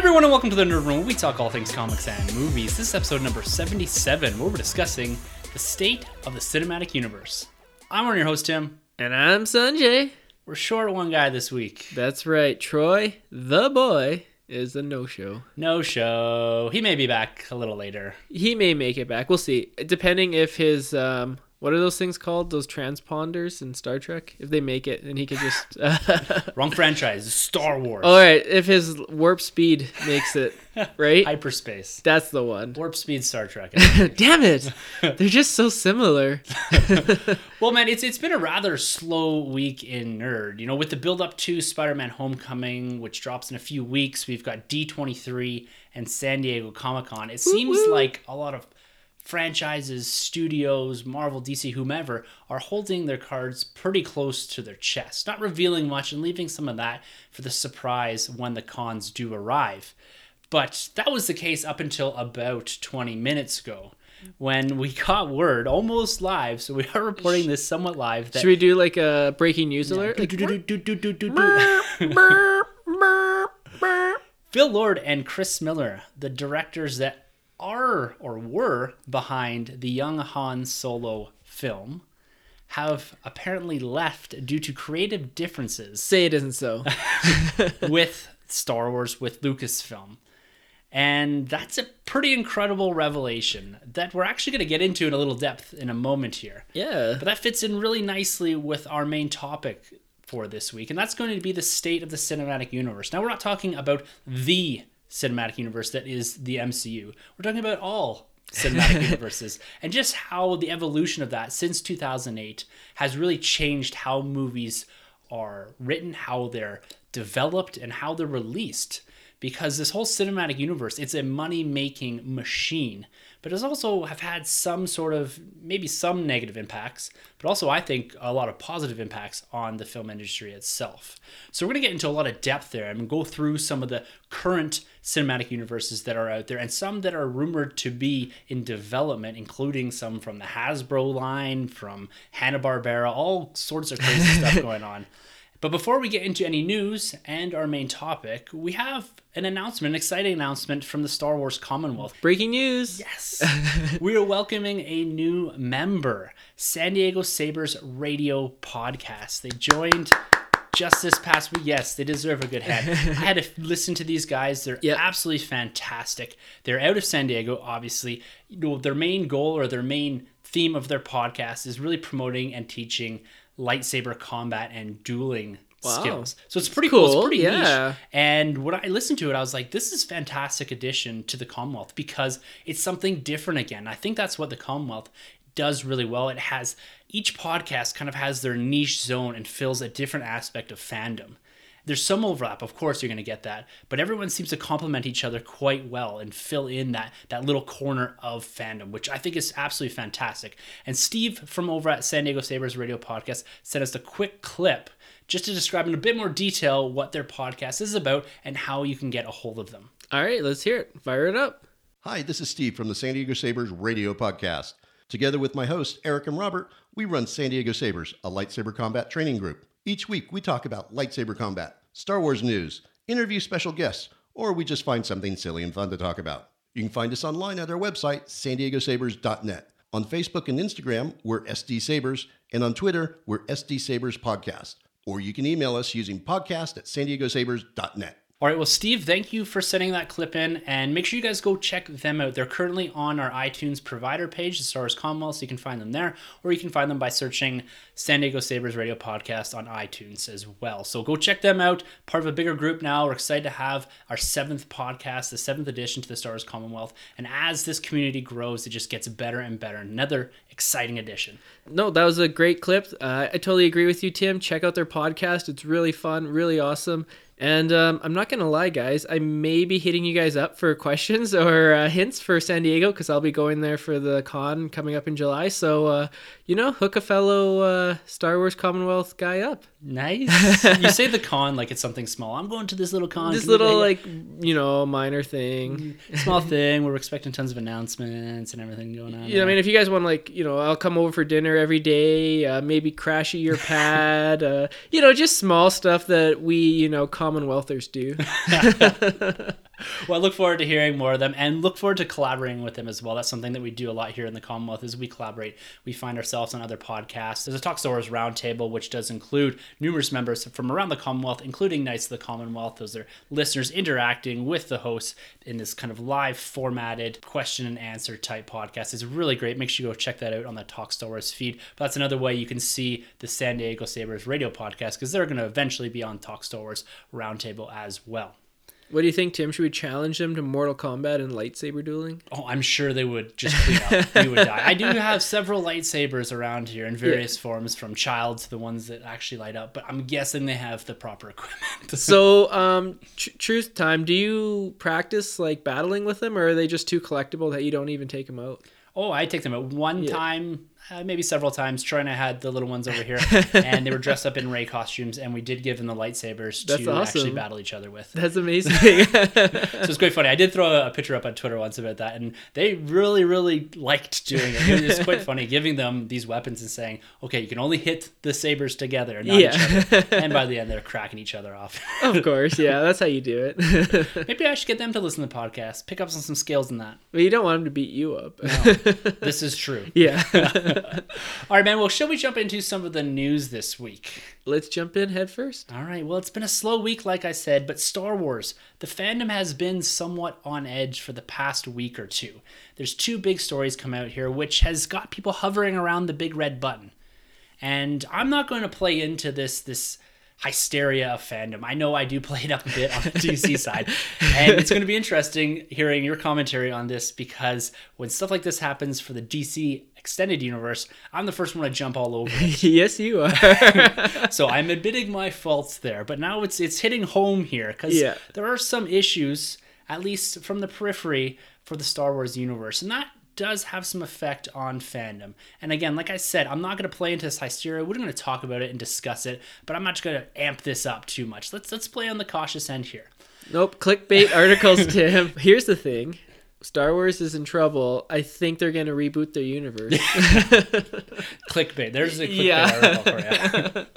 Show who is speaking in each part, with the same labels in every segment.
Speaker 1: Everyone, and welcome to the Nerd Room. where We talk all things comics and movies. This is episode number 77, where we're discussing the state of the cinematic universe. I'm one of your host, Tim.
Speaker 2: And I'm Sunjay.
Speaker 1: We're short one guy this week.
Speaker 2: That's right. Troy, the boy, is a no show.
Speaker 1: No show. He may be back a little later.
Speaker 2: He may make it back. We'll see. Depending if his um what are those things called? Those transponders in Star Trek? If they make it and he could just
Speaker 1: Wrong franchise. Star Wars.
Speaker 2: All right, if his warp speed makes it, right?
Speaker 1: Hyperspace.
Speaker 2: That's the one.
Speaker 1: Warp speed Star Trek.
Speaker 2: Damn it. They're just so similar.
Speaker 1: well, man, it's it's been a rather slow week in nerd. You know, with the build up to Spider-Man Homecoming, which drops in a few weeks, we've got D23 and San Diego Comic-Con. It seems like a lot of franchises, studios, Marvel, DC, whomever, are holding their cards pretty close to their chest, not revealing much and leaving some of that for the surprise when the cons do arrive. But that was the case up until about 20 minutes ago when we got word almost live. So we are reporting this somewhat live. That
Speaker 2: Should we do like a breaking news alert?
Speaker 1: Phil Lord and Chris Miller, the directors that are or were behind the young Han Solo film, have apparently left due to creative differences
Speaker 2: say it isn't so.
Speaker 1: with Star Wars, with Lucasfilm. And that's a pretty incredible revelation that we're actually going to get into in a little depth in a moment here.
Speaker 2: Yeah.
Speaker 1: But that fits in really nicely with our main topic for this week, and that's going to be the state of the cinematic universe. Now, we're not talking about the cinematic universe that is the MCU. We're talking about all cinematic universes and just how the evolution of that since 2008 has really changed how movies are written, how they're developed, and how they're released. Because this whole cinematic universe, it's a money making machine, but it's also have had some sort of maybe some negative impacts, but also I think a lot of positive impacts on the film industry itself. So we're gonna get into a lot of depth there and go through some of the current cinematic universes that are out there and some that are rumored to be in development, including some from the Hasbro line, from Hanna Barbera, all sorts of crazy stuff going on. But before we get into any news and our main topic, we have an announcement, an exciting announcement from the Star Wars Commonwealth.
Speaker 2: Breaking news.
Speaker 1: Yes. we are welcoming a new member, San Diego Sabers Radio Podcast. They joined just this past week. Yes, they deserve a good head. I had to listen to these guys. They're
Speaker 2: Yep.
Speaker 1: absolutely fantastic. They're out of San Diego, obviously. You know, their main goal or their main theme of their podcast is really promoting and teaching lightsaber combat and dueling
Speaker 2: Wow.
Speaker 1: skills. So it's pretty cool. It's pretty
Speaker 2: yeah.
Speaker 1: niche. And when I listened to it, I was like, this is fantastic addition to the Commonwealth because it's something different again. I think that's what the Commonwealth does really well. It has each podcast kind of has their niche zone and fills a different aspect of fandom. There's some overlap, of course, you're going to get that, but everyone seems to complement each other quite well and fill in that that little corner of fandom, which I think is absolutely fantastic. And Steve from over at San Diego Sabers Radio Podcast sent us a quick clip just to describe in a bit more detail what their podcast is about and how you can get a hold of them.
Speaker 2: All right, let's hear it. Fire it up.
Speaker 3: Hi, this is Steve from the San Diego Sabers radio podcast. Together with my hosts, Eric and Robert, we run San Diego Sabers, a lightsaber combat training group. Each week, we talk about lightsaber combat, Star Wars news, interview special guests, or we just find something silly and fun to talk about. You can find us online at our website, san diegosabres.net. On Facebook and Instagram, we're SD Sabers, and on Twitter, we're SD Sabers Podcast. Or you can email us using podcast at san diegosabres.net.
Speaker 1: All right, well, Steve, thank you for sending that clip in, and make sure you guys go check them out. They're currently on our iTunes provider page, the Star Wars Commonwealth, so you can find them there, or you can find them by searching San Diego Sabers Radio Podcast on iTunes as well. So go check them out. Part of a bigger group now. We're excited to have our seventh podcast, the seventh edition to the Star Wars Commonwealth, and as this community grows, it just gets better and better. Another exciting edition.
Speaker 2: No, that was a great clip. Uh, I totally agree with you, Tim. Check out their podcast. It's really fun, really awesome. And um, I'm not gonna lie, guys. I may be hitting you guys up for questions or uh, hints for San Diego because I'll be going there for the con coming up in July. So uh, you know, hook a fellow uh, Star Wars Commonwealth guy up.
Speaker 1: Nice. you say the con like it's something small. I'm going to this little con.
Speaker 2: This little like you know minor thing.
Speaker 1: small thing. We're expecting tons of announcements and everything going on.
Speaker 2: Yeah, know, I mean, if you guys want, like, you know, I'll come over for dinner every day. Uh, maybe crash at your pad. uh, you know, just small stuff that we, you know, Commonwealthers do.
Speaker 1: well, I look forward to hearing more of them and look forward to collaborating with them as well. That's something that we do a lot here in the Commonwealth is we collaborate. We find ourselves on other podcasts. There's a Talk Star Roundtable, which does include numerous members from around the Commonwealth, including Knights of the Commonwealth. Those are listeners interacting with the hosts in this kind of live formatted question and answer type podcast. It's really great. Make sure you go check that out on the Talk Star feed. But that's another way you can see the San Diego Sabers radio podcast because they're going to eventually be on Talk Star Roundtable as well.
Speaker 2: What do you think, Tim? Should we challenge them to Mortal Kombat and lightsaber dueling?
Speaker 1: Oh, I'm sure they would just clean up. we would die. I do have several lightsabers around here in various forms, from child to the ones that actually light up. But I'm guessing they have the proper equipment.
Speaker 2: So, um, tr- truth time, do you practice, like, battling with them, or are they just too collectible that you don't even take them out?
Speaker 1: oh, I take them out one
Speaker 2: Yeah.
Speaker 1: time, uh, maybe several times. Troy and I had the little ones over here, and they were dressed up in Rey costumes, and we did give them the lightsabers
Speaker 2: That's
Speaker 1: to actually battle each other with.
Speaker 2: That's amazing.
Speaker 1: So it's quite funny. I did throw a picture up on Twitter once about that, and they really, really liked doing it. It was quite funny, giving them these weapons and saying, "Okay, you can only hit the sabers together, not
Speaker 2: Yeah.
Speaker 1: each other." And by the end, they're cracking each other off.
Speaker 2: of course, yeah, that's how you do it.
Speaker 1: Maybe I should get them to listen to the podcast, pick up on some skills in that.
Speaker 2: but you don't want them to beat you up.
Speaker 1: This is true.
Speaker 2: yeah.
Speaker 1: All right, man. Well, shall we jump into some of the news this week?
Speaker 2: Let's jump in head first.
Speaker 1: All right. Well, it's been a slow week, like I said, but Star Wars, the fandom has been somewhat on edge for the past week or two. There's two big stories come out here, which has got people hovering around the big red button. And I'm not going to play into this this hysteria of fandom. I know I do play it up a bit on the DC side, and it's going to be interesting hearing your commentary on this because when stuff like this happens for the DC extended universe, I'm the first one to jump all over. it.
Speaker 2: yes, you are.
Speaker 1: so I'm admitting my faults there, but now it's it's hitting home here because
Speaker 2: Yeah.
Speaker 1: there are some issues, at least from the periphery, for the Star Wars universe, and that does have some effect on fandom. And again, like I said, I'm not going to play into this hysteria. We're going to talk about it and discuss it, but I'm not going to amp this up too much. Let's let's play on the cautious end here.
Speaker 2: nope, clickbait articles, Tim. Here's the thing. Star Wars is in trouble. I think they're going to reboot their universe.
Speaker 1: clickbait. There's a clickbait
Speaker 2: Yeah.
Speaker 1: article for you.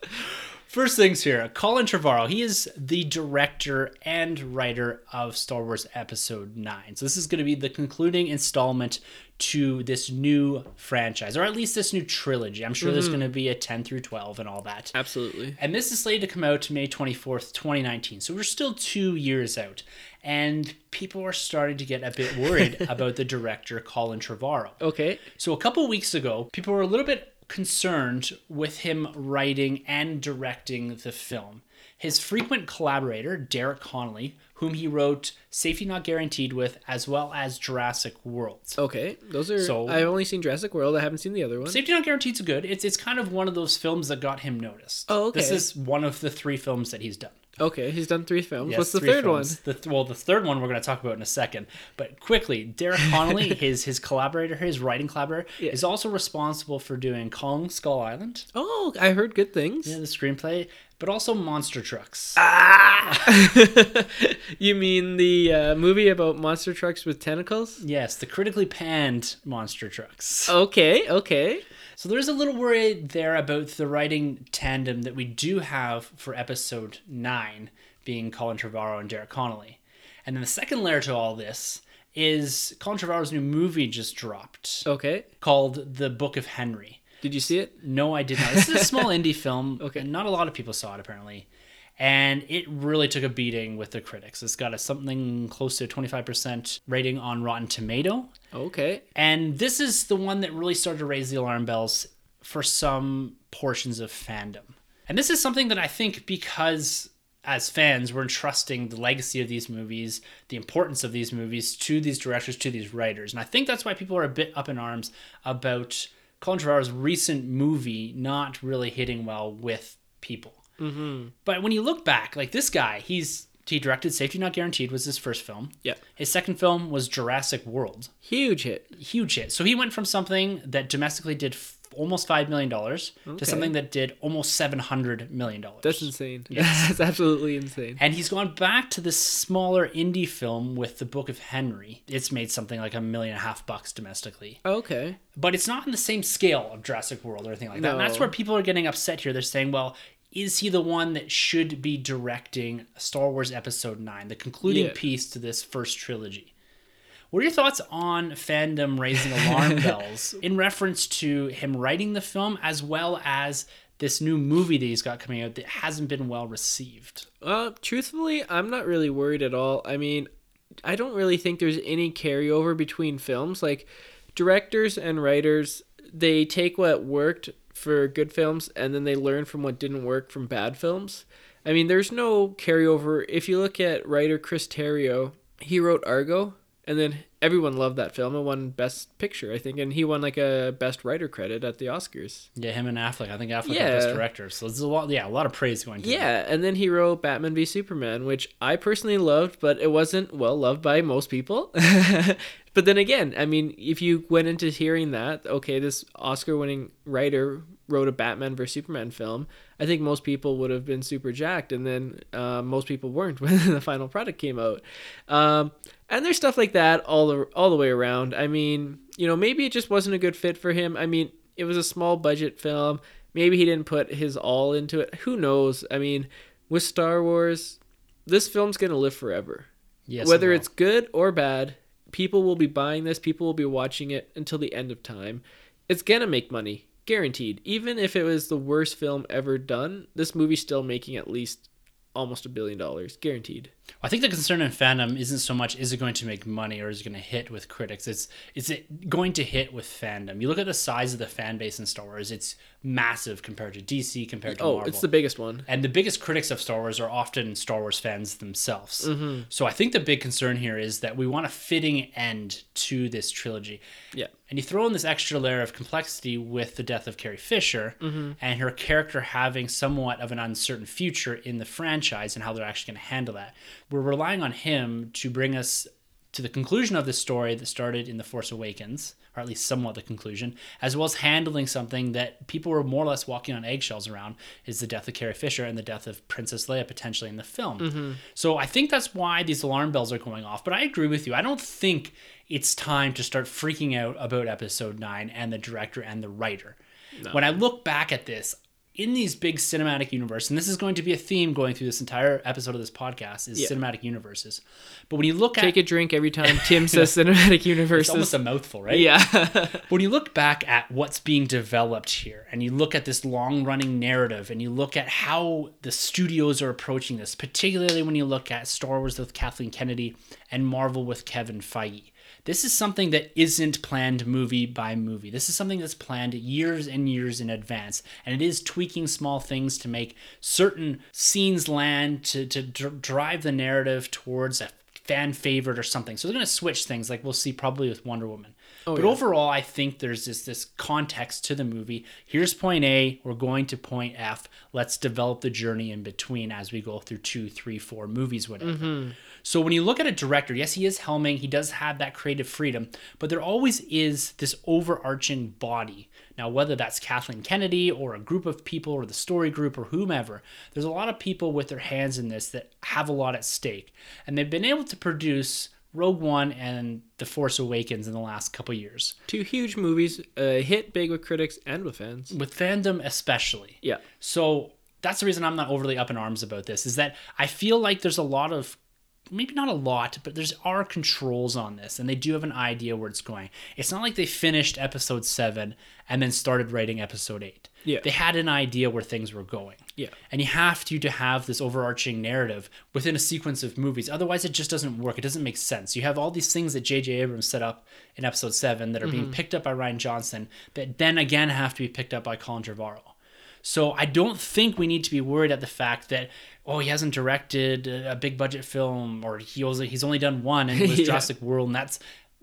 Speaker 1: First things here, Colin Trevorrow. He is the director and writer of Star Wars Episode 9. So this is going to be the concluding installment to this new franchise, or at least this new trilogy. I'm sure there's mm-hmm. going to be a 10 through 12 and all that.
Speaker 2: Absolutely.
Speaker 1: And this is slated to come out May 24th, 2019. So we're still two years out. And people are starting to get a bit worried about the director, Colin Trevorrow.
Speaker 2: Okay.
Speaker 1: So a couple weeks ago, people were a little bit concerned with him writing and directing the film. His frequent collaborator, Derek Connolly, whom he wrote Safety Not Guaranteed with, as well as Jurassic World.
Speaker 2: Okay. Those are.
Speaker 1: So-
Speaker 2: I've only seen Jurassic World. I haven't seen the other one.
Speaker 1: Safety Not Guaranteed's good. It's it's kind of one of those films that got him noticed.
Speaker 2: Oh, okay.
Speaker 1: This is one of the three films that he's done.
Speaker 2: Okay, he's done three films.
Speaker 1: Yes,
Speaker 2: What's the third
Speaker 1: films. The th- well, the third one we're going to talk about in a second. But quickly, Derek Connolly, his his collaborator, his writing collaborator,
Speaker 2: Yeah.
Speaker 1: is also responsible for doing Kong Skull Island.
Speaker 2: Oh, I heard good things.
Speaker 1: yeah, the screenplay, but also Monster Trucks. Ah!
Speaker 2: you mean the uh, movie about monster trucks with tentacles?
Speaker 1: yes, the critically panned Monster Trucks.
Speaker 2: Okay, okay.
Speaker 1: So there's a little worry there about the writing tandem that we do have for episode nine, being Colin Trevorrow and Derek Connolly. And then the second layer to all this is Colin Trevorrow's new movie just dropped
Speaker 2: Okay.
Speaker 1: called The Book of Henry.
Speaker 2: Did you see it?
Speaker 1: No, I did not. This is a small indie film.
Speaker 2: Okay.
Speaker 1: Not a lot of people saw it apparently. And it really took a beating with the critics. It's got a something close to a 25% rating on Rotten Tomato.
Speaker 2: Okay.
Speaker 1: And this is the one that really started to raise the alarm bells for some portions of fandom. And this is something that I think because as fans we're entrusting the legacy of these movies, the importance of these movies to these directors, to these writers. And I think that's why people are a bit up in arms about Colin Trevorrow's recent movie not really hitting well with people.
Speaker 2: Mm-hmm.
Speaker 1: But when you look back, like this guy, he's he directed Safety Not Guaranteed was his first film.
Speaker 2: Yeah.
Speaker 1: His second film was Jurassic World,
Speaker 2: Huge hit.
Speaker 1: huge hit. So he went from something that domestically did almost five million dollars
Speaker 2: Okay.
Speaker 1: to something that did almost seven hundred million dollars.
Speaker 2: That's insane.
Speaker 1: Yes.
Speaker 2: That's absolutely insane.
Speaker 1: And he's gone back to this smaller indie film with The Book of Henry. It's made something like a million and a half bucks domestically.
Speaker 2: Okay.
Speaker 1: But it's not on the same scale of Jurassic World or anything like that. And that's where people are getting upset here. They're saying, well, is he the one that should be directing Star Wars Episode 9, the concluding
Speaker 2: Yeah.
Speaker 1: piece to this first trilogy? What are your thoughts on fandom raising alarm bells in reference to him writing the film as well as this new movie that he's got coming out that hasn't been well received?
Speaker 2: Uh, truthfully, I'm not really worried at all. I mean, I don't really think there's any carryover between films. Like, directors and writers, they take what worked for good films and then they learn from what didn't work from bad films. I mean, there's no carryover. If you look at writer Chris Terrio, he wrote Argo, and then everyone loved that film. and won Best Picture, I think, and he won like a Best Writer credit at the Oscars.
Speaker 1: Yeah, him and Affleck. I think Affleck got
Speaker 2: Yeah.
Speaker 1: best director. So there's a lot, yeah, a lot of praise going to him.
Speaker 2: Yeah, and then he wrote Batman v Superman, which I personally loved, but it wasn't well loved by most people. but then again, I mean, if you went into hearing that, okay, this Oscar-winning writer wrote a Batman v Superman film, I think most people would have been super jacked, and then uh, most people weren't when the final product came out. Um, and there's stuff like that all the all the way around. I mean, you know, maybe it just wasn't a good fit for him. I mean, it was a small budget film. Maybe he didn't put his all into it. Who knows? I mean, with Star Wars, this film's gonna live forever.
Speaker 1: Yes,
Speaker 2: Whether it's good or bad, people will be buying this. People will be watching it until the end of time. It's gonna make money, guaranteed. Even if it was the worst film ever done, this movie's still making at least almost a billion dollars, guaranteed.
Speaker 1: I think the concern in fandom isn't so much is it going to make money or is it going to hit with critics. It's is it going to hit with fandom? You look at the size of the fan base in Star Wars; it's massive compared to DC, compared to
Speaker 2: Oh,
Speaker 1: Marvel.
Speaker 2: it's the biggest one.
Speaker 1: and the biggest critics of Star Wars are often Star Wars fans themselves.
Speaker 2: Mm-hmm.
Speaker 1: So I think the big concern here is that we want a fitting end to this trilogy.
Speaker 2: Yeah.
Speaker 1: And you throw in this extra layer of complexity with the death of Carrie Fisher
Speaker 2: Mm-hmm.
Speaker 1: and her character having somewhat of an uncertain future in the franchise and how they're actually going to handle that. We're relying on him to bring us to the conclusion of this story that started in The Force Awakens, or at least somewhat the conclusion, as well as handling something that people were more or less walking on eggshells around is the death of Carrie Fisher and the death of Princess Leia potentially in the film. Mm-hmm. So I think that's why these alarm bells are going off. But I agree with you. I don't think it's time to start freaking out about episode 9 and the director and the writer. When I look back at this, in these big cinematic universe, and this is going to be a theme going through this entire episode of this podcast, is
Speaker 2: Yeah.
Speaker 1: cinematic universes. But when you look
Speaker 2: Take
Speaker 1: at
Speaker 2: a drink every time Tim says cinematic
Speaker 1: it's almost a mouthful, right?
Speaker 2: yeah.
Speaker 1: But when you look back at what's being developed here and you look at this long running narrative and you look at how the studios are approaching this, particularly when you look at Star Wars with Kathleen Kennedy and Marvel with Kevin Feige, this is something that isn't planned movie by movie. This is something that's planned years and years in advance. And it is tweaking small things to make certain scenes land, to, to dr- drive the narrative towards a fan favorite or something. So they're going to switch things like we'll see probably with Wonder Woman. Oh, but
Speaker 2: yeah.
Speaker 1: overall, I think there's this this context to the movie. Here's point A. We're going to point F. Let's develop the journey in between as we go through two, three, four movies, whatever. Mm-hmm. So when you look at a director, yes, he is helming. He does have that creative freedom, but there always is this overarching body. Now, whether that's Kathleen Kennedy or a group of people or the story group or whomever, there's a lot of people with their hands in this that have a lot at stake, and they've been able to produce Rogue One and The Force Awakens in the last couple years,
Speaker 2: Two huge movies, uh, hit big with critics and with fans.
Speaker 1: with fandom especially.
Speaker 2: Yeah.
Speaker 1: So that's the reason I'm not overly up in arms about this. Is that I feel like there's a lot of maybe not a lot, but there's are controls on this, and they do have an idea where it's going. It's not like they finished episode seven and then started writing episode eight.
Speaker 2: Yeah.
Speaker 1: They had an idea where things were going.
Speaker 2: Yeah.
Speaker 1: And you have to to have this overarching narrative within a sequence of movies. Otherwise, it just doesn't work. It doesn't make sense. You have all these things that J.J. Abrams set up in episode seven that are being mm-hmm. picked up by Rian Johnson that then again have to be picked up by Colin Trevorrow. So I don't think we need to be worried at the fact that oh he hasn't directed a a big budget film or he also, he's only done one and it was
Speaker 2: Yeah.
Speaker 1: Jurassic World and that's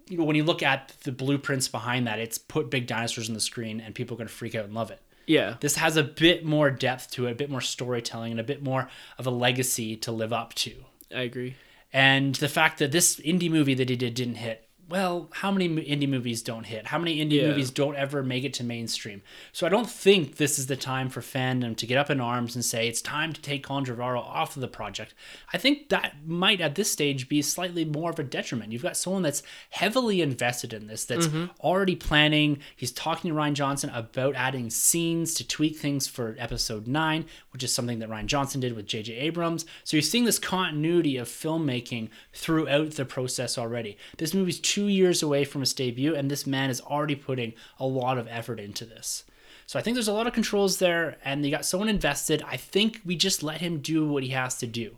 Speaker 1: you know when you look at the blueprints behind that it's put big dinosaurs on the screen and people are going to freak out and love it.
Speaker 2: Yeah.
Speaker 1: This has a bit more depth to it, a bit more storytelling, and a bit more of a legacy to live up to.
Speaker 2: I agree.
Speaker 1: And the fact that this indie movie that he did didn't hit. Well, how many indie movies don't hit? How many indie
Speaker 2: Yeah.
Speaker 1: movies don't ever make it to mainstream? So I don't think this is the time for fandom to get up in arms and say it's time to take Trevorrow off of the project. I think that might at this stage be slightly more of a detriment. You've got someone that's heavily invested in this, that's mm-hmm. already planning. He's talking to Rian Johnson about adding scenes to tweak things for episode nine, which is something that Rian Johnson did with J.J. Abrams. So you're seeing this continuity of filmmaking throughout the process already. This movie's two years away from his debut, and this man is already putting a lot of effort into this. So I think there's a lot of controls there, and you got someone invested. I think we just let him do what he has to do.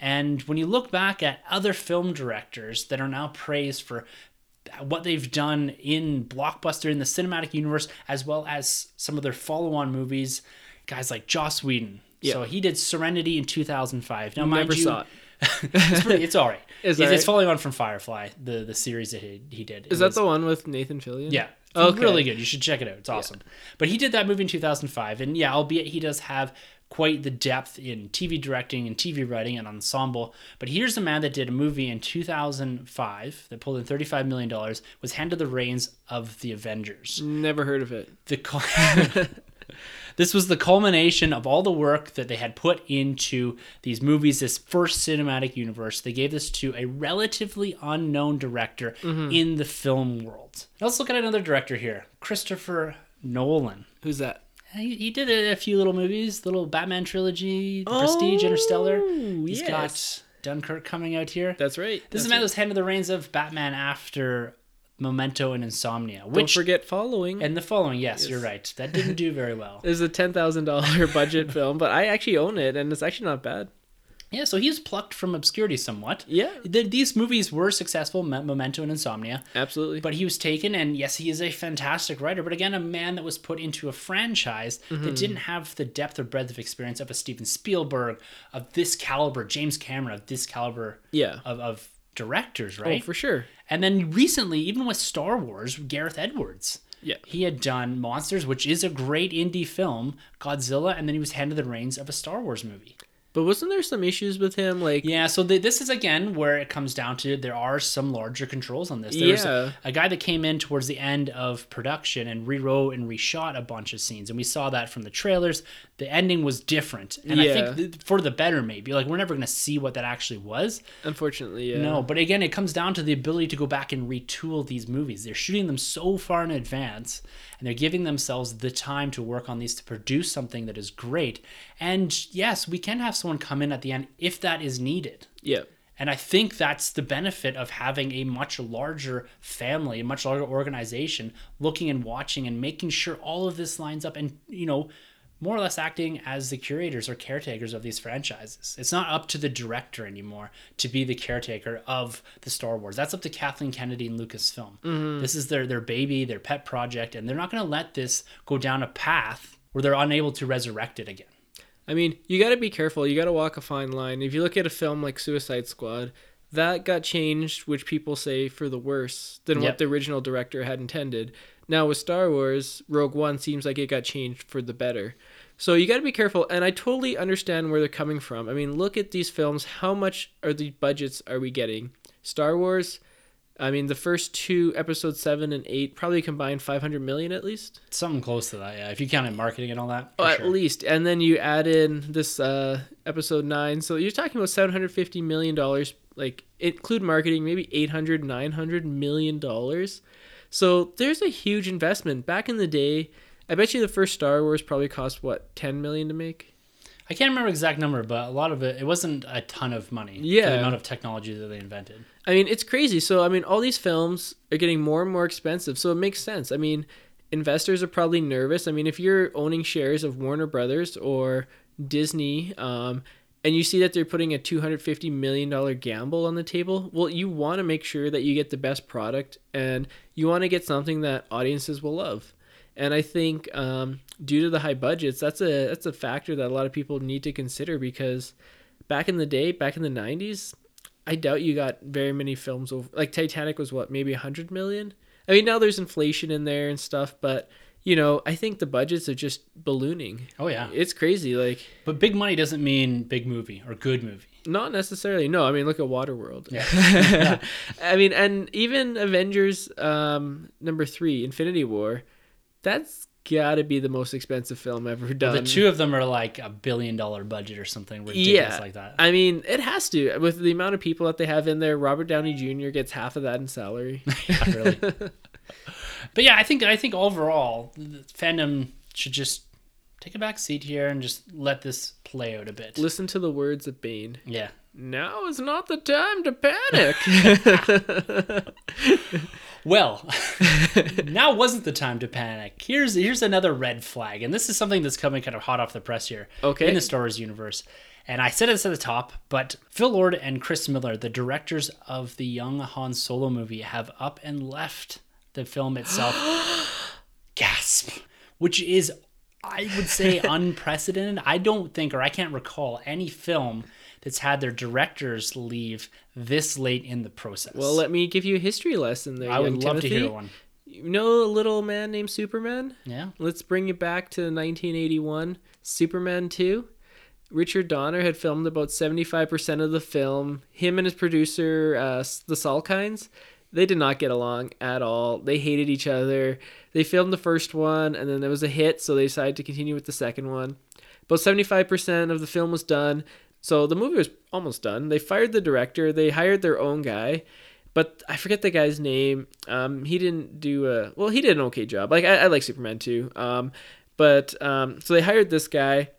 Speaker 1: And when you look back at other film directors that are now praised for what they've done in blockbuster in the cinematic universe, as well as some of their follow-on movies, guys like Joss Whedon.
Speaker 2: Yeah.
Speaker 1: So he did Serenity in 2005. Now, mind
Speaker 2: Never
Speaker 1: you,
Speaker 2: saw it.
Speaker 1: It's, pretty, it's all right.
Speaker 2: Is
Speaker 1: it's,
Speaker 2: that
Speaker 1: it's following on from Firefly, the the series that he, he did. It
Speaker 2: Is that
Speaker 1: was-
Speaker 2: the one with Nathan Fillion?
Speaker 1: yeah. It's
Speaker 2: Okay.
Speaker 1: really good. You should check it out. It's awesome. But he did that movie in 2005. And yeah, albeit he does have quite the depth in TV directing and TV writing and ensemble. But here's a man that did a movie in 2005 that pulled in $35 million, was handed the reins of the Avengers.
Speaker 2: Never heard of it.
Speaker 1: The this was the culmination of all the work that they had put into these movies, this first cinematic universe. They gave this to a relatively unknown director mm-hmm. in the film world. Now let's look at another director here, Christopher Nolan.
Speaker 2: Who's that?
Speaker 1: He, he did a, few little movies, little Batman trilogy, The Prestige, Interstellar.
Speaker 2: Oh,
Speaker 1: He's
Speaker 2: yes.
Speaker 1: got Dunkirk coming out here.
Speaker 2: That's right.
Speaker 1: this is a
Speaker 2: That's
Speaker 1: man
Speaker 2: right.
Speaker 1: that was handed the reins of Batman after Memento and Insomnia,
Speaker 2: Don't
Speaker 1: which
Speaker 2: forget following.
Speaker 1: and the following, yes, you're right. That didn't do very well.
Speaker 2: It's a ten thousand dollar budget film, but I actually own it, and it's actually not bad.
Speaker 1: Yeah, so he's plucked from obscurity somewhat.
Speaker 2: Yeah.
Speaker 1: The, these movies were successful, Me- Memento and Insomnia,
Speaker 2: Absolutely.
Speaker 1: but he was taken, and yes, he is a fantastic writer, but again, a man that was put into a franchise
Speaker 2: Mm-hmm.
Speaker 1: that didn't have the depth or breadth of experience of a Steven Spielberg, of this caliber, James Cameron, of this caliber
Speaker 2: yeah.
Speaker 1: of, of directors,
Speaker 2: oh,
Speaker 1: right?
Speaker 2: Oh, for sure.
Speaker 1: And then recently, even with Star Wars, Gareth Edwards.
Speaker 2: Yeah.
Speaker 1: He had done Monsters, which is a great indie film, Godzilla, and then he was handed the reins of a Star Wars movie.
Speaker 2: But wasn't there some issues with him? Like,
Speaker 1: Yeah, so the, this is again where it comes down to there are some larger controls on this. There was
Speaker 2: Yeah.
Speaker 1: a, a guy that came in towards the end of production and rewrote and reshot a bunch of scenes, and we saw that from the trailers. The ending was different, and I think th- for the better, maybe. Like we're never going to see what that actually was.
Speaker 2: unfortunately, yeah.
Speaker 1: No, but again, it comes down to the ability to go back and retool these movies. They're shooting them so far in advance, and they're giving themselves the time to work on these to produce something that is great. And yes, we can have someone come in at the end if that is needed.
Speaker 2: Yeah.
Speaker 1: And I think that's the benefit of having a much larger family, a much larger organization looking and watching and making sure all of this lines up and, you know, more or less acting as the curators or caretakers of these franchises. It's not up to the director anymore to be the caretaker of the Star Wars. That's up to Kathleen Kennedy and Lucasfilm. Mm-hmm. This is their their baby, their pet project, and they're not going to let this go down a path where they're unable to resurrect it again.
Speaker 2: I mean, you got to be careful. You got to walk a fine line. If you look at a film like Suicide Squad, that got changed, which people say for the worse than
Speaker 1: Yep.
Speaker 2: what the original director had intended. Now with Star Wars, Rogue One seems like it got changed for the better. So you got to be careful, and I totally understand where they're coming from. I mean, look at these films. How much are the budgets are we getting? Star Wars. I mean, the first two, episodes seven and eight, probably combined five hundred million at least.
Speaker 1: Something close to that, yeah. If you count in marketing and all that.
Speaker 2: Oh, at
Speaker 1: sure.
Speaker 2: least and then you add in this uh episode 9 so you're talking about 750 million dollars like include marketing maybe 800 900 million dollars so there's a huge investment back in the day i bet you the first star wars probably cost what 10 million to make
Speaker 1: I can't remember exact number, but a lot of it it wasn't a ton of money. for
Speaker 2: Yeah.
Speaker 1: the amount of technology that they invented.
Speaker 2: I mean, it's crazy. So, I mean, all these films are getting more and more expensive. So, it makes sense. I mean, investors are probably nervous. I mean, if you're owning shares of Warner Brothers or Disney, um, and you see that they're putting a $250 million gamble on the table, well, you want to make sure that you get the best product and you want to get something that audiences will love. And I think um, due to the high budgets, that's a that's a factor that a lot of people need to consider because back in the day, back in the 90s, I doubt you got very many films over like Titanic was what maybe 100 million. I mean now there's inflation in there and stuff, but you know, I think the budgets are just ballooning.
Speaker 1: Oh yeah.
Speaker 2: It's crazy. Like,
Speaker 1: But big money doesn't mean big movie or good movie.
Speaker 2: not necessarily. No, I mean, look at Waterworld.
Speaker 1: Yeah.
Speaker 2: I mean, and even Avengers um, number three, Infinity War, that's got to be the most expensive film ever done.
Speaker 1: The two of them are like a billion dollar budget or something ridiculous
Speaker 2: yeah,
Speaker 1: like that.
Speaker 2: I mean, it has to with the amount of people that they have in there. Robert Downey Jr. gets half of that in salary.
Speaker 1: yeah, really. but yeah, I think I think overall the fandom should just take a back seat here and just let this play out a bit.
Speaker 2: Listen to the words of Bane.
Speaker 1: Yeah.
Speaker 2: Now is not the time to panic.
Speaker 1: Well, now wasn't the time to panic. Here's here's another red flag, and this is something that's coming kind of hot off the press here.
Speaker 2: Okay.
Speaker 1: In the Star Wars universe. And I said this at the top, but Phil Lord and Chris Miller, the directors of the young Han Solo movie, have up and left the film itself. Gasp. Which is, I would say, unprecedented. I don't think, or I can't recall, any film that's had their directors leave this late in the process.
Speaker 2: well, let me give you a history lesson there.
Speaker 1: I would love to hear one.
Speaker 2: You know a little man named Superman?
Speaker 1: Yeah.
Speaker 2: Let's bring it back to 1981. Superman 2. Richard Donner had filmed about 75% of the film. Him and his producer, uh, the Salkinds, they did not get along at all. They hated each other. They filmed the first one, and then there was a hit, so they decided to continue with the second one. About 75% of the film was done, so the movie was almost done. They fired the director, they hired their own guy, but I forget the guy's name. Um, he didn't do a well. He did an okay job. Like I, I like Superman too. Um, but um, so they hired this guy,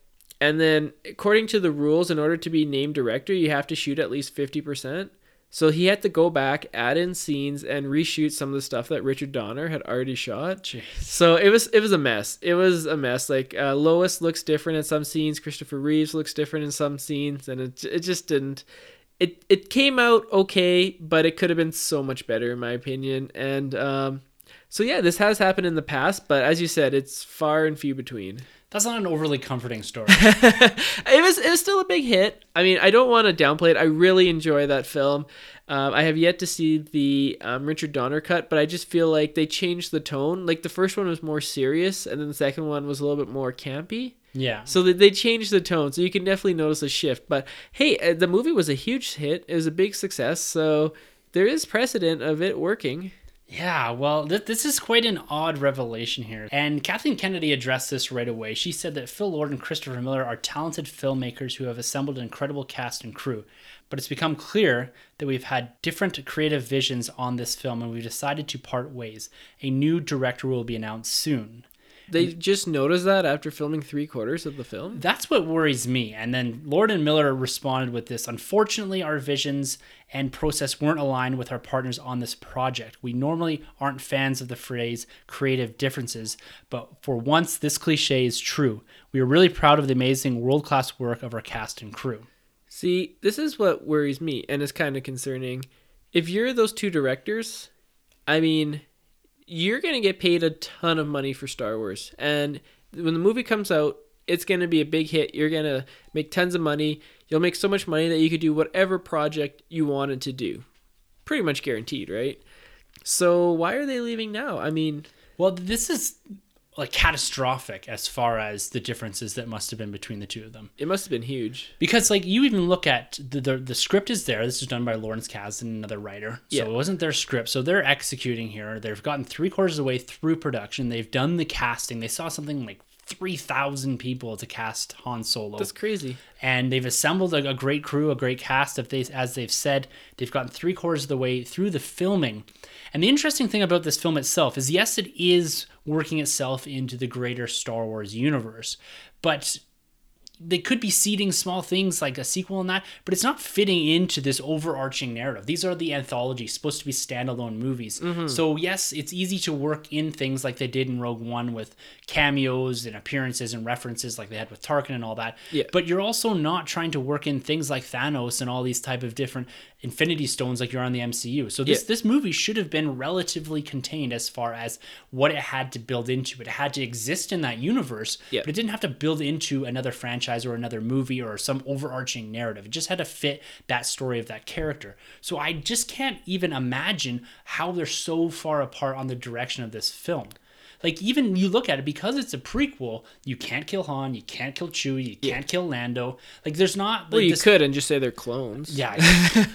Speaker 2: and then according to the rules, in order to be named director, you have to shoot at least fifty percent. So he had to go back, add in scenes, and reshoot some of the stuff that Richard Donner had already shot.
Speaker 1: Jeez.
Speaker 2: So it was it was a mess. It was a mess. Like uh, Lois looks different in some scenes. Christopher Reeves looks different in some scenes, and it it just didn't. It it came out okay, but it could have been so much better in my opinion. And um, so yeah, this has happened in the past, but as you said, it's far and few between.
Speaker 1: That's not an overly comforting story.
Speaker 2: it was it was still a big hit. I mean, I don't want to downplay it. I really enjoy that film. Um, I have yet to see the um, Richard Donner cut, but I just feel like they changed the tone. Like the first one was more serious, and then the second one was a little bit more campy.
Speaker 1: yeah.
Speaker 2: So they, they changed the tone, so you can definitely notice a shift. But hey, uh, the movie was a huge hit. It was a big success, so there is precedent of it working.
Speaker 1: Yeah, well, th- this is quite an odd revelation here. And Kathleen Kennedy addressed this right away. She said that Phil Lord and Christopher Miller are talented filmmakers who have assembled an incredible cast and crew. But it's become clear that we've had different creative visions on this film and we've decided to part ways. A new director will be announced soon.
Speaker 2: They just noticed that after filming three quarters of the film.
Speaker 1: That's what worries me. And then Lord and Miller responded with this Unfortunately, our visions and process weren't aligned with our partners on this project. We normally aren't fans of the phrase creative differences, but for once, this cliche is true. We are really proud of the amazing world class work of our cast and crew.
Speaker 2: See, this is what worries me and is kind of concerning. If you're those two directors, I mean, you're going to get paid a ton of money for Star Wars. And when the movie comes out, it's going to be a big hit. You're going to make tons of money. You'll make so much money that you could do whatever project you wanted to do. Pretty much guaranteed, right? So why are they leaving now? I mean,
Speaker 1: Well, this is like catastrophic as far as the differences that must have been between the two of them.
Speaker 2: it must have been huge.
Speaker 1: Because like you even look at the the, the script is there. This is done by Lawrence Kasdan, another writer. So
Speaker 2: Yeah.
Speaker 1: it wasn't their script. So they're executing here. They've gotten three quarters of the way through production. They've done the casting. They saw something like three thousand people to cast Han Solo
Speaker 2: That's crazy.
Speaker 1: and they've assembled a, a great crew, a great cast. If they, as they've said, they've gotten three quarters of the way through the filming. And the interesting thing about this film itself is, yes, it is working itself into the greater Star Wars universe, but they could be seeding small things like a sequel and that, but it's not fitting into this overarching narrative. These are the anthologies, supposed to be standalone movies. Mm-hmm. So yes, it's easy to work in things like they did in Rogue One with cameos and appearances and references like they had with Tarkin and all that.
Speaker 2: Yeah.
Speaker 1: But you're also not trying to work in things like Thanos and all these type of different Infinity Stones like you're on the MCU. So this
Speaker 2: Yeah.
Speaker 1: this movie should have been relatively contained as far as what it had to build into. It had to exist in that universe,
Speaker 2: Yeah.
Speaker 1: but it didn't have to build into another franchise or another movie or some overarching narrative. It just had to fit that story of that character. So I just can't even imagine how they're so far apart on the direction of this film. Like even you look at it because it's a prequel, you can't kill Han, you can't kill Chewie, you can't kill Lando. Like there's not. Like,
Speaker 2: Well, you
Speaker 1: this-
Speaker 2: could and just say they're clones.
Speaker 1: Yeah.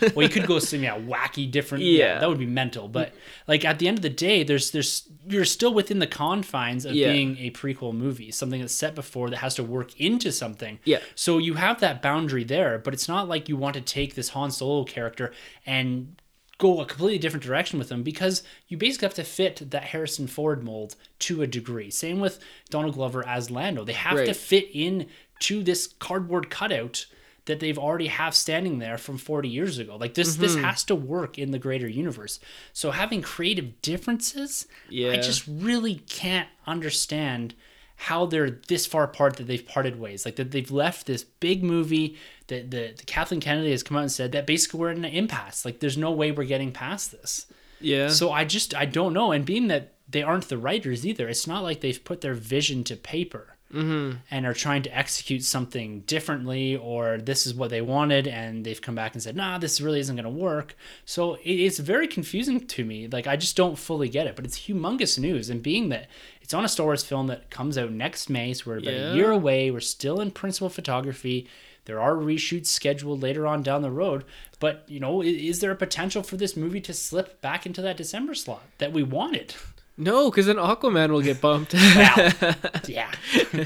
Speaker 1: well, you could go some yeah wacky different. Yeah.
Speaker 2: Yeah.
Speaker 1: that would be mental. But like at the end of the day, there's there's you're still within the confines of
Speaker 2: Yeah.
Speaker 1: being a prequel movie, something that's set before that has to work into something.
Speaker 2: Yeah.
Speaker 1: So you have that boundary there, but it's not like you want to take this Han Solo character and go a completely different direction with them because you basically have to fit that Harrison Ford mold to a degree. Same with Donald Glover as Lando. They have to fit in to this cardboard cutout that they've already have standing there from 40 years ago. Like this this mm-hmm. has to work in the greater universe. So having creative differences,
Speaker 2: yeah.
Speaker 1: I just really can't understand how they're this far apart that they've parted ways. Like that they've left this big movie that the, the Kathleen Kennedy has come out and said that basically we're in an impasse. Like there's no way we're getting past this.
Speaker 2: Yeah.
Speaker 1: So I just I don't know. And being that they aren't the writers either, it's not like they've put their vision to paper mm-hmm. and are trying to execute something differently, or this is what they wanted, and they've come back and said, "Nah, this really isn't going to work." So it, it's very confusing to me. Like I just don't fully get it. But it's humongous news, and being that it's on a Star Wars film that comes out next May, so we're about
Speaker 2: Yeah.
Speaker 1: a year away. We're still in principal photography. There are reshoots scheduled later on down the road, but you know, is there a potential for this movie to slip back into that December slot that we wanted?
Speaker 2: no, because then Aquaman will get bumped.
Speaker 1: Yeah.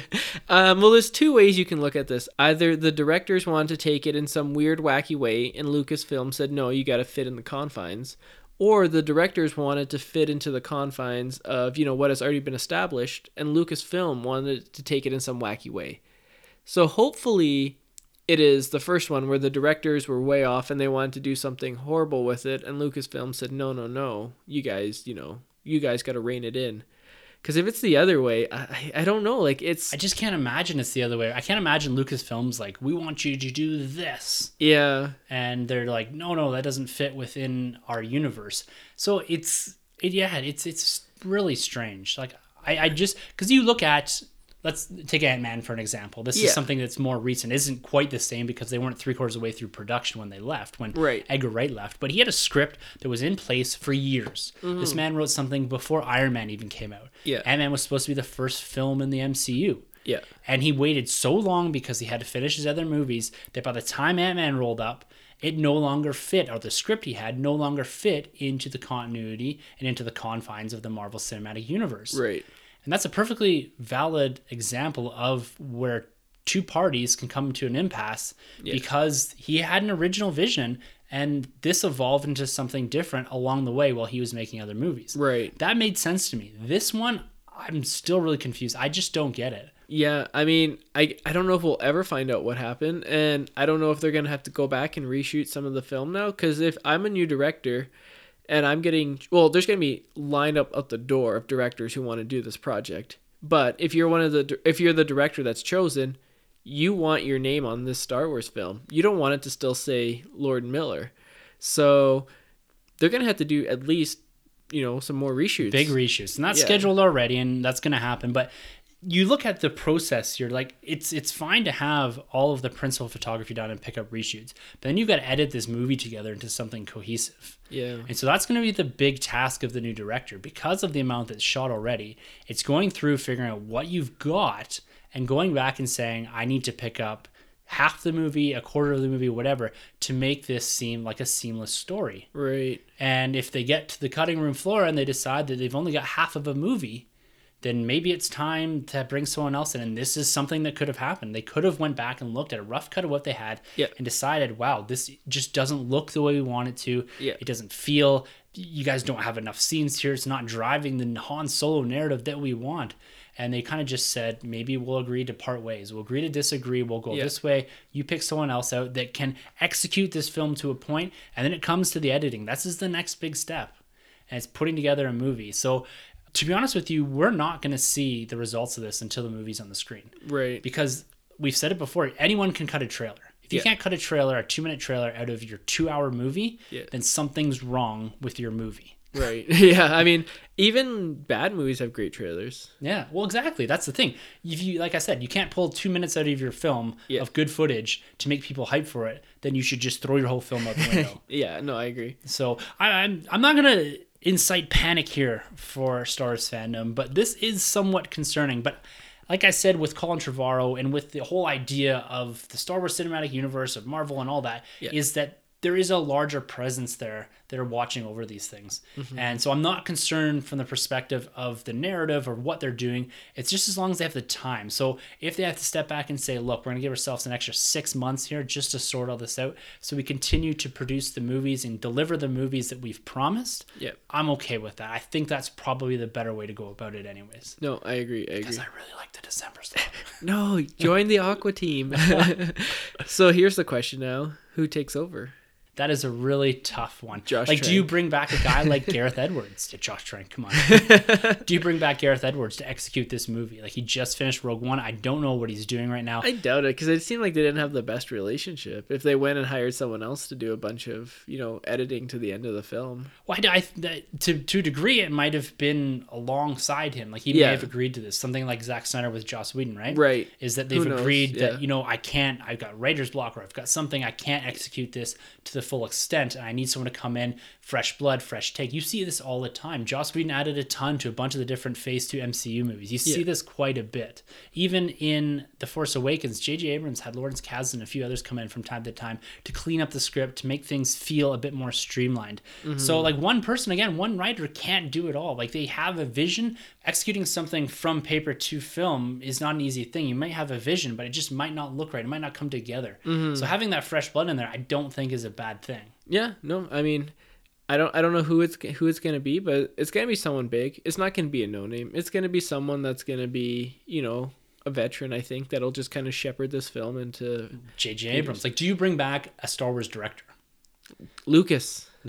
Speaker 2: Um, well, there's two ways you can look at this. Either the directors wanted to take it in some weird, wacky way, and Lucasfilm said, no, you got to fit in the confines. Or the directors wanted to fit into the confines of, you know, what has already been established, and Lucasfilm wanted to take it in some wacky way. So hopefully it is the first one where the directors were way off and they wanted to do something horrible with it, and Lucasfilm said, no, no, no, you guys, you know, you guys got to rein it in. Because if it's the other way, I, I don't know. Like it's
Speaker 1: I just can't imagine it's the other way. I can't imagine Lucasfilm's like, we want you to do this.
Speaker 2: yeah,
Speaker 1: And they're like, no, no, that doesn't fit within our universe. So it's, it, yeah, it's, it's really strange. Like, I, I just, because you look at, let's take Ant Man for an example. This
Speaker 2: Yeah.
Speaker 1: is something that's more recent. Isn't quite the same because they weren't three quarters of the way through production when they left, when
Speaker 2: Right.
Speaker 1: Edgar Wright left. But he had a script that was in place for years. This man wrote something before Iron Man even came out.
Speaker 2: Mm-hmm. Yeah.
Speaker 1: Ant Man was supposed to be the first film in the MCU.
Speaker 2: yeah,
Speaker 1: And he waited so long because he had to finish his other movies that by the time Ant Man rolled up, it no longer fit, or the script he had no longer fit into the continuity and into the confines of the Marvel Cinematic Universe.
Speaker 2: right.
Speaker 1: And that's a perfectly valid example of where two parties can come to an impasse because he had an original vision and this evolved into something different along the way while he was making other movies.
Speaker 2: Right.
Speaker 1: That made sense to me. This one, I'm still really confused. I just don't get it.
Speaker 2: Yeah, I mean, I I don't know if we'll ever find out what happened, and I don't know if they're gonna have to go back and reshoot some of the film now. Because if I'm a new director, and I'm getting well, there's gonna be lined up at the door of directors who want to do this project. But if you're one of the if you're the director that's chosen, you want your name on this Star Wars film. You don't want it to still say Lord Miller. So they're gonna have to do at least you know some more reshoots.
Speaker 1: big reshoots and that's
Speaker 2: Yeah.
Speaker 1: scheduled already and that's going to happen but you look at the process you're like it's it's fine to have all of the principal photography done and pick up reshoots but then you've got to edit this movie together into something cohesive
Speaker 2: Yeah.
Speaker 1: and so that's going to be the big task of the new director because of the amount that's shot already it's going through figuring out what you've got and going back and saying i need to pick up half the movie a quarter of the movie whatever to make this seem like a seamless story
Speaker 2: Right.
Speaker 1: and if they get to the cutting room floor and they decide that they've only got half of a movie, then maybe it's time to bring someone else in. And this is something that could have happened. They could have went back and looked at a rough cut of what they had
Speaker 2: Yeah.
Speaker 1: and decided, wow, this just doesn't look the way we want it to.
Speaker 2: Yeah.
Speaker 1: It doesn't feel. You guys don't have enough scenes here. It's not driving the Han Solo narrative that we want. And they kind of just said, maybe we'll agree to part ways. We'll agree to disagree. We'll go
Speaker 2: Yeah.
Speaker 1: this way. You pick someone else out that can execute this film to a point, and then it comes to the editing. That's is the next big step, and it's putting together a movie. So, to be honest with you, we're not going to see the results of this until the movie's on the screen
Speaker 2: Right.
Speaker 1: because we've said it before. Anyone can cut a trailer. If you
Speaker 2: Yeah.
Speaker 1: can't cut a trailer, a two-minute trailer out of your two-hour movie,
Speaker 2: Yeah.
Speaker 1: then something's wrong with your movie.
Speaker 2: Right. Yeah. I mean, even bad movies have great trailers.
Speaker 1: Yeah, well, exactly. That's the thing. If you, like I said, you can't pull two minutes out of your film
Speaker 2: Yeah.
Speaker 1: of good footage to make people hype for it. Then you should just throw your whole film out the window.
Speaker 2: Yeah. No, I agree.
Speaker 1: so I, I'm, I'm not gonna incite panic here for Star Wars fandom, but this is somewhat concerning. But like I said with Colin Trevorrow and with the whole idea of the Star Wars cinematic universe of Marvel and all that, is that there is a larger presence there that are watching over these things. Mm-hmm. And so I'm not concerned from the perspective of the narrative or what they're doing. It's just as long as they have the time. So if they have to step back and say, look, we're going to give ourselves an extra six months here just to sort all this out so we continue to produce the movies and deliver the movies that we've promised,
Speaker 2: Yep.
Speaker 1: I'm okay with that. I think that's probably the better way to go about it, anyways.
Speaker 2: No, I agree. I agree.
Speaker 1: Because I really like the December stuff.
Speaker 2: No, join the Aqua team. so here's the question now: Who takes over?
Speaker 1: That is a really tough one.
Speaker 2: Josh
Speaker 1: like, do you bring back a guy like Gareth Edwards? Yeah, Josh Trank, come on. do you bring back Gareth Edwards to execute this movie? Like, he just finished Rogue One. I don't know what he's doing right now.
Speaker 2: I doubt it because it seemed like they didn't have the best relationship. If they went and hired someone else to do a bunch of you know editing to the end of the film,
Speaker 1: Well, I, I that, to to a degree, it might have been alongside him. Like he may have agreed to this. Something like Zack Snyder with Joss Whedon, right?
Speaker 2: Right.
Speaker 1: Is that they've agreed
Speaker 2: Yeah.
Speaker 1: that you know I can't. I've got writer's block, or I've got something I can't execute this to the full extent, and I need someone to come in, fresh blood, fresh take. You see this all the time. Joss Whedon added a ton to a bunch of the different Phase Two MCU movies. You see
Speaker 2: Yeah.
Speaker 1: this quite a bit. Even in The Force Awakens, J.J. Abrams had Lawrence Kasdan and a few others come in from time to time to clean up the script to make things feel a bit more streamlined. Mm-hmm. So, like one person, again, one writer can't do it all. Like they have a vision. Executing something from paper to film is not an easy thing. You might have a vision, but it just might not look right. It might not come together. Mm-hmm. So having that fresh blood in there, I don't think is a bad thing.
Speaker 2: yeah, no, I mean, I don't, I don't know who it's who it's gonna be, but it's gonna be someone big. It's not gonna be a no name. It's gonna be someone that's gonna be, you know, a veteran. I think that'll just kind of shepherd this film into
Speaker 1: J.J. Abrams, like, do you bring back a Star Wars director?
Speaker 2: Lucas.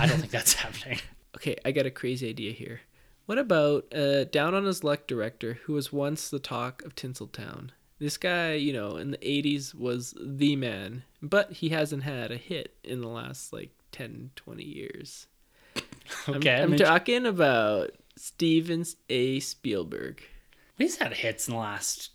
Speaker 1: I don't think that's happening.
Speaker 2: Okay, I got a crazy idea here. What about uh, down on his luck director who was once the talk of Tinseltown? This guy, you know, in the 80s was the man, but he hasn't had a hit in the last like 10, 20 years.
Speaker 1: Okay,
Speaker 2: I'm,
Speaker 1: I'm,
Speaker 2: talking about Steven A. Spielberg.
Speaker 1: he's had hits in the last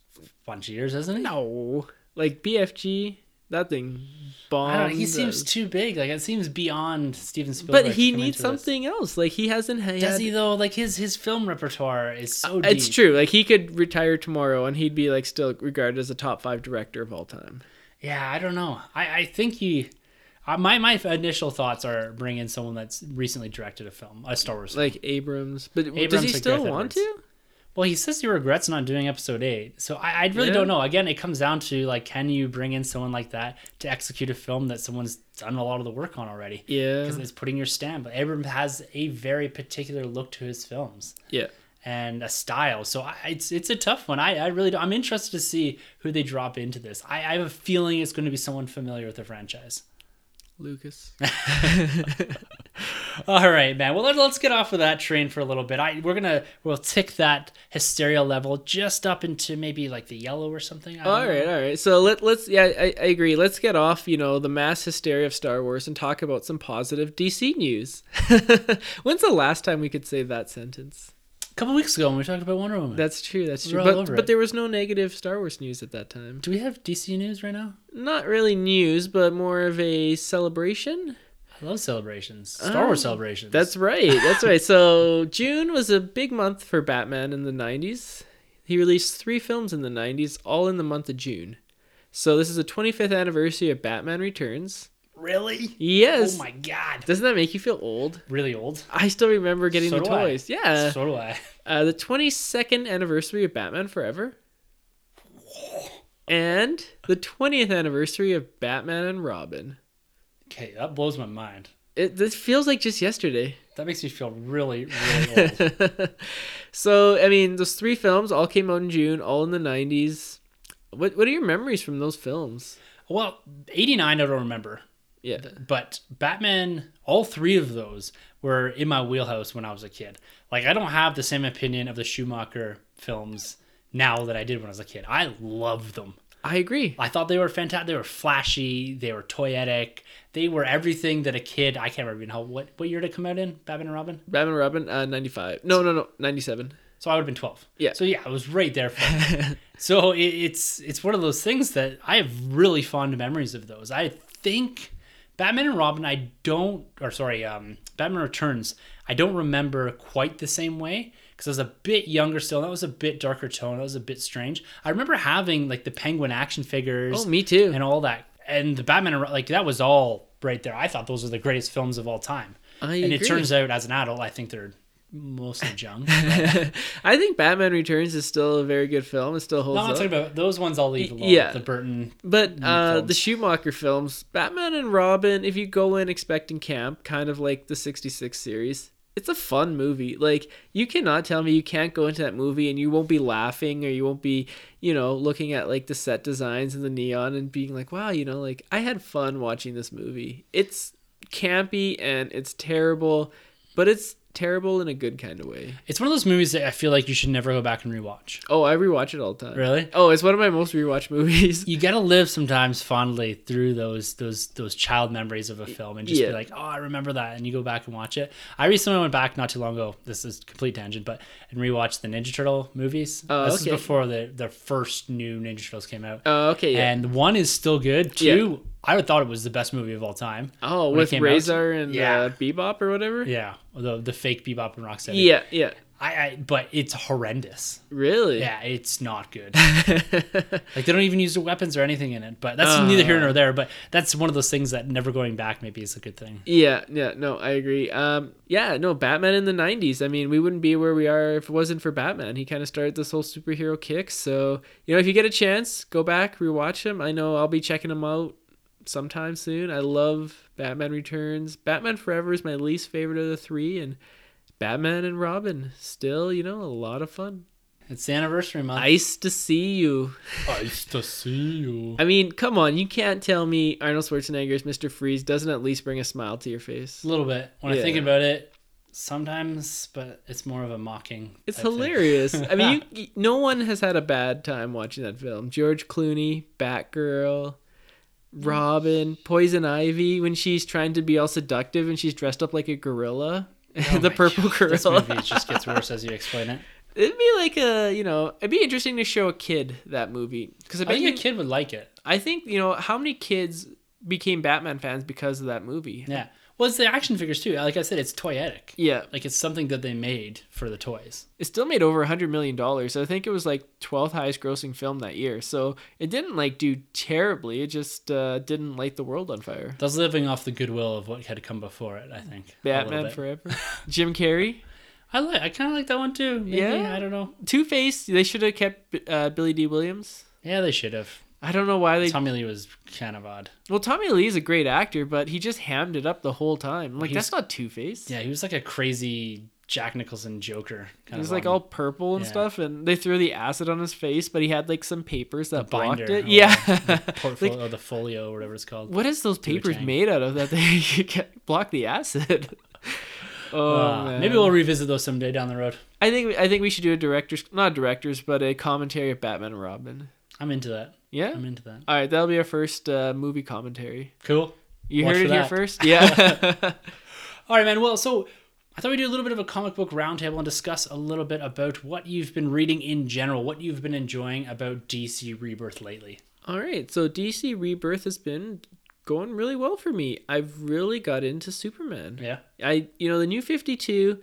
Speaker 1: bunch of years, hasn't he?
Speaker 2: No, like BFG, that thing
Speaker 1: I
Speaker 2: bombed.
Speaker 1: don't. He seems too big. Like it seems beyond Steven Spielberg.
Speaker 2: but he needs
Speaker 1: into this.
Speaker 2: something else. Like he hasn't had.
Speaker 1: Does he though? Like his his film repertoire is so uh, deep.
Speaker 2: It's true. Like he could retire tomorrow and he'd be like still regarded as a top five director of all time.
Speaker 1: Yeah, I don't know. I I think he. My my initial thoughts are bring in someone that's recently directed a film, a Star Wars. film.
Speaker 2: Like Abrams, but does he still want to?
Speaker 1: Well, he says he regrets not doing episode eight. So I, I really
Speaker 2: Yeah.
Speaker 1: don't know. Again, it comes down to like, can you bring in someone like that to execute a film that someone's done a lot of the work on already?
Speaker 2: Yeah,
Speaker 1: Because it's putting your stamp. But Abrams has a very particular look to his films.
Speaker 2: yeah.
Speaker 1: and a style. So I, it's it's a tough one. I, I really don't, I'm interested to see who they drop into this. I, I have a feeling it's going to be someone familiar with the franchise.
Speaker 2: Lucas.
Speaker 1: All right, man. Well, let, let's get off of that train for a little bit. I we're gonna we'll tick that hysteria level just up into maybe like the yellow or something.
Speaker 2: All
Speaker 1: know.
Speaker 2: right, all right. So let let's yeah, I, I agree. Let's get off you know the mass hysteria of Star Wars and talk about some positive DC news. When's the last time we could say that sentence?
Speaker 1: A couple weeks ago when we talked about Wonder Woman.
Speaker 2: That's true. That's
Speaker 1: We're
Speaker 2: true.
Speaker 1: all
Speaker 2: But
Speaker 1: over
Speaker 2: but
Speaker 1: it.
Speaker 2: there was no negative Star Wars news at that time.
Speaker 1: Do we have DC news right now?
Speaker 2: Not really news, but more of a celebration.
Speaker 1: I love celebrations. Star um, Wars celebrations.
Speaker 2: That's right. That's right. So June was a big month for Batman in the 90s. He released three films in the 90s, all in the month of June. So this is the 25th anniversary of Batman Returns.
Speaker 1: Really.
Speaker 2: Yes.
Speaker 1: Oh my god.
Speaker 2: Doesn't that make you feel old?
Speaker 1: Really old.
Speaker 2: I still remember getting
Speaker 1: So
Speaker 2: the
Speaker 1: do I.
Speaker 2: toys. Yeah.
Speaker 1: so do I.
Speaker 2: Uh, the 22nd anniversary of Batman Forever. And the 20th anniversary of Batman and Robin.
Speaker 1: Okay, that blows my mind.
Speaker 2: It this feels like just yesterday.
Speaker 1: That makes me feel really, really old.
Speaker 2: so I mean, those three films all came out in June, all in the '90s. What What are your memories from those films?
Speaker 1: well, 89 I don't remember.
Speaker 2: Yeah,
Speaker 1: But Batman, all three of those were in my wheelhouse when I was a kid. Like, I don't have the same opinion of the Schumacher films now that I did when I was a kid. I love them.
Speaker 2: I agree.
Speaker 1: I thought they were fantastic. They were flashy. They were toyetic. They were everything that a kid. I can't remember even how what what year did it come out in Batman and Robin.
Speaker 2: Batman and Robin, uh, '95. No, no, no, '97.
Speaker 1: So I would have been twelve.
Speaker 2: Yeah.
Speaker 1: So yeah, I was right there. So it, it's it's one of those things that I have really fond memories of those. I think Batman and Robin, I don't, or sorry, um, Batman Returns, I don't remember quite the same way because I was a bit younger still. That was a bit darker tone. That was a bit strange. I remember having like the Penguin action figures.
Speaker 2: Oh, me too.
Speaker 1: And all that, and the Batman and like that was all right there. I thought those were the greatest films of all time.
Speaker 2: I
Speaker 1: and it turns out, as an adult, I think they're mostly junk.
Speaker 2: I think Batman Returns is still a very good film. It still holds No,
Speaker 1: I'm not
Speaker 2: up.
Speaker 1: talking about those ones. I'll leave alone.
Speaker 2: yeah.
Speaker 1: the Burton.
Speaker 2: But uh, the Schumacher films, Batman and Robin, if you go in expecting camp, kind of like the 66 series, it's a fun movie. Like, you cannot tell me you can't go into that movie and you won't be laughing or you won't be, you know, looking at like the set designs and the neon and being like, wow, you know, like I had fun watching this movie. It's campy and it's terrible, but it's terrible in a good kind of way.
Speaker 1: It's one of those movies that I feel like you should never go back and rewatch.
Speaker 2: Oh, I rewatch it all the time.
Speaker 1: Really?
Speaker 2: Oh, it's one of my most rewatched movies.
Speaker 1: You gotta live sometimes fondly through those those those child memories of a film and just
Speaker 2: Yeah.
Speaker 1: be like, oh, I remember that, and you go back and watch it. I recently went back not too long ago. This is complete tangent, but and rewatched the Ninja Turtle movies.
Speaker 2: Oh,
Speaker 1: this
Speaker 2: okay.
Speaker 1: is before the the first new Ninja Turtles came out.
Speaker 2: Oh, okay, yeah.
Speaker 1: And one is still good. Two, I would thought it was the best movie of all time.
Speaker 2: oh, with
Speaker 1: came out.
Speaker 2: Rahzar and
Speaker 1: Yeah.
Speaker 2: uh, Bebop or whatever?
Speaker 1: Yeah, the the fake Bebop and Rocksteady.
Speaker 2: Yeah, yeah.
Speaker 1: I, I but it's horrendous.
Speaker 2: Really?
Speaker 1: Yeah, it's not good. like they don't even use the weapons or anything in it. But that's neither here nor there. But that's one of those things that never going back maybe is a good thing.
Speaker 2: Yeah, yeah, no, I agree. Um, yeah, no, Batman in the '90s. I mean, we wouldn't be where we are if it wasn't for Batman. He kind of started this whole superhero kick. So, you know, if you get a chance, go back, rewatch him. I know I'll be checking him out sometime soon. I love Batman Returns. Batman Forever is my least favorite of the three, and Batman and Robin still, you know, a lot of fun.
Speaker 1: It's the anniversary month.
Speaker 2: Nice to see you.
Speaker 1: Nice to see you.
Speaker 2: I mean, come on, you can't tell me Arnold Schwarzenegger's Mr. Freeze doesn't at least bring a smile to your face.
Speaker 1: A little bit when I think about it. Sometimes, but it's more of a mocking.
Speaker 2: It's hilarious. I mean, you, no one has had a bad time watching that film. George Clooney, Batgirl, Robin, Poison Ivy when she's trying to be all seductive and she's dressed up like a gorilla.
Speaker 1: Oh
Speaker 2: the purple
Speaker 1: God, This
Speaker 2: gorilla.
Speaker 1: movie just gets worse as you explain it.
Speaker 2: It'd be like a, you know, it'd be interesting to show a kid that movie because I
Speaker 1: I think
Speaker 2: you,
Speaker 1: a kid would like it.
Speaker 2: I think you know how many kids became Batman fans because of that movie.
Speaker 1: Yeah. Well, it's the action figures too. Like I said, it's toyetic.
Speaker 2: Yeah,
Speaker 1: Like it's something that they made for the toys.
Speaker 2: it still made over a hundred million dollars. I think it was like 12th highest grossing film that year. So it didn't like do terribly. It just uh, didn't light the world on fire.
Speaker 1: That's living off the goodwill of what had come before it. I think.
Speaker 2: Batman. Forever. Jim Carrey.
Speaker 1: I like. I kind of like that one too. Maybe,
Speaker 2: Yeah?
Speaker 1: I don't know.
Speaker 2: Two Face. They should have kept uh, Billy Dee Williams.
Speaker 1: Yeah, they should have.
Speaker 2: I don't know why they.
Speaker 1: Tommy Lee was kind of odd.
Speaker 2: Well, Tommy Lee is a great actor, but he just hammed it up the whole time. Like
Speaker 1: He's-
Speaker 2: that's not Two Face.
Speaker 1: Yeah, he was like a crazy Jack Nicholson Joker. Kind
Speaker 2: He was
Speaker 1: of
Speaker 2: like
Speaker 1: on
Speaker 2: all purple and
Speaker 1: Yeah.
Speaker 2: stuff, and they threw the acid on his face, but he had like some papers that blocked
Speaker 1: binder
Speaker 2: it.
Speaker 1: or
Speaker 2: Yeah.
Speaker 1: the portfolio,
Speaker 2: Like,
Speaker 1: or the folio, or whatever it's called.
Speaker 2: what is those papers made out of that they block the acid? oh
Speaker 1: Uh,
Speaker 2: man.
Speaker 1: maybe we'll revisit those someday down the road.
Speaker 2: I think I think we should do a director's not directors, but a commentary of Batman and Robin.
Speaker 1: I'm into that.
Speaker 2: Yeah.
Speaker 1: I'm into that.
Speaker 2: All right, that'll be our first uh, movie commentary.
Speaker 1: Cool.
Speaker 2: You
Speaker 1: Watch
Speaker 2: heard it here first. Yeah.
Speaker 1: All right, man. Well, so I thought we'd do a little bit of a comic book roundtable and discuss a little bit about what you've been reading in general, what you've been enjoying about DC Rebirth lately.
Speaker 2: All right, so DC Rebirth has been going really well for me. I've really got into Superman.
Speaker 1: Yeah.
Speaker 2: I you know the new 52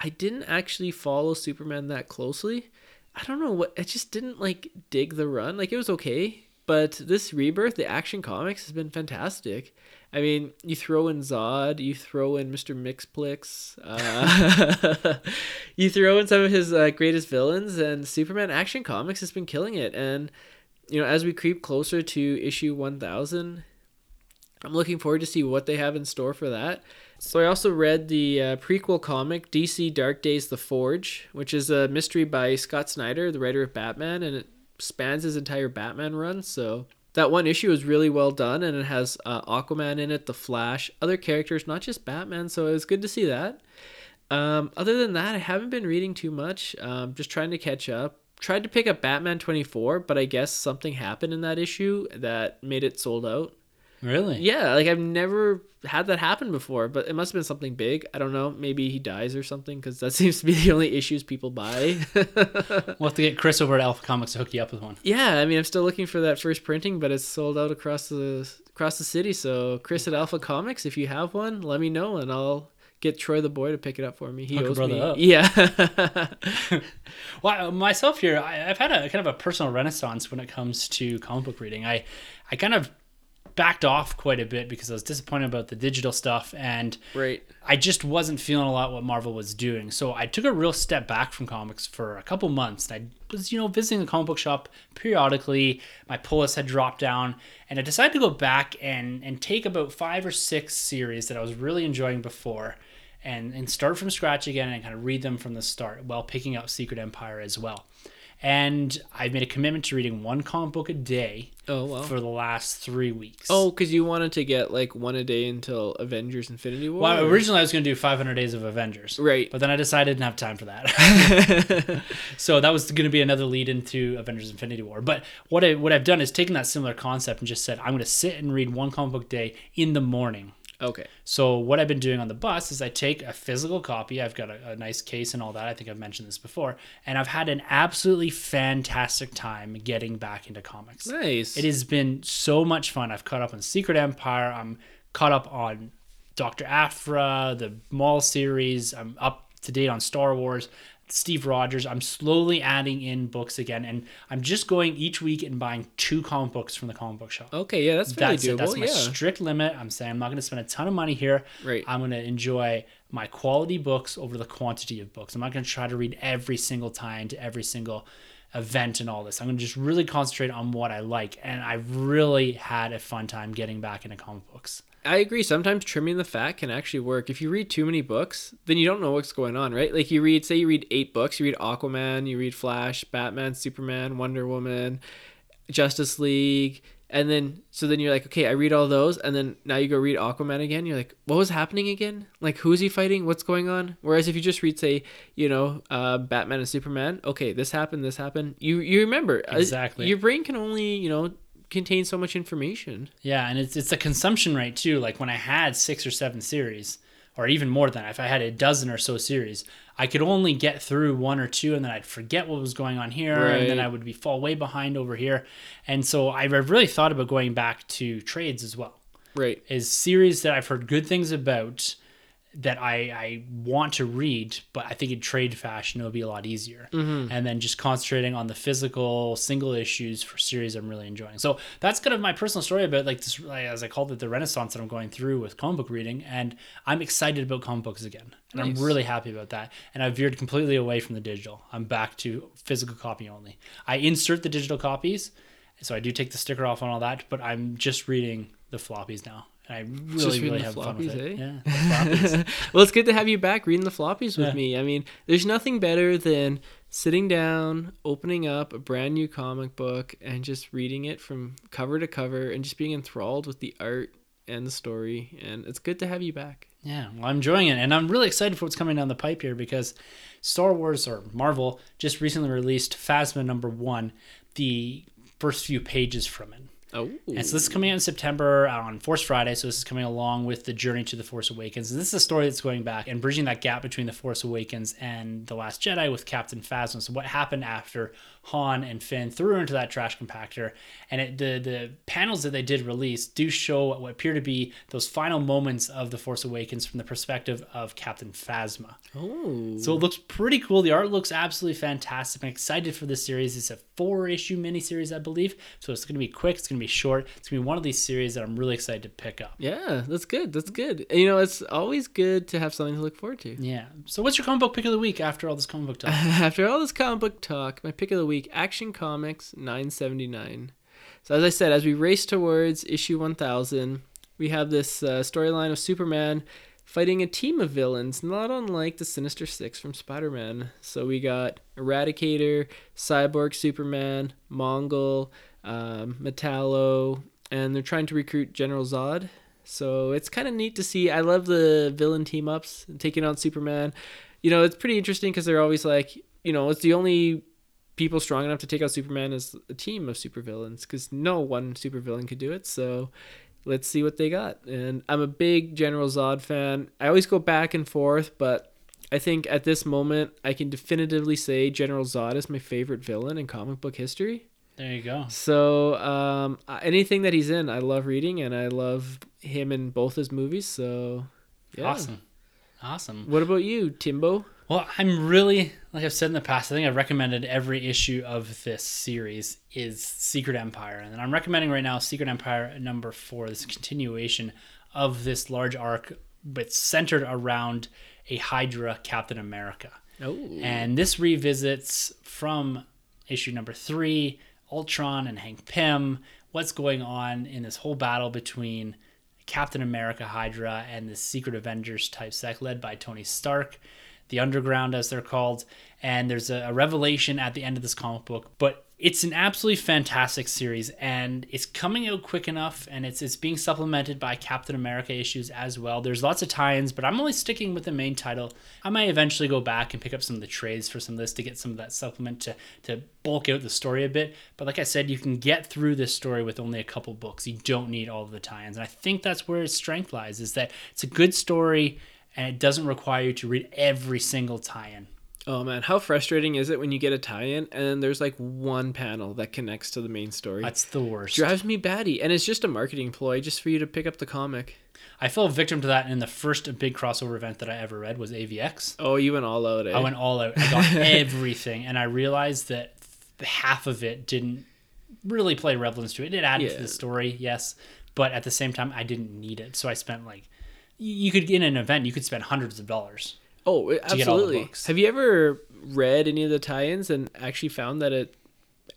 Speaker 2: I didn't actually follow Superman that closely. I don't know what I just didn't like dig the run. Like it was okay, but this rebirth, the action comics has been fantastic. I mean, you throw in Zod, you throw in Mr. Mxyzptlk, uh, you throw in some of his uh, greatest villains, and Superman Action Comics has been killing it. And you know, as we creep closer to issue 1000, I'm looking forward to see what they have in store for that. So I also read the uh, prequel comic DC Dark Days: The Forge, which is a mystery by Scott Snyder, the writer of Batman, and it spans his entire Batman run. So that one issue is really well done, and it has uh, Aquaman in it, The Flash, other characters, not just Batman. So it was good to see that. Um, other than that, I haven't been reading too much. Um, just trying to catch up. Tried to pick up Batman 24, but I guess something happened in that issue that made it sold out.
Speaker 1: Really?
Speaker 2: Yeah, like I've never had that happen before, but it must have been something big. I don't know. Maybe he dies or something because that seems to be the only issues people buy.
Speaker 1: We'll have to get Chris over at Alpha Comics to hook you up with one.
Speaker 2: yeah, I mean, I'm still looking for that first printing, but it's sold out across the across the city. So, Chris at Alpha Comics, if you have one, let me know and I'll get Troy the boy to pick it up for me. He
Speaker 1: Hook
Speaker 2: owes
Speaker 1: brother
Speaker 2: me.
Speaker 1: up.
Speaker 2: Yeah.
Speaker 1: Well, myself here, I, I've had a kind of a personal renaissance when it comes to comic book reading. I, I kind of backed off quite a bit because I was disappointed about the digital stuff and
Speaker 2: right.
Speaker 1: I just wasn't feeling a lot what Marvel was doing. So I took a real step back from comics for a couple months. I was, you know, visiting the comic book shop periodically. My pull-list had dropped down, and I decided to go back and and take about five or six series that I was really enjoying before, and and start from scratch again and kind of read them from the start while picking up Secret Empire as well. And I've made a commitment to reading one comic book a day
Speaker 2: Oh wow.
Speaker 1: for the last three weeks.
Speaker 2: Oh, because you wanted to get like one a day until Avengers Infinity War?
Speaker 1: Well,
Speaker 2: or-
Speaker 1: originally I was going to do 500 Days of Avengers.
Speaker 2: Right.
Speaker 1: But then I decided I didn't have time for that. so that was going to be another lead into Avengers Infinity War. But what, I, what I've done is taken that similar concept and just said, I'm going to sit and read one comic book day in the morning.
Speaker 2: Okay.
Speaker 1: So what I've been doing on the bus is I take a physical copy. I've got a, a nice case and all that. I think I've mentioned this before. And I've had an absolutely fantastic time getting back into comics.
Speaker 2: Nice.
Speaker 1: It has been so much fun. I've caught up on Secret Empire. I'm caught up on Doctor Aphra, the Maul series. I'm up to date on Star Wars. Steve Rogers. I'm slowly adding in books again, and I'm just going each week and buying two comic books from the comic book shop.
Speaker 2: Okay, yeah, that's fairly
Speaker 1: That's
Speaker 2: doable.
Speaker 1: it. That's my
Speaker 2: yeah.
Speaker 1: strict limit. I'm saying I'm not going to spend a ton of money here.
Speaker 2: Right.
Speaker 1: I'm going to enjoy my quality books over the quantity of books. I'm not going to try to read every single time to every single event and all this. I'm going to just really concentrate on what I like. And I really had a fun time getting back into comic books.
Speaker 2: I agree. Sometimes trimming the fat can actually work. If you read too many books, then you don't know what's going on, right? Like you read, say you read eight books, you read Aquaman, you read Flash, Batman, Superman, Wonder Woman, Justice League, and then so then you're like, okay, I read all those, and then now you go read Aquaman again. You're like, what was happening again? Like who is he fighting? What's going on? Whereas if you just read, say, you know, uh, Batman and Superman, okay, this happened, this happened. You you remember Uh,
Speaker 1: Exactly.
Speaker 2: Your brain can only you know contain so much information.
Speaker 1: Yeah, and it's it's a consumption rate too. Like when I had six or seven series, or even more than that, if I had a dozen or so series, I could only get through one or two, and then I'd forget what was going on here, and then I would be fall way behind over here. And so I've really thought about going back to trades as well.
Speaker 2: Right.
Speaker 1: Is series that I've heard good things about that I, I want to read, but I think in trade fashion it'll be a lot easier.
Speaker 2: Mm-hmm.
Speaker 1: And then just concentrating on the physical single issues for series I'm really enjoying. So that's kind of my personal story about like this, like, as I called it, the renaissance that I'm going through with comic book reading. And I'm excited about comic books again. And
Speaker 2: Nice.
Speaker 1: I'm really happy about that. And I've veered completely away from the digital. I'm back to physical copy only. I insert the digital copies, so I do take the sticker off on all that, but I'm just reading the floppies now. I really, really have fun with
Speaker 2: floppies,
Speaker 1: it.
Speaker 2: eh?
Speaker 1: Yeah, floppies.
Speaker 2: well, it's good to have you back reading the floppies with
Speaker 1: Yeah.
Speaker 2: me. I mean, there's nothing better than sitting down, opening up a brand new comic book, and just reading it from cover to cover and just being enthralled with the art and the story. And it's good to have you back.
Speaker 1: Yeah, well, I'm enjoying it, and I'm really excited for what's coming down the pipe here because Star Wars or Marvel just recently released Phasma number one, the first few pages from it.
Speaker 2: Oh,
Speaker 1: And so this is coming out in September uh, on Force Friday. So this is coming along with the Journey to the Force Awakens. And this is a story that's going back and bridging that gap between the Force Awakens and the Last Jedi with Captain Phasma. So what happened after Han and Finn threw her into that trash compactor? And it, the the panels that they did release do show what appear to be those final moments of the Force Awakens from the perspective of Captain Phasma.
Speaker 2: oh,
Speaker 1: So it looks pretty cool. The art looks absolutely fantastic. I'm excited for this series. It's a four issue miniseries, I believe. So it's going to be quick. It's going to be short. It's going to be one of these series that I'm really excited to pick up.
Speaker 2: yeah, that's good. That's good. You know, it's always good to have something to look forward to.
Speaker 1: Yeah. So what's your comic book pick of the week after all this comic book talk?
Speaker 2: After all this comic book talk, my pick of the week, Action Comics 979. So as I said, as we race towards issue 1000, we have this uh, storyline of Superman fighting a team of villains, not unlike the Sinister Six from Spider-Man. So we got Eradicator, Cyborg Superman, Mongul, um, Metallo, and they're trying to recruit General Zod. So it's kind of neat to see. I love the villain team ups taking on Superman. You know, it's pretty interesting because they're always like, you know, it's the only people strong enough to take out Superman as a team of supervillains because no one supervillain could do it. So let's see what they got. And I'm a big General Zod fan. I always go back and forth, but I think at this moment I can definitively say General Zod is my favorite villain in comic book history.
Speaker 1: There you go.
Speaker 2: So um, anything that he's in, I love reading, and I love him in both his movies. So yeah.
Speaker 1: Awesome. Awesome.
Speaker 2: What about you, Timbo?
Speaker 1: Well, I'm really, like I've said in the past, I think I've recommended every issue of this series is Secret Empire. And I'm recommending right now Secret Empire number four, this continuation of this large arc, but centered around a Hydra Captain America.
Speaker 2: Oh,
Speaker 1: And this revisits from issue number three Ultron and Hank Pym, what's going on in this whole battle between Captain America Hydra and the Secret Avengers type sect led by Tony Stark, the Underground as they're called. And there's a, a revelation at the end of this comic book, but it's an absolutely fantastic series and it's coming out quick enough and it's it's being supplemented by Captain America issues as well. There's lots of tie-ins, but I'm only sticking with the main title. I might eventually go back and pick up some of the trades for some of this to get some of that supplement to to bulk out the story a bit. But like I said, you can get through this story with only a couple books. You don't need all of the tie-ins. And I think that's where its strength lies is that it's a good story and it doesn't require you to read every single tie-in.
Speaker 2: oh man, how frustrating is it when you get a tie-in and then there's like one panel that connects to the main story?
Speaker 1: That's the worst.
Speaker 2: drives me batty, and it's just a marketing ploy just for you to pick up the comic.
Speaker 1: I fell victim to that in the first big crossover event that I ever read was AVX.
Speaker 2: Oh, you went all out. Eh?
Speaker 1: I went all out. I got everything, and I realized that half of it didn't really play relevance to it. It added to the story, yes, but at the same time, I didn't need it. So I spent like, you could in an event, you could spend hundreds of dollars.
Speaker 2: Oh,
Speaker 1: get all the
Speaker 2: absolutely. Have you ever read any of the tie-ins and actually found that it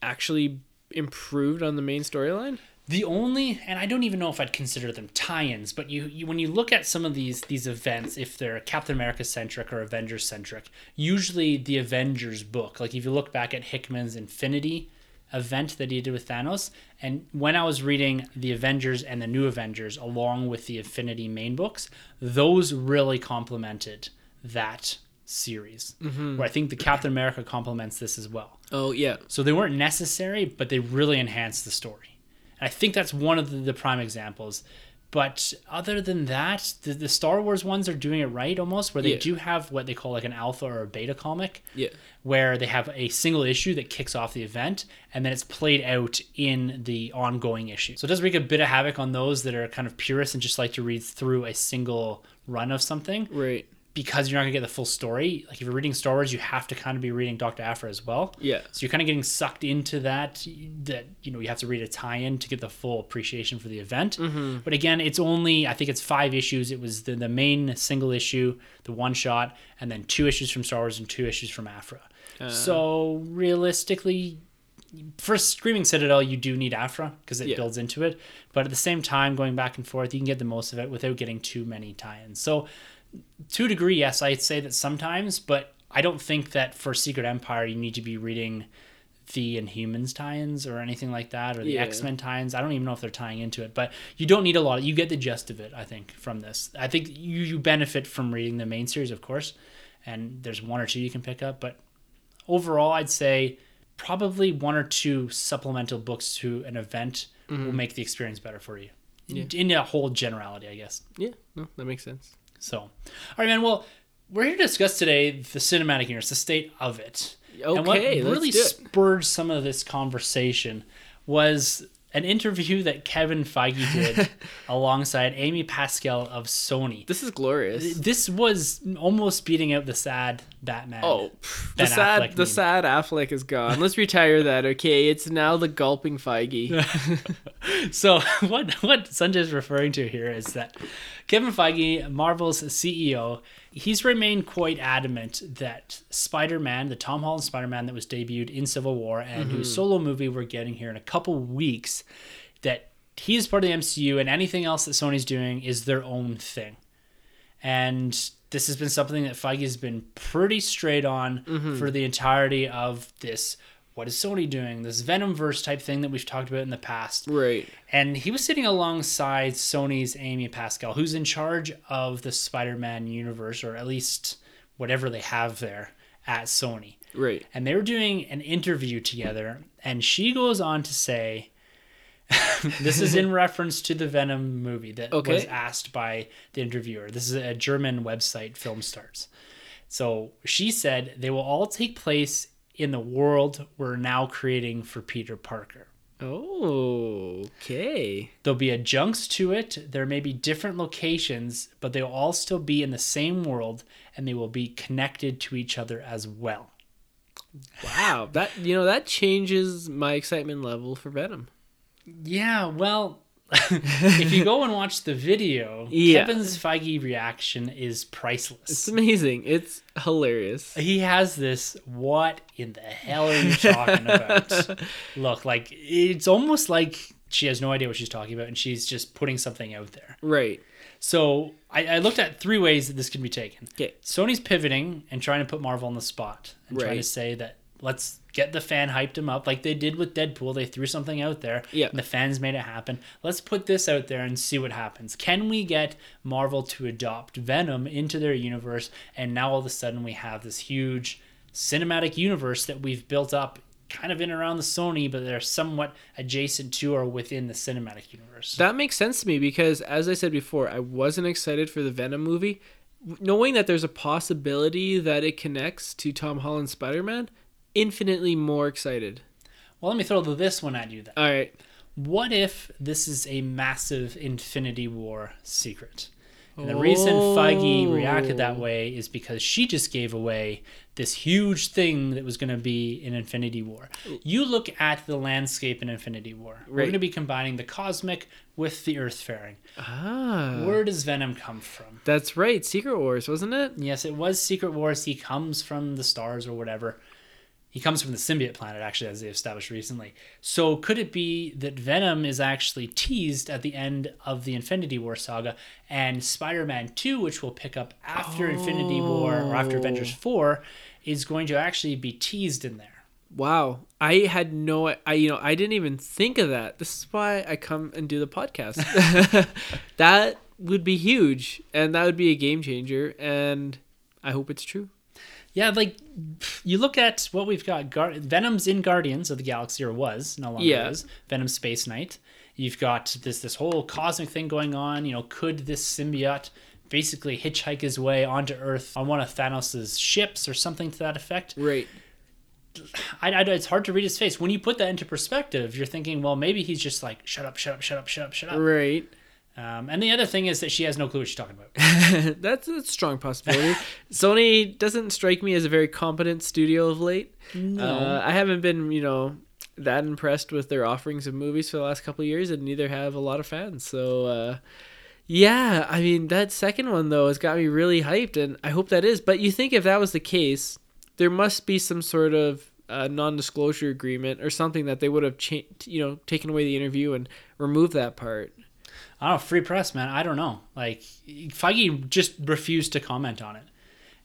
Speaker 2: actually improved on the main storyline?
Speaker 1: The only, and I don't even know if I'd consider them tie-ins, but you, you when you look at some of these these events, if they're Captain America centric or Avengers centric, usually the Avengers book, like if you look back at Hickman's Infinity event that he did with Thanos, and when I was reading the Avengers and the New Avengers along with the Infinity main books, those really complemented that series. Mm-hmm. Where I think the Captain America complements this as well.
Speaker 2: Oh yeah,
Speaker 1: So they weren't necessary, but they really enhanced the story. And I think that's one of the, the prime examples. But other than that, the, the Star Wars ones are doing it right almost, where they
Speaker 2: Yeah.
Speaker 1: do have what they call like an alpha or a beta comic,
Speaker 2: yeah.
Speaker 1: where they have a single issue that kicks off the event and then it's played out in the ongoing issue. So it does wreak a bit of havoc on those that are kind of purists and just like to read through a single run of something
Speaker 2: Right.
Speaker 1: Because you're not gonna get the full story. Like if you're reading Star Wars, you have to kind of be reading Doctor Aphra as well.
Speaker 2: Yeah.
Speaker 1: So you're kind of getting sucked into that. That you know you have to read a tie-in to get the full appreciation for the event.
Speaker 2: Mm-hmm.
Speaker 1: But again, it's only I think it's five issues. It was the the main single issue, the one shot, and then two issues from Star Wars and two issues from Aphra.
Speaker 2: Uh.
Speaker 1: so realistically. For Screaming Citadel, you do need Aphra because it
Speaker 2: Yeah.
Speaker 1: builds into it. But at the same time, going back and forth, you can get the most of it without getting too many tie-ins. So to a degree, yes, I'd say that sometimes, but I don't think that for Secret Empire you need to be reading the Inhumans tie-ins or anything like that, or the
Speaker 2: Yeah.
Speaker 1: X Men tie-ins. I don't even know if they're tying into it, but you don't need a lot. You get the gist of it, I think, from this. I think you you benefit from reading the main series, of course, and there's one or two you can pick up, but overall, I'd say probably one or two supplemental books to an event will mm-hmm. make the experience better for you. In a whole generality, I guess.
Speaker 2: Yeah. No, that makes sense.
Speaker 1: So, all right, man. Well, we're here to discuss today the cinematic universe, the state of it. and what really spurred some of this conversation was an interview that Kevin Feige did alongside Amy Pascal of Sony.
Speaker 2: This is glorious.
Speaker 1: This was almost beating out the sad Batman.
Speaker 2: Oh, pff, the sad,
Speaker 1: Affleck
Speaker 2: the
Speaker 1: meme.
Speaker 2: sad Affleck is gone. Let's retire that. Okay, it's now the gulping Feige.
Speaker 1: So what what Sunjay is referring to here is that Kevin Feige, Marvel's CEO, he's remained quite adamant that Spider-Man, the Tom Holland Spider-Man that was debuted in Civil War and whose mm-hmm. solo movie we're getting here in a couple weeks, that he is part of the MCU and anything else that Sony's doing is their own thing. And this has been something that Feige has been pretty straight on mm-hmm. for the entirety of this. What is Sony doing? This Venomverse type thing that we've talked about in the past.
Speaker 2: right.
Speaker 1: And he was sitting alongside Sony's Amy Pascal, who's in charge of the Spider Man universe, or at least whatever they have there at Sony.
Speaker 2: Right.
Speaker 1: And they were doing an interview together, and she goes on to say, this is in reference to the Venom movie that was asked by the interviewer. This is a German website, Film Stars. So she said they will all take place in the world we're now creating for Peter Parker.
Speaker 2: Oh, okay.
Speaker 1: There'll be adjuncts to it. There may be different locations, but they'll all still be in the same world and they will be connected to each other as well.
Speaker 2: Wow, that you know that changes my excitement level for Venom.
Speaker 1: Yeah, well, if you go and watch the video,
Speaker 2: Yeah.
Speaker 1: Kevin's Feige reaction is priceless.
Speaker 2: It's amazing. It's hilarious.
Speaker 1: He has this, what in the hell are you talking about? Look, like, it's almost like she has no idea what she's talking about and she's just putting something out there.
Speaker 2: Right.
Speaker 1: So I, I looked at three ways that this can be taken.
Speaker 2: Okay.
Speaker 1: Sony's pivoting and trying to put Marvel on the spot and trying to say that let's get the fan hyped him up like they did with Deadpool. They threw something out there.
Speaker 2: Yeah.
Speaker 1: And the fans made it happen. Let's put this out there and see what happens. Can we get Marvel to adopt Venom into their universe? And now all of a sudden we have this huge cinematic universe that we've built up kind of in around the Sony, but they're somewhat adjacent to or within the cinematic universe.
Speaker 2: That makes sense to me because, as I said before, I wasn't excited for the Venom movie. Knowing that there's a possibility that it connects to Tom Holland's Spider Man, infinitely more excited.
Speaker 1: well, let me throw this one at you then.
Speaker 2: All right.
Speaker 1: What if this is a massive Infinity War secret? And the reason Feige reacted that
Speaker 2: Oh.
Speaker 1: way is because she just gave away this huge thing that was going to be in Infinity War. You look at the landscape in Infinity War. We're going to be combining the cosmic with the earthfaring.
Speaker 2: Ah.
Speaker 1: Where does Venom come from?
Speaker 2: That's right. Secret Wars, wasn't it?
Speaker 1: Yes, it was Secret Wars. He comes from the stars or whatever. He comes from the symbiote planet, actually, as they established recently. So, could it be that Venom is actually teased at the end of the Infinity War saga, and Spider Man 2, which will pick up after Infinity War or after Avengers 4, is going to actually be teased in there?
Speaker 2: Wow. I had no I you know, I didn't even think of that. This is why I come and do the podcast. that would be huge and that would be a game changer and I hope it's true.
Speaker 1: Yeah, like you look at what we've got. Gar- Venom's in Guardians of the Galaxy, or was no longer
Speaker 2: Yeah.
Speaker 1: is. Venom Space Knight. You've got this this whole cosmic thing going on. You know, could this symbiote basically hitchhike his way onto Earth on one of Thanos' ships or something to that effect?
Speaker 2: Right.
Speaker 1: I, I, it's hard to read his face. When you put that into perspective, you're thinking, well, maybe he's just like, shut up, shut up, shut up, shut up, shut up.
Speaker 2: Right.
Speaker 1: Um, and the other thing is that she has no clue what she's talking about.
Speaker 2: that's a strong possibility. Sony doesn't strike me as a very competent studio of late.
Speaker 1: No.
Speaker 2: Uh, I haven't been, you know, that impressed with their offerings of movies for the last couple of years, and neither have a lot of fans. So, uh, yeah, I mean, that second one, though, has got me really hyped, and I hope that is. But you think if that was the case, there must be some sort of uh, non-disclosure agreement or something that they would have, cha- you know, taken away the interview and removed that part.
Speaker 1: I don't know, free press, man. I don't know. Like Feige just refused to comment on it.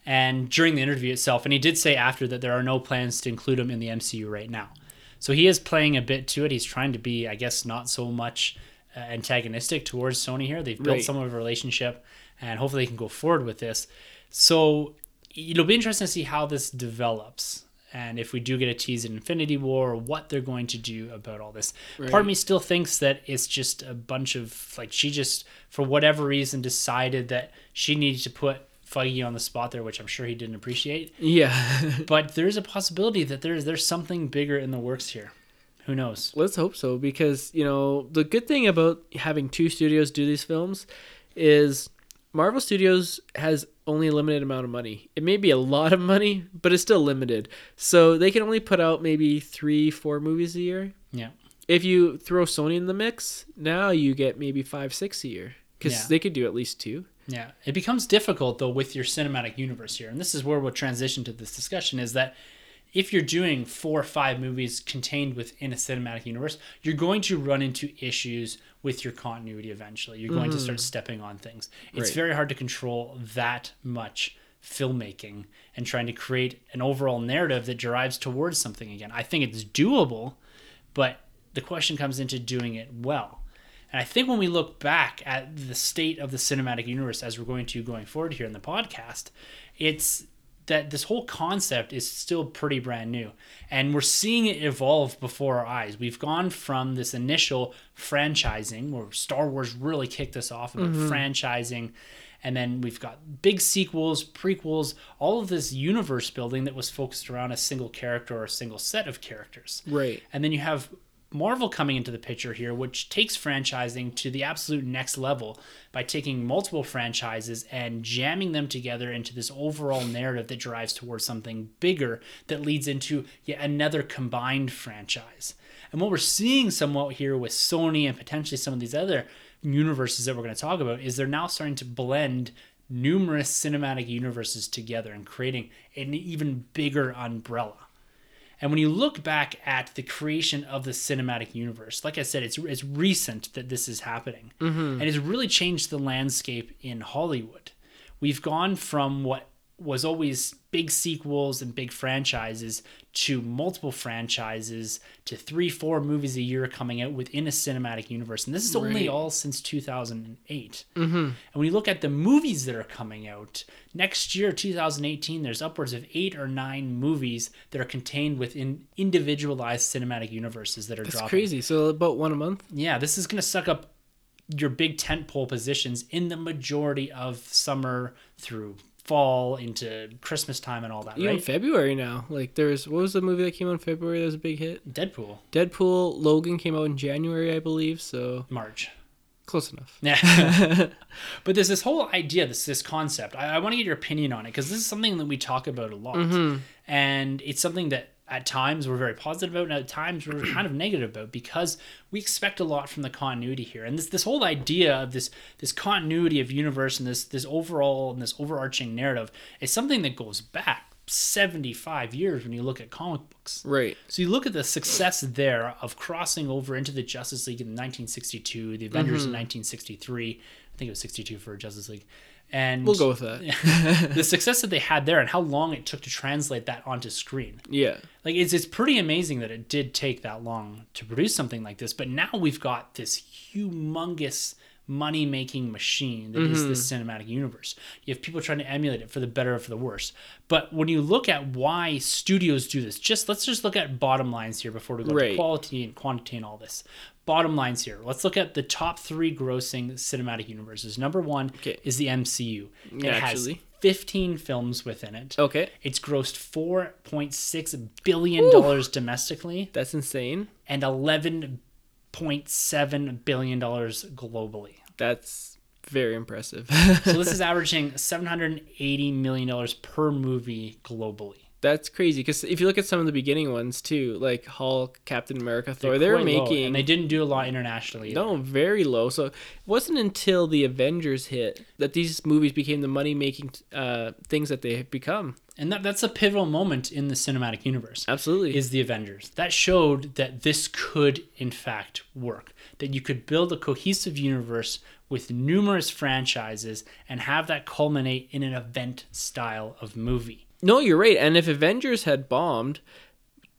Speaker 1: And during the interview itself, and he did say after that there are no plans to include him in the MCU right now. So he is playing a bit to it. He's trying to be, I guess, not so much uh, antagonistic towards Sony here. They've built
Speaker 2: Right.
Speaker 1: some of a relationship, and hopefully they can go forward with this. So it'll be interesting to see how this develops. And if we do get a tease in Infinity War, what they're going to do about all this. Part of me still thinks that it's just a bunch of like she just for whatever reason decided that she needed to put Feige on the spot there, which I'm sure he didn't appreciate.
Speaker 2: Yeah.
Speaker 1: But there's a possibility that there's there's something bigger in the works here. Who knows?
Speaker 2: Let's hope so because, you know, the good thing about having two studios do these films is Marvel Studios has only a limited amount of money. It may be a lot of money, but it's still limited. So they can only put out maybe 3 4 movies a year.
Speaker 1: Yeah.
Speaker 2: If you throw Sony in the mix, now you get maybe 5 6 a year cuz
Speaker 1: Yeah.
Speaker 2: they could do at least 2.
Speaker 1: Yeah, it becomes difficult though with your cinematic universe here, and this is where we'll transition to this discussion: is that if you're doing four or five movies contained within a cinematic universe, you're going to run into issues with your continuity eventually. You're going to start mm. stepping on things. It's
Speaker 2: Right.
Speaker 1: very hard to control that much filmmaking and trying to create an overall narrative that drives towards something again. I think it's doable, but the question comes into doing it well. And I think when we look back at the state of the cinematic universe as we're going to going forward here in the podcast, it's that this whole concept is still pretty brand new and we're seeing it evolve before our eyes. We've gone from this initial franchising where Star Wars really kicked us off about mm-hmm. franchising and then we've got big sequels, prequels, all of this universe building that was focused around a single character or a single set of characters.
Speaker 2: Right.
Speaker 1: And then you have Marvel coming into the picture here, which takes franchising to the absolute next level by taking multiple franchises and jamming them together into this overall narrative that drives towards something bigger that leads into yet another combined franchise. And what we're seeing somewhat here with Sony and potentially some of these other universes that we're going to talk about is they're now starting to blend numerous cinematic universes together and creating an even bigger umbrella. And when you look back at the creation of the cinematic universe, like I said, it's it's recent that this is happening, mm-hmm. and it's really changed the landscape in Hollywood. We've gone from what was always big sequels and big franchises to multiple franchises to three, four movies a year coming out within a cinematic universe, and this is only all since 2008. Mm-hmm. And when you look at the movies that are coming out next year, 2018, there's upwards of eight or nine movies that are contained within individualized cinematic universes that are
Speaker 2: It's
Speaker 1: dropping.
Speaker 2: crazy. So about one a month.
Speaker 1: Yeah, this is going to suck up your big tent pole positions in the majority of summer through fall into Christmas time and all that,
Speaker 2: Even
Speaker 1: right?
Speaker 2: February now. Like there's what was the movie that came out in February that was a big hit?
Speaker 1: Deadpool,
Speaker 2: Deadpool, Logan came out in January, I believe. So
Speaker 1: March.
Speaker 2: close enough.
Speaker 1: Yeah. but there's this whole idea, this this concept. I, I want to get your opinion on it because this is something that we talk about a lot. Mm-hmm. And it's something that at times we're very positive about and at times we're kind of negative about because we expect a lot from the continuity here. And this this whole idea of this this continuity of universe and this this overall and this overarching narrative is something that goes back 75 years when you look at comic books.
Speaker 2: Right.
Speaker 1: So you look at the success there of crossing over into the Justice League in 1962, the Avengers mm-hmm. in 1963. I think it was 62 for Justice League. And
Speaker 2: We'll go with that.
Speaker 1: the success that they had there and how long it took to translate that onto screen.
Speaker 2: Yeah.
Speaker 1: Like it's it's pretty amazing that it did take that long to produce something like this, but now we've got this humongous money making machine that is the mm-hmm. cinematic universe. You have people trying to emulate it for the better or for the worse. But when you look at why studios do this, just let's just look at bottom lines here before we go to quality and quantity and all this. Bottom lines here. Let's look at the top three grossing cinematic universes. Number one
Speaker 2: Okay.
Speaker 1: is the MCU. It has 15 films within it.
Speaker 2: Okay.
Speaker 1: It's grossed four point six billion dollars domestically
Speaker 2: That's insane.
Speaker 1: and eleven point seven billion dollars globally.
Speaker 2: That's very impressive.
Speaker 1: So this is averaging seven hundred and eighty million dollars per movie globally.
Speaker 2: That's crazy because if you look at some of the beginning ones too, like Hulk, Captain America, Thor, they were
Speaker 1: Quite low,
Speaker 2: making
Speaker 1: and they didn't do a lot internationally. either.
Speaker 2: no very low. So it wasn't until the Avengers hit that these movies became the money making uh, things that they have become.
Speaker 1: and that, that's a pivotal moment in the cinematic universe.
Speaker 2: Absolutely.
Speaker 1: is the Avengers. That showed that this could, in fact, work. That you could build a cohesive universe with numerous franchises and have that culminate in an event style of movie.
Speaker 2: No, you're right. And if Avengers had bombed,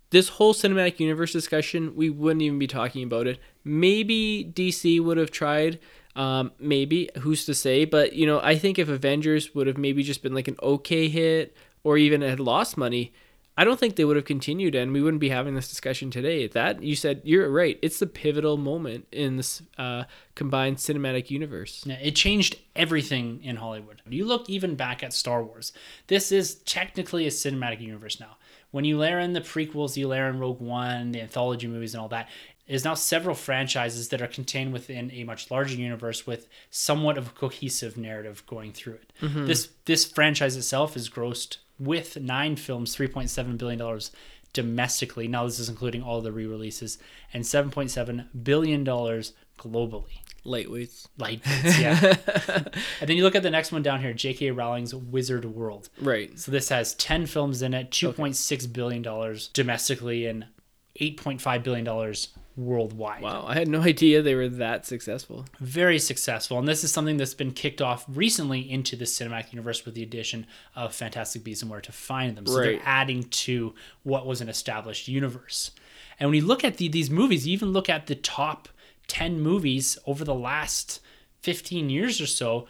Speaker 2: this whole cinematic universe discussion, we wouldn't even be talking about it. Maybe DC would have tried. Um, maybe who's to say? But you know, I think if Avengers would have maybe just been like an okay hit, or even had lost money, I don't think they would have continued, and we wouldn't be having this discussion today. That you said, you're right. It's the pivotal moment in this uh, combined cinematic universe.
Speaker 1: Yeah, It changed everything in Hollywood. You look even back at Star Wars. This is technically a cinematic universe now. When you layer in the prequels, you layer in Rogue One, the anthology movies, and all that, there's now several franchises that are contained within a much larger universe with somewhat of a cohesive narrative going through it. This this franchise itself has grossed with nine films, three point seven billion dollars domestically. Now this is including all the re-releases, and seven point seven billion dollars globally
Speaker 2: Lightweights,
Speaker 1: Lightweights, yeah. and then you look at the next one down here, J.K. Rowling's Wizard World.
Speaker 2: right?
Speaker 1: So this has 10 films in it, $2.6 billion domestically, and $8.5 billion worldwide.
Speaker 2: Wow, I had no idea they were that successful.
Speaker 1: Very successful. And this is something that's been kicked off recently into the cinematic universe with the addition of Fantastic Beasts and Where to Find Them. So
Speaker 2: Right.
Speaker 1: they're adding to what was an established universe. And when you look at the, these movies, you even look at the top 10 movies over the last 15 years or so,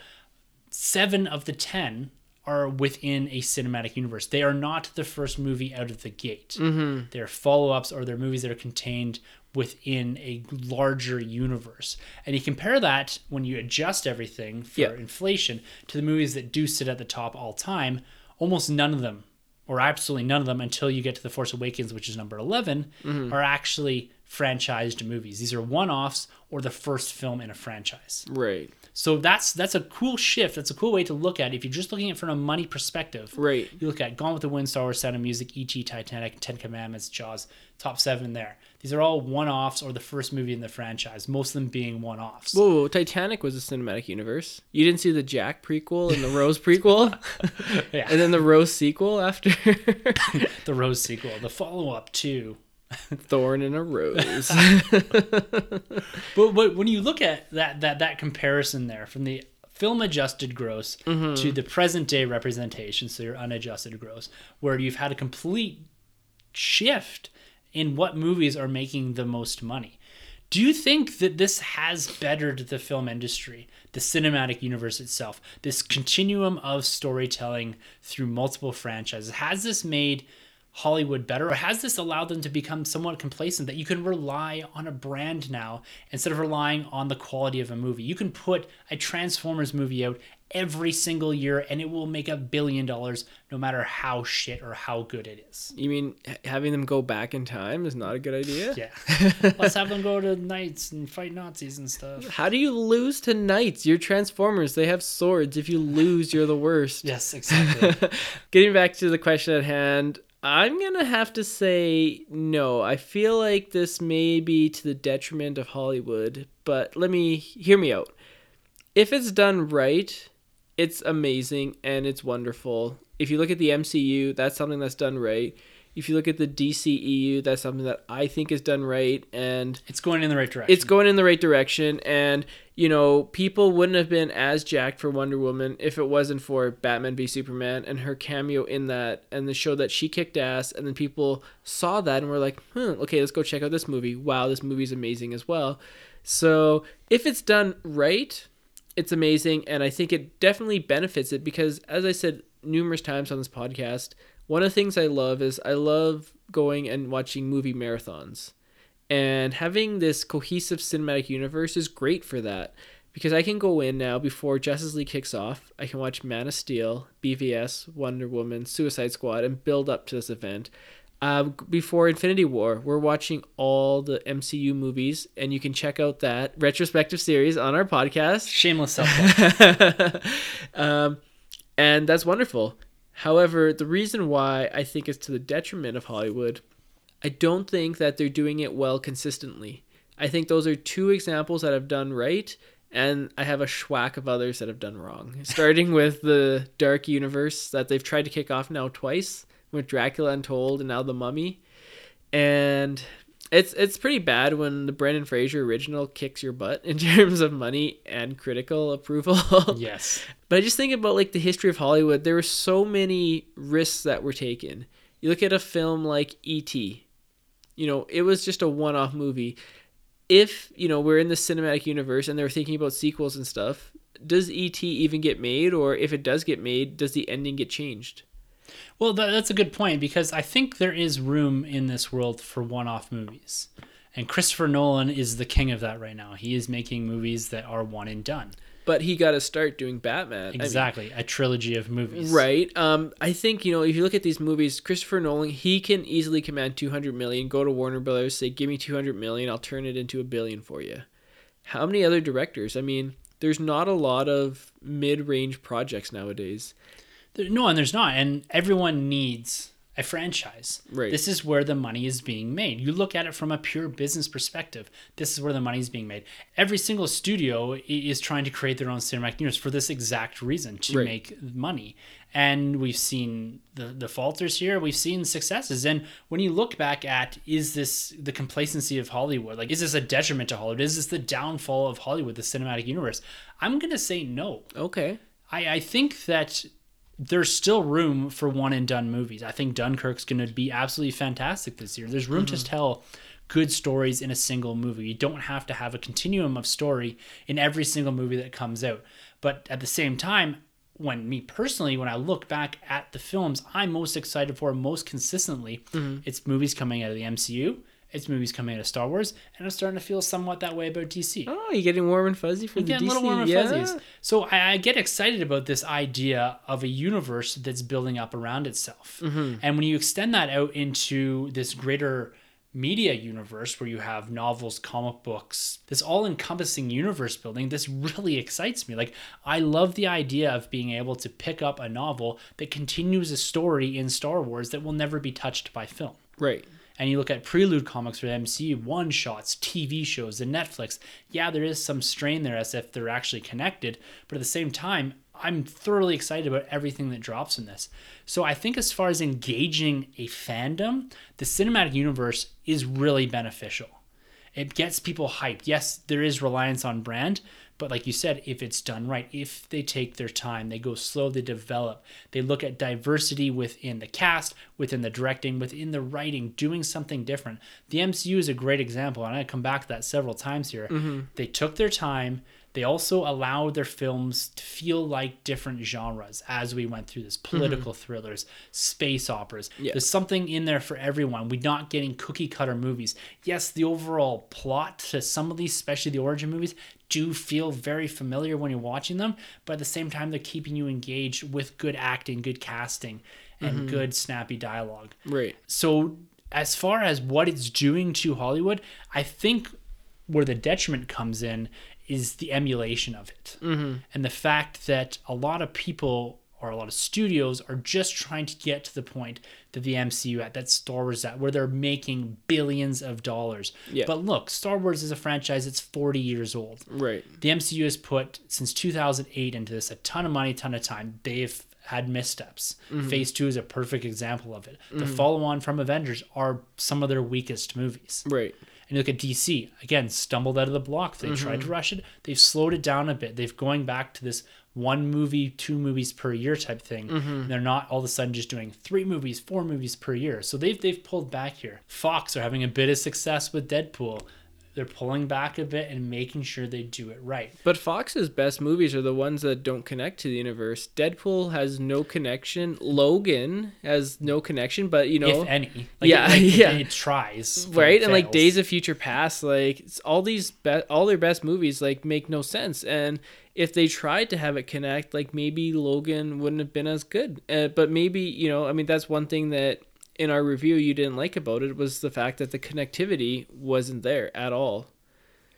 Speaker 1: seven of the 10 are within a cinematic universe. They are not the first movie out of the gate. Mm-hmm. They're follow ups or they're movies that are contained within a larger universe. And you compare that when you adjust everything for inflation to the movies that do sit at the top all time, almost none of them, or absolutely none of them until you get to The Force Awakens, which is number 11, mm-hmm. are actually franchised movies. These are one offs or the first film in a franchise.
Speaker 2: Right.
Speaker 1: So that's that's a cool shift. That's a cool way to look at it. If you're just looking at it from a money perspective,
Speaker 2: Right.
Speaker 1: you look at Gone with the Wind, Star Wars, Sound of Music, E.T., Titanic, Ten Commandments, Jaws, top seven there. These are all one-offs or the first movie in the franchise. Most of them being one-offs.
Speaker 2: Whoa, whoa, Titanic was a cinematic universe. You didn't see the Jack prequel and the Rose prequel,
Speaker 1: yeah,
Speaker 2: and then the Rose sequel after
Speaker 1: the Rose sequel, the follow-up to.
Speaker 2: Thorn and a Rose.
Speaker 1: But, but when you look at that that that comparison there from the film adjusted gross mm-hmm. to the present day representation, so your unadjusted gross, where you've had a complete shift in what movies are making the most money. Do you think that this has bettered the film industry, the cinematic universe itself, this continuum of storytelling through multiple franchises? Has this made Hollywood better, or has this allowed them to become somewhat complacent that you can rely on a brand now instead of relying on the quality of a movie? You can put a Transformers movie out every single year and it will make a billion dollars no matter how shit or how good it is.
Speaker 2: you mean having them go back in time is not a good idea?
Speaker 1: Yeah. Let's have them go to knights and fight Nazis and stuff.
Speaker 2: How do you lose to knights? You're Transformers. They have swords. If you lose, you're the worst.
Speaker 1: Yes, exactly.
Speaker 2: Getting back to the question at hand, I'm to have to say no. I feel like this may be to the detriment of Hollywood, but let me hear me out. If it's done right, it's amazing and it's wonderful. If you look at the MCU, that's something that's done right. If you look at the DCEU, that's something that I think is done right and
Speaker 1: it's going in the right direction.
Speaker 2: it's going in the right direction and you know people wouldn't have been as jacked for wonder woman if it wasn't for batman v superman and her cameo in that and the show that she kicked ass and then people saw that and were like hmm okay let's go check out this movie wow this movie's amazing as well so if it's done right it's amazing and i think it definitely benefits it because as i said numerous times on this podcast one of the things i love is i love going and watching movie marathons and having this cohesive cinematic universe is great for that because I can go in now before Justice League kicks off. I can watch Man of Steel, BVS, Wonder Woman, Suicide Squad, and build up to this event. Um, before Infinity War, we're watching all the MCU movies, and you can check out that retrospective series on our podcast
Speaker 1: Shameless self
Speaker 2: um, and that's wonderful. However, the reason why I think it's to the detriment of Hollywood, I don't think that they're doing it well consistently. I think those are two examples that have done right, and I have a schwack of others that have done wrong. Starting with the Dark Universe that they've tried to kick off now twice with Dracula Untold and now The Mummy, and it's it's pretty bad when the Brendan Fraser original kicks your butt in terms of money and critical approval.
Speaker 1: yes.
Speaker 2: But I just think about like the history of Hollywood. There were so many risks that were taken. You look at a film like E.T. You know, it was just a one-off movie. If you know we're in the cinematic universe and they're thinking about sequels and stuff, does E.T. even get made, or if it does get made, does the ending get changed?
Speaker 1: Well, that, that's a good point because I think there is room in this world for one off movies. And Christopher Nolan is the king of that right now. He is making movies that are one and done.
Speaker 2: But he got to start doing Batman. I mean,
Speaker 1: Exactly. a trilogy of movies.
Speaker 2: Right. Um, I think you know if you look at these movies, Christopher Nolan, he can easily command two hundred million. Go to Warner Brothers, say, "Give me two hundred million, I'll turn it into a billion for you." How many other directors? I mean, there's not a lot of mid-range projects nowadays.
Speaker 1: No, and there's not. And everyone needs a franchise.
Speaker 2: Right.
Speaker 1: This is where the money is being made. You look at it from a pure business perspective. This is where the money is being made. Every single studio is trying to create their own cinematic universe for this exact reason to
Speaker 2: Right.
Speaker 1: make money. And we've seen the, the falters here. We've seen successes. And when you look back at is this the complacency of Hollywood? Like, is this a detriment to Hollywood? Is this the downfall of Hollywood, the cinematic universe? I'm going to say no.
Speaker 2: Okay.
Speaker 1: I, I think that there's still room for one and done movies. I think Dunkirk's going to be absolutely fantastic this year. There's room to mm-hmm. tell good stories in a single movie. You don't have to have a continuum of story in every single movie that comes out. But at the same time, when me personally, when I look back at the films I'm most excited for most consistently, mm-hmm. it's movies coming out of the MCU, it's movies coming out of Star Wars, and I'm starting to feel somewhat that way about DC.
Speaker 2: Oh, you're getting warm and fuzzy for the
Speaker 1: Getting
Speaker 2: DC?
Speaker 1: a little warm and
Speaker 2: yeah.
Speaker 1: fuzzies. So I, I get excited about this idea of a universe that's building up around itself.
Speaker 2: Mm-hmm.
Speaker 1: And when you extend that out into this greater media universe where you have novels, comic books, this all encompassing universe building, this really excites me. Like, I love the idea of being able to pick up a novel that continues a story in Star Wars that will never be touched by film
Speaker 2: Right.
Speaker 1: And you look at prelude comics for the MCU, one shots, TV shows, and Netflix, yeah, there is some strain there as if they're actually connected, but at the same time, I'm thoroughly excited about everything that drops in this. So I think as far as engaging a fandom, the cinematic universe is really beneficial. It gets people hyped. Yes, there is reliance on brand, but like you said, if it's done right, if they take their time, they go slow, they develop, they look at diversity within the cast, within the directing, within the writing, doing something different. The MCU is a great example, and I come back to that several times here. Mm-hmm. They took their time. They also allowed their films to feel like different genres as we went through this mm-hmm. political thrillers, space operas.
Speaker 2: Yeah.
Speaker 1: There's something in there for everyone. We're not getting cookie cutter movies. Yes, the overall plot to some of these, especially the origin movies, do feel very familiar when you're watching them, but at the same time, they're keeping you engaged with good acting, good casting, and good snappy dialogue.
Speaker 2: Right.
Speaker 1: So, as far as what it's doing to Hollywood, I think where the detriment comes in is the emulation of it. Mm-hmm. And the fact that a lot of people or a lot of studios are just trying to get to the point that the MCU at, that Star Wars at, where they're making billions of dollars.
Speaker 2: Yeah.
Speaker 1: But look, Star Wars is a franchise that's 40 years old.
Speaker 2: Right.
Speaker 1: The MCU has put since 2008 into this a ton of money, ton of time. They've had missteps. Mm-hmm. Phase two is a perfect example of it. The mm-hmm. follow on from Avengers are some of their weakest movies.
Speaker 2: Right.
Speaker 1: And you look at DC, again, stumbled out of the block. They mm-hmm. tried to rush it. They've slowed it down a bit. They've going back to this one movie, two movies per year type thing. And they're not all of a sudden just doing three movies, four movies per year. So they've they've pulled back here. Fox are having a bit of success with Deadpool. They're pulling back a bit and making sure they do it right.
Speaker 2: But Fox's best movies are the ones that don't connect to the universe. Deadpool has no connection. Logan has no connection, but you know,
Speaker 1: if any. Like,
Speaker 2: Yeah,
Speaker 1: it, like,
Speaker 2: yeah.
Speaker 1: It, tries.
Speaker 2: right?
Speaker 1: it
Speaker 2: And like. Days of Future Past, like it's all these be- all their best movies like make no sense. And if they tried to have it connect, like maybe Logan wouldn't have been as good. Uh, but maybe you know, I mean, that's one thing that in our review you didn't like about it was the fact that the connectivity wasn't there at all.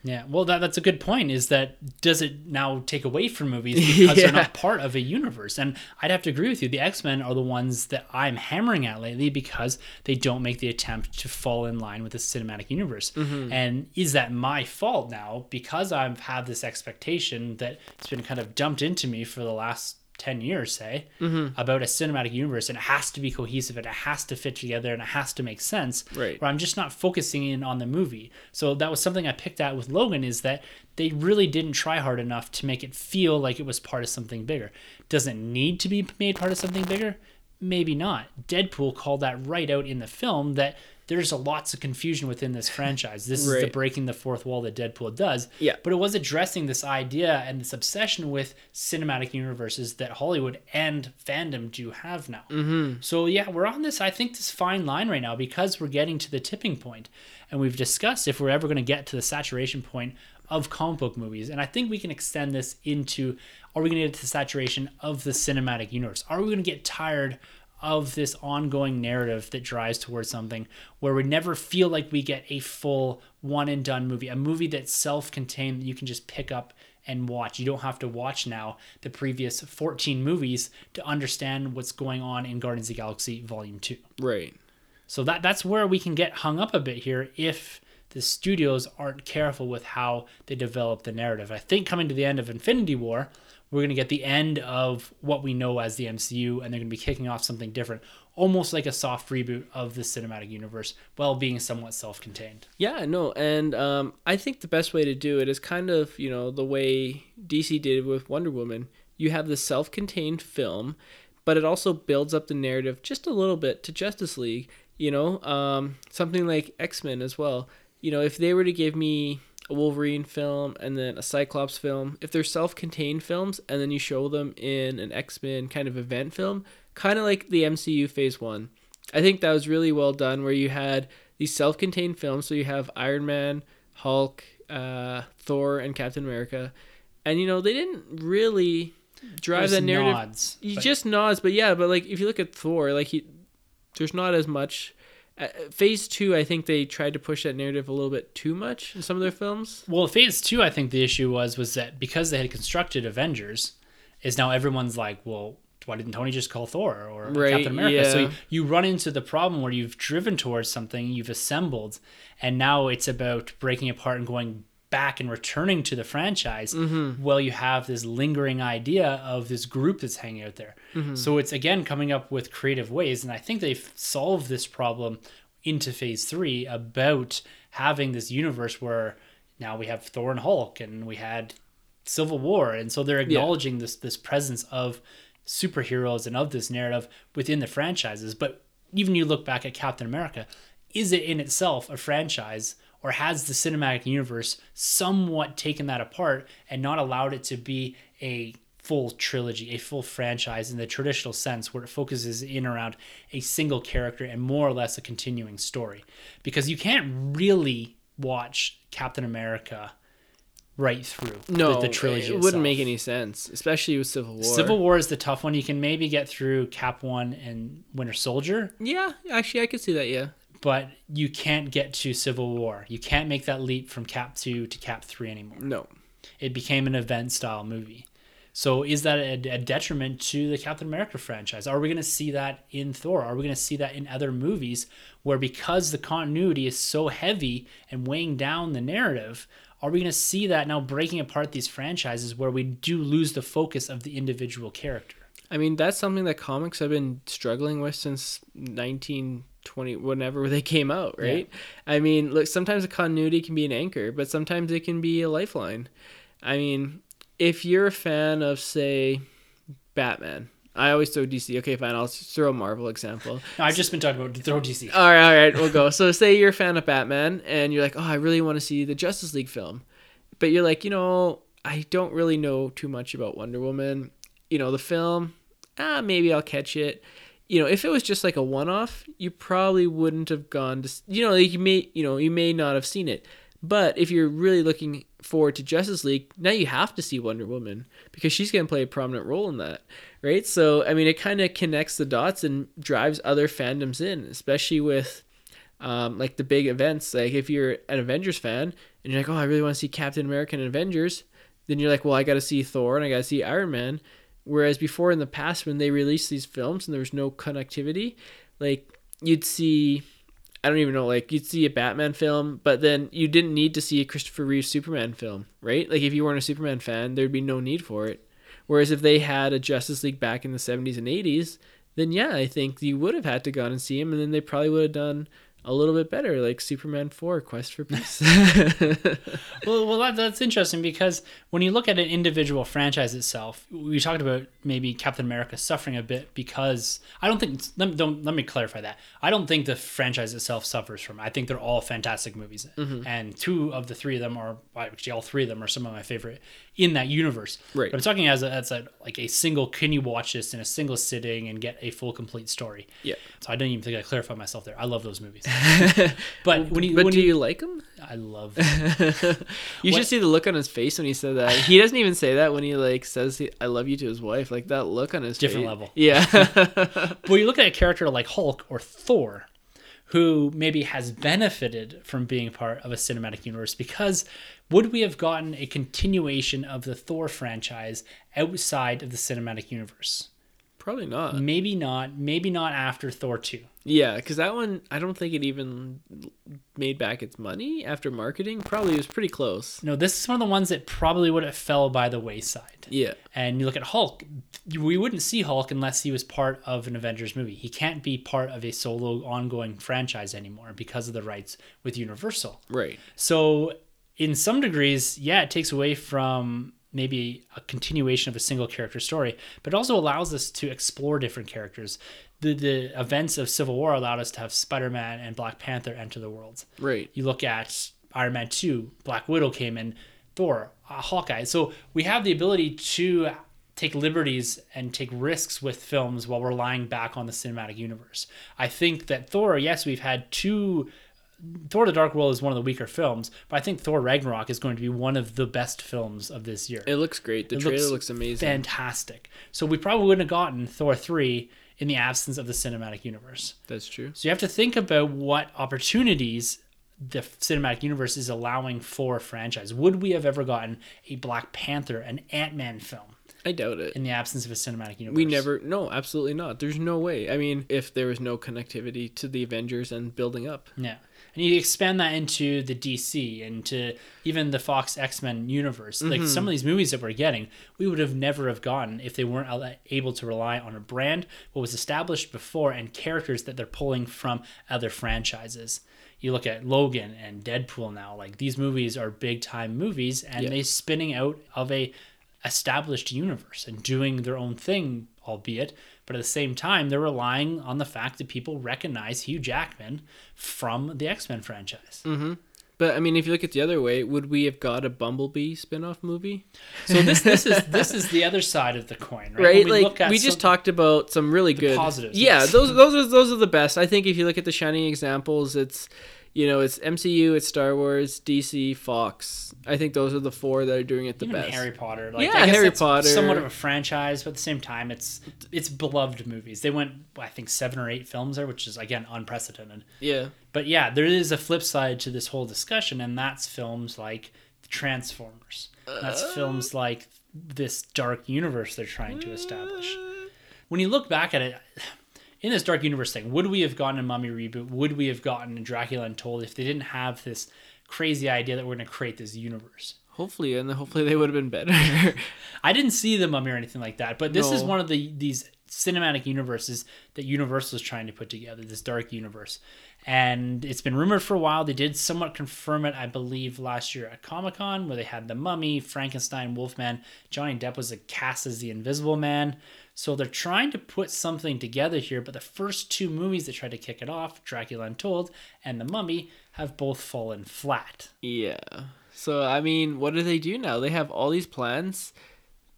Speaker 1: Yeah, well, that, that's a good point. Is that does it now take away from movies because
Speaker 2: Yeah.
Speaker 1: they're not part of a universe? And I'd have to agree with you. The X Men are the ones that I'm hammering at lately because they don't make the attempt to fall in line with the cinematic universe. Mm-hmm. And is that my fault now because I've had this expectation that it's been kind of dumped into me for the last 10 years say mm-hmm. about a cinematic universe and it has to be cohesive and it has to fit together and it has to make sense
Speaker 2: Right.
Speaker 1: where I'm just not focusing in on the movie. So that was something I picked out with Logan is that they really didn't try hard enough to make it feel like it was part of something bigger. Does it need to be made part of something bigger? Maybe not. Deadpool called that right out in the film that there's a lots of confusion within this franchise. This is the breaking the fourth wall that Deadpool does.
Speaker 2: Yeah.
Speaker 1: But it was addressing this idea and this obsession with cinematic universes that Hollywood and fandom do have now. Mm-hmm. So yeah, we're on this. I think this fine line right now because we're getting to the tipping point, and we've discussed if we're ever going to get to the saturation point of comic book movies, and I think we can extend this into: Are we going to get to the saturation of the cinematic universe? Are we going to get tired? Of this ongoing narrative that drives towards something where we never feel like we get a full one and done movie, a movie that's self contained that you can just pick up and watch. You don't have to watch now the previous 14 movies to understand what's going on in Guardians of the Galaxy Volume 2.
Speaker 2: Right.
Speaker 1: So that that's where we can get hung up a bit here if the studios aren't careful with how they develop the narrative. I think coming to the end of Infinity War, we're going to get the end of what we know as the MCU and they're going to be kicking off something different, almost like a soft reboot of the cinematic universe while being somewhat self-contained.
Speaker 2: Yeah, no, and um, I think the best way to do it is kind of you know the way DC did with Wonder Woman. You have the self-contained film, but it also builds up the narrative just a little bit to Justice League. You know, um, something like X Men as well. You know, if they were to give me a Wolverine film and then a Cyclops film, if they're self-contained films and then you show them in an X-Men kind of event film, kind of like the MCU Phase 1. I think that was really well done where you had these self-contained films so you have Iron Man, Hulk, uh, Thor and Captain America. And you know, they didn't really drive that narrative.
Speaker 1: nods,
Speaker 2: He
Speaker 1: but-
Speaker 2: just nods, but yeah, but like if you look at Thor, like he, there's not as much. Uh, phase two, I think they tried to push that narrative a little bit too much in some of their films.
Speaker 1: Well, phase two, I think the issue was was that because they had constructed Avengers, is now everyone's like, well, why didn't Tony just call Thor or
Speaker 2: Right,
Speaker 1: Captain America? So you, you run into the problem where you've driven towards something, you've assembled, and now it's about breaking apart and going back and returning to the franchise.
Speaker 2: Mm-hmm.
Speaker 1: Well, you have this lingering idea of this group that's hanging out there.
Speaker 2: Mm-hmm.
Speaker 1: So it's again coming up with creative ways, and I think they've solved this problem into phase three about having this universe where now we have Thor and Hulk, and we had Civil War, and so they're acknowledging this this presence of superheroes and of this narrative within the franchises. But even you look back at Captain America, is it in itself a franchise, or has the cinematic universe somewhat taken that apart and not allowed it to be a full trilogy, a full franchise in the traditional sense, where it focuses in around a single character and more or less a continuing story? Because you can't really watch Captain America right through
Speaker 2: No,
Speaker 1: the, the trilogy.
Speaker 2: it wouldn't make any sense, especially with Civil War.
Speaker 1: Civil War is the tough one. You can maybe get through Cap One and Winter Soldier,
Speaker 2: Yeah, actually, I could see that. Yeah,
Speaker 1: but you can't get to Civil War. You can't make that leap from Cap Two to Cap Three anymore.
Speaker 2: no,
Speaker 1: It became an event style movie. So is that a, a detriment to the Captain America franchise? Are we going to see that in Thor? Are we going to see that in other movies where because the continuity is so heavy and weighing down the narrative, are we going to see that now breaking apart these franchises where we do lose the focus of the individual character?
Speaker 2: I mean that's something that comics have been struggling with since 1920, whenever they came out, right? I mean, look, sometimes a continuity can be an anchor, but sometimes it can be a lifeline. I mean, if you're a fan of, say, Batman. I always throw DC. Okay, fine. I'll throw a Marvel example.
Speaker 1: No, I've just been talking about throw DC.
Speaker 2: All right, all right, we'll go. So, say you're a fan of Batman, and you're like, "Oh, I really want to see the Justice League film," but you're like, you know, I don't really know too much about Wonder Woman. You know, the film, ah, maybe I'll catch it. You know, if it was just like a one-off, you probably wouldn't have gone to. You know, like you may, you know, you may not have seen it. But if you're really looking forward to Justice League, now you have to see Wonder Woman because she's going to play a prominent role in that, right? So, I mean, it kind of connects the dots and drives other fandoms in, especially with um, like the big events. Like if you're an Avengers fan and you're like, oh, I really want to see Captain America and Avengers, then you're like, well, I got to see Thor and I got to see Iron Man. Whereas before in the past, when they released these films and there was no connectivity, like you'd see, I don't even know, like you'd see a Batman film, but then you didn't need to see a Christopher Reeve Superman film, right? Like if you weren't a Superman fan, there'd be no need for it. Whereas if they had a Justice League back in the 70s and 80s, then yeah, I think you would have had to gone and see him, and then they probably would have done a little bit better, like Superman 4 Quest for Peace.
Speaker 1: well, well, that, that's interesting because when you look at an individual franchise itself, we talked about maybe Captain America suffering a bit because I don't think. Let me, don't, let me clarify that. I don't think the franchise itself suffers from. it. I think they're all fantastic movies,
Speaker 2: Mm-hmm.
Speaker 1: and two of the three of them are actually all three of them are some of my favorite in that universe.
Speaker 2: Right.
Speaker 1: But I'm talking as a, as a like a single. Can you watch this in a single sitting and get a full complete story?
Speaker 2: yeah.
Speaker 1: So I don't even think I clarified myself there. I love those movies. but when you
Speaker 2: But
Speaker 1: when
Speaker 2: do
Speaker 1: you,
Speaker 2: you like him?
Speaker 1: I love.
Speaker 2: You
Speaker 1: What-
Speaker 2: should see the look on his face when he said that. He doesn't even say that when he like says he, "I love you" to his wife. Like that look on his face.
Speaker 1: Different
Speaker 2: face.
Speaker 1: level.
Speaker 2: Yeah.
Speaker 1: But you look at a character like Hulk or Thor, who maybe has benefited from being part of a cinematic universe because would we have gotten a continuation of the Thor franchise outside of the cinematic universe?
Speaker 2: Probably not.
Speaker 1: Maybe not. Maybe not after Thor 2.
Speaker 2: Yeah, because that one, I don't think it even made back its money after marketing. Probably was pretty close.
Speaker 1: No, this is one of the ones that probably would have fell by the wayside.
Speaker 2: Yeah.
Speaker 1: And you look at Hulk, we wouldn't see Hulk unless he was part of an Avengers movie. He can't be part of a solo ongoing franchise anymore because of the rights with Universal.
Speaker 2: Right.
Speaker 1: So, in some degrees, yeah, it takes away from maybe a continuation of a single character story, but it also allows us to explore different characters. The, the events of Civil War allowed us to have Spider Man and Black Panther enter the world.
Speaker 2: Right.
Speaker 1: You look at Iron Man 2, Black Widow came in, Thor, uh, Hawkeye. So we have the ability to take liberties and take risks with films while relying back on the cinematic universe. I think that Thor, yes, we've had two. Thor: The Dark World is one of the weaker films, but I think Thor: Ragnarok is going to be one of the best films of this year.
Speaker 2: It looks great. The
Speaker 1: It
Speaker 2: trailer
Speaker 1: looks
Speaker 2: looks, amazing.
Speaker 1: Fantastic. So we probably wouldn't have gotten Thor 3 in the absence of the cinematic universe.
Speaker 2: That's true.
Speaker 1: So you have to think about what opportunities the cinematic universe is allowing for a franchise. Would we have ever gotten a Black Panther, an Ant Man film
Speaker 2: I doubt it.
Speaker 1: in the absence of a cinematic universe?
Speaker 2: We never. No, absolutely not. There's no way. I mean, if there was no connectivity to the Avengers and building up.
Speaker 1: Yeah. And you expand that into the DC, and to even the Fox X Men universe. Like mm-hmm. some of these movies that we're getting, we would have never have gotten if they weren't able to rely on a brand, what was established before, and characters that they're pulling from other franchises. You look at Logan and Deadpool now; like these movies are big time movies, and
Speaker 2: Yeah.
Speaker 1: they spinning out of a established universe and doing their own thing, albeit. But at the same time, they're relying on the fact that people recognize Hugh Jackman from the X Men franchise. Mm-hmm.
Speaker 2: But I mean, if you look at the other way, would we have got a Bumblebee spin-off movie?
Speaker 1: So this this is this is the other side of the coin, right?
Speaker 2: Right,
Speaker 1: When
Speaker 2: like
Speaker 1: look at
Speaker 2: we just talked about some really good
Speaker 1: positives,
Speaker 2: Yeah, those those are those are the best. I think if you look at the shining examples, it's you know it's MCU, it's Star Wars, DC, Fox. I think those are the four that are doing it the
Speaker 1: even
Speaker 2: best.
Speaker 1: Harry Potter. Like,
Speaker 2: Yeah, Harry
Speaker 1: that's
Speaker 2: Potter.
Speaker 1: Somewhat of a franchise, but at the same time, it's it's beloved movies. They went, I think, seven or eight films there, which is again unprecedented.
Speaker 2: Yeah,
Speaker 1: But yeah, there is a flip side to this whole discussion, and that's films like Transformers. That's
Speaker 2: Uh.
Speaker 1: films like this dark universe they're trying to establish. When you look back at it, in this dark universe thing, would we have gotten a Mummy reboot? Would we have gotten a Dracula Untold if they didn't have this crazy idea that we're going to create this universe?
Speaker 2: hopefully, and hopefully they would have been better.
Speaker 1: I didn't see the Mummy or anything like that, but this is one of the these cinematic universes that Universal is trying to put together. This dark universe, and it's been rumored for a while. They did somewhat confirm it, I believe, last year at Comic Con, where they had the Mummy, Frankenstein, Wolfman. Johnny Depp was cast as the Invisible Man. So they're trying to put something together here, but the first two movies that tried to kick it off, Dracula Untold and The Mummy, have both fallen flat.
Speaker 2: Yeah. So I mean, what do they do now? They have all these plans,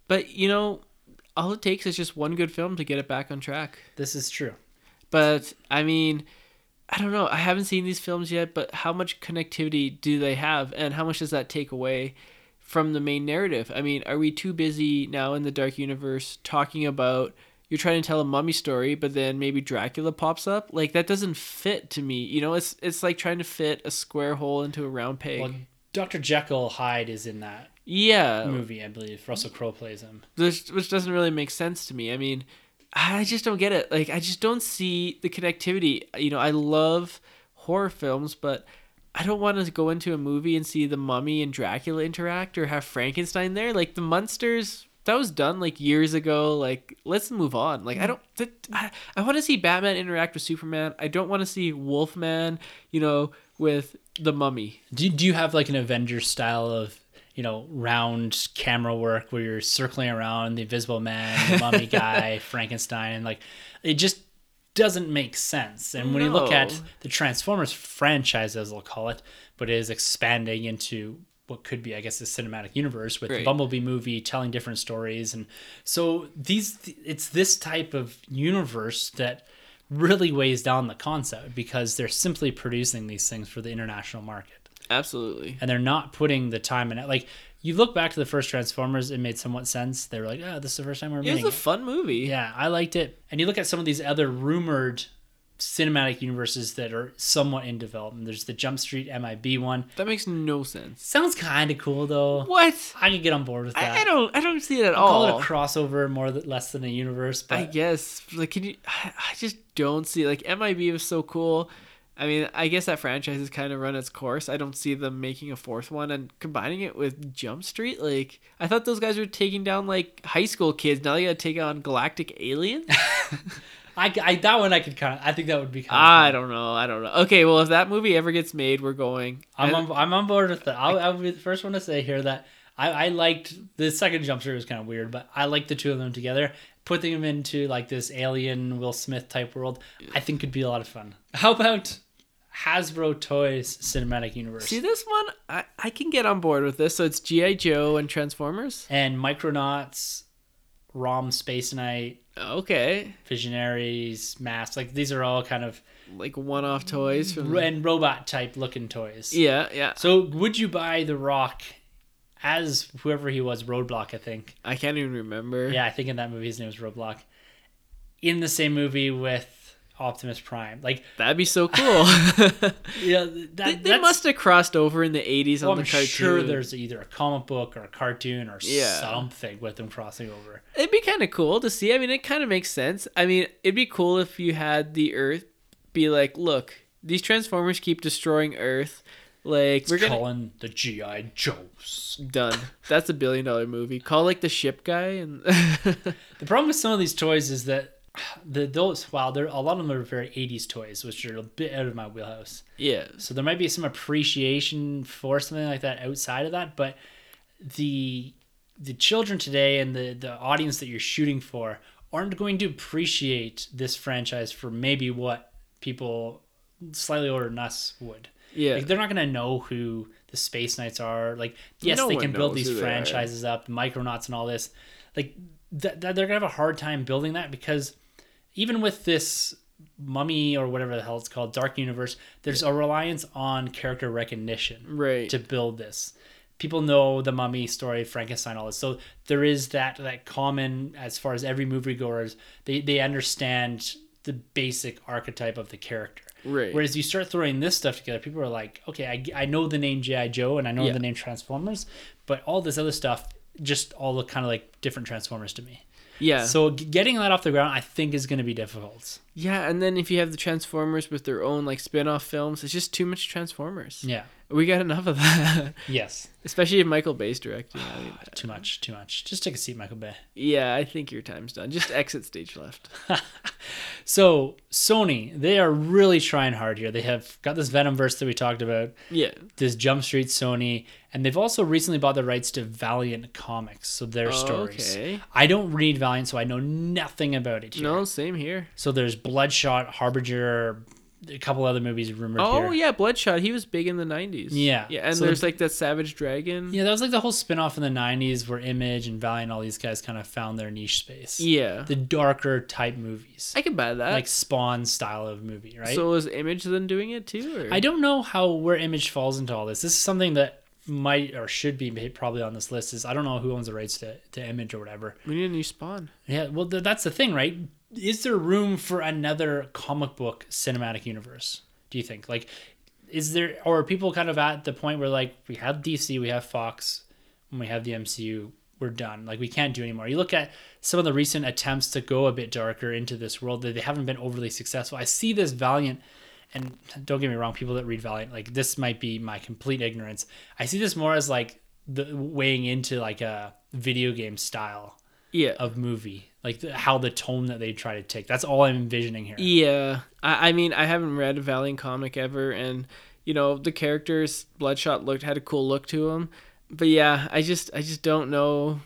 Speaker 2: but you know, all it takes is just one good film to get it back on track.
Speaker 1: This is true.
Speaker 2: But I mean, I don't know. I haven't seen these films yet, but how much connectivity do they have and how much does that take away from the main narrative? I mean, are we too busy now in the dark universe talking about you're trying to tell a mummy story, but then maybe Dracula pops up? Like that doesn't fit to me. You know, it's it's like trying to fit a square hole into a round peg.
Speaker 1: Well, Dr. Jekyll Hyde is in that
Speaker 2: yeah,
Speaker 1: movie, I believe. Russell Crowe plays him.
Speaker 2: which, which doesn't really make sense to me. I mean, I just don't get it. Like, I just don't see the connectivity. You know, I love horror films, but I don't want to go into a movie and see the mummy and Dracula interact or have Frankenstein there. Like, the monsters. That was done like years ago. Like, let's move on. Like, I mm. don't. That, I, I want to see Batman interact with Superman. I don't want to see Wolfman, you know, with the mummy.
Speaker 1: Do, do you have like an Avengers style of, you know, round camera work where you're circling around the Invisible Man, the Mummy guy, Frankenstein, and like it just doesn't make sense. And when you look at the Transformers franchise, as they'll call it, but it is expanding into what could be, I guess, a cinematic universe with the Bumblebee movie telling different stories, and so these it's this type of universe that really weighs down the concept because they're simply producing these things for the international market
Speaker 2: Absolutely.
Speaker 1: and they're not putting the time in it. Like you look back to the first Transformers, it made somewhat sense. They were like, "Oh, this is the first time we're
Speaker 2: It was a
Speaker 1: it."
Speaker 2: fun movie.
Speaker 1: Yeah, I liked it. And you look at some of these other rumored cinematic universes that are somewhat in development. There's the Jump Street MIB one.
Speaker 2: That makes no sense.
Speaker 1: Sounds kind of cool though.
Speaker 2: What?
Speaker 1: I could get on board with that.
Speaker 2: I, I don't. I don't see it at
Speaker 1: Call
Speaker 2: all.
Speaker 1: it a crossover more th- less than a universe, but
Speaker 2: I guess. Like, can you? I, I just don't see. Like, MIB was so cool. I mean, I guess that franchise has kind of run its course. I don't see them making a fourth one and combining it with Jump Street. Like, I thought those guys were taking down like high school kids. Now they got to take on galactic aliens.
Speaker 1: I, I that one I could kind of I think that would be kind of
Speaker 2: I don't know. I don't know. Okay, well, if that movie ever gets made, we're going.
Speaker 1: I'm on, I'm on board with that. I'll, I'll be the first one to say here that I, I liked the second jump street was kind of weird, but I liked the two of them together. Putting them into like this alien Will Smith type world, I think could be a lot of fun. How about Hasbro Toys cinematic universe.
Speaker 2: See this one? I, I can get on board with this. So it's G.I. Joe and Transformers?
Speaker 1: and Micronauts, Rom Space Knight,
Speaker 2: Okay.
Speaker 1: Visionaries, Mask. Like these are all kind of
Speaker 2: Like one off toys from.
Speaker 1: and robot type looking toys.
Speaker 2: Yeah, yeah.
Speaker 1: So would you buy The Rock as whoever he was, Roadblock, I think.
Speaker 2: I can't even remember.
Speaker 1: Yeah, I think in that movie his name was Roadblock. In the same movie with Optimus Prime. Like
Speaker 2: That'd be so cool.
Speaker 1: yeah, that,
Speaker 2: they they must have crossed over in the 80s
Speaker 1: well,
Speaker 2: on oh, the cartoon.
Speaker 1: I'm
Speaker 2: cartoon.
Speaker 1: sure there's either a comic book or a cartoon or
Speaker 2: Yeah.
Speaker 1: something with them crossing over.
Speaker 2: It'd be kind of cool to see. I mean, it kind of makes sense. I mean, it'd be cool if you had the Earth be like, look, these Transformers keep destroying Earth. Like, we're gonna
Speaker 1: Calling the GI Joes.
Speaker 2: done. That's a billion dollar movie. Call like the ship guy and
Speaker 1: The problem with some of these toys is that the those wow, there a lot of them are very 80s toys, which are a bit out of my wheelhouse.
Speaker 2: yeah,
Speaker 1: So there might be some appreciation for something like that outside of that, but the the children today and the the audience that you're shooting for aren't going to appreciate this franchise for maybe what people slightly older than us would.
Speaker 2: yeah.
Speaker 1: Like they're not gonna know who the Space Knights are. Like yes,
Speaker 2: No
Speaker 1: they can build these franchises up, Micronauts and all this. Like th- th- they're gonna have a hard time building that because even with this mummy or whatever the hell it's called, Dark Universe, there's a reliance on character recognition
Speaker 2: right.
Speaker 1: to build this. People know the mummy story, Frankenstein, all this. So there is that that common as far as every moviegoers, they they understand the basic archetype of the character.
Speaker 2: Right.
Speaker 1: Whereas you start throwing this stuff together, people are like, okay, I, I know the name G.I. Joe and I know
Speaker 2: Yeah.
Speaker 1: the name Transformers, but all this other stuff just all look kind of like different Transformers to me.
Speaker 2: Yeah.
Speaker 1: So g- getting that off the ground, I think, is going to be difficult.
Speaker 2: yeah, and then if you have the Transformers with their own like spin-off films, it's just too much Transformers.
Speaker 1: Yeah.
Speaker 2: We got enough of that.
Speaker 1: Yes.
Speaker 2: Especially if Michael Bay's directing. I mean,
Speaker 1: Too much. Too much. Just take a seat, Michael Bay.
Speaker 2: yeah, I think your time's done. Just exit stage left.
Speaker 1: So Sony, they are really trying hard here. They have got this Venomverse that we talked about,
Speaker 2: Yeah.
Speaker 1: this Jump Street Sony, and they've also recently bought the rights to Valiant Comics, so their
Speaker 2: Oh,
Speaker 1: stories.
Speaker 2: okay.
Speaker 1: I don't read Valiant, so I know nothing about it here.
Speaker 2: No, same here.
Speaker 1: So there's Bloodshot, Harbinger, a couple other movies rumored
Speaker 2: Oh
Speaker 1: here.
Speaker 2: yeah, Bloodshot. He was big in the '90s.
Speaker 1: Yeah.
Speaker 2: yeah, and
Speaker 1: So
Speaker 2: there's
Speaker 1: the-
Speaker 2: like that Savage Dragon.
Speaker 1: Yeah, that was like the whole spin-off in the 90s where Image and Valiant, all these guys kind of found their niche space.
Speaker 2: yeah.
Speaker 1: The darker type movies.
Speaker 2: I can buy that.
Speaker 1: like Spawn style of movie, right?
Speaker 2: So is Image then doing it too? Or?
Speaker 1: I don't know how where Image falls into all this. This is something that might or should be probably on this list. Is I don't know who owns the rights to, to Image or whatever.
Speaker 2: We need a new Spawn.
Speaker 1: Yeah, well th- that's the thing, right? Is there room for another comic book cinematic universe? Do you think like is there or are people kind of at the point where like we have DC, we have Fox, and we have the MCU, we're done. Like we can't do anymore. You look at some of the recent attempts to go a bit darker into this world that they haven't been overly successful. I see this Valiant and don't get me wrong, people that read Valiant, like this might be my complete ignorance. I see this more as like the weighing into like a video game style
Speaker 2: Yeah.
Speaker 1: of movie, like the, how the tone that they try to take. That's all I'm envisioning here.
Speaker 2: Yeah. I, I mean, I haven't read a Valiant comic ever, and you know the characters, Bloodshot looked had a cool look to him but yeah, I just I just don't know.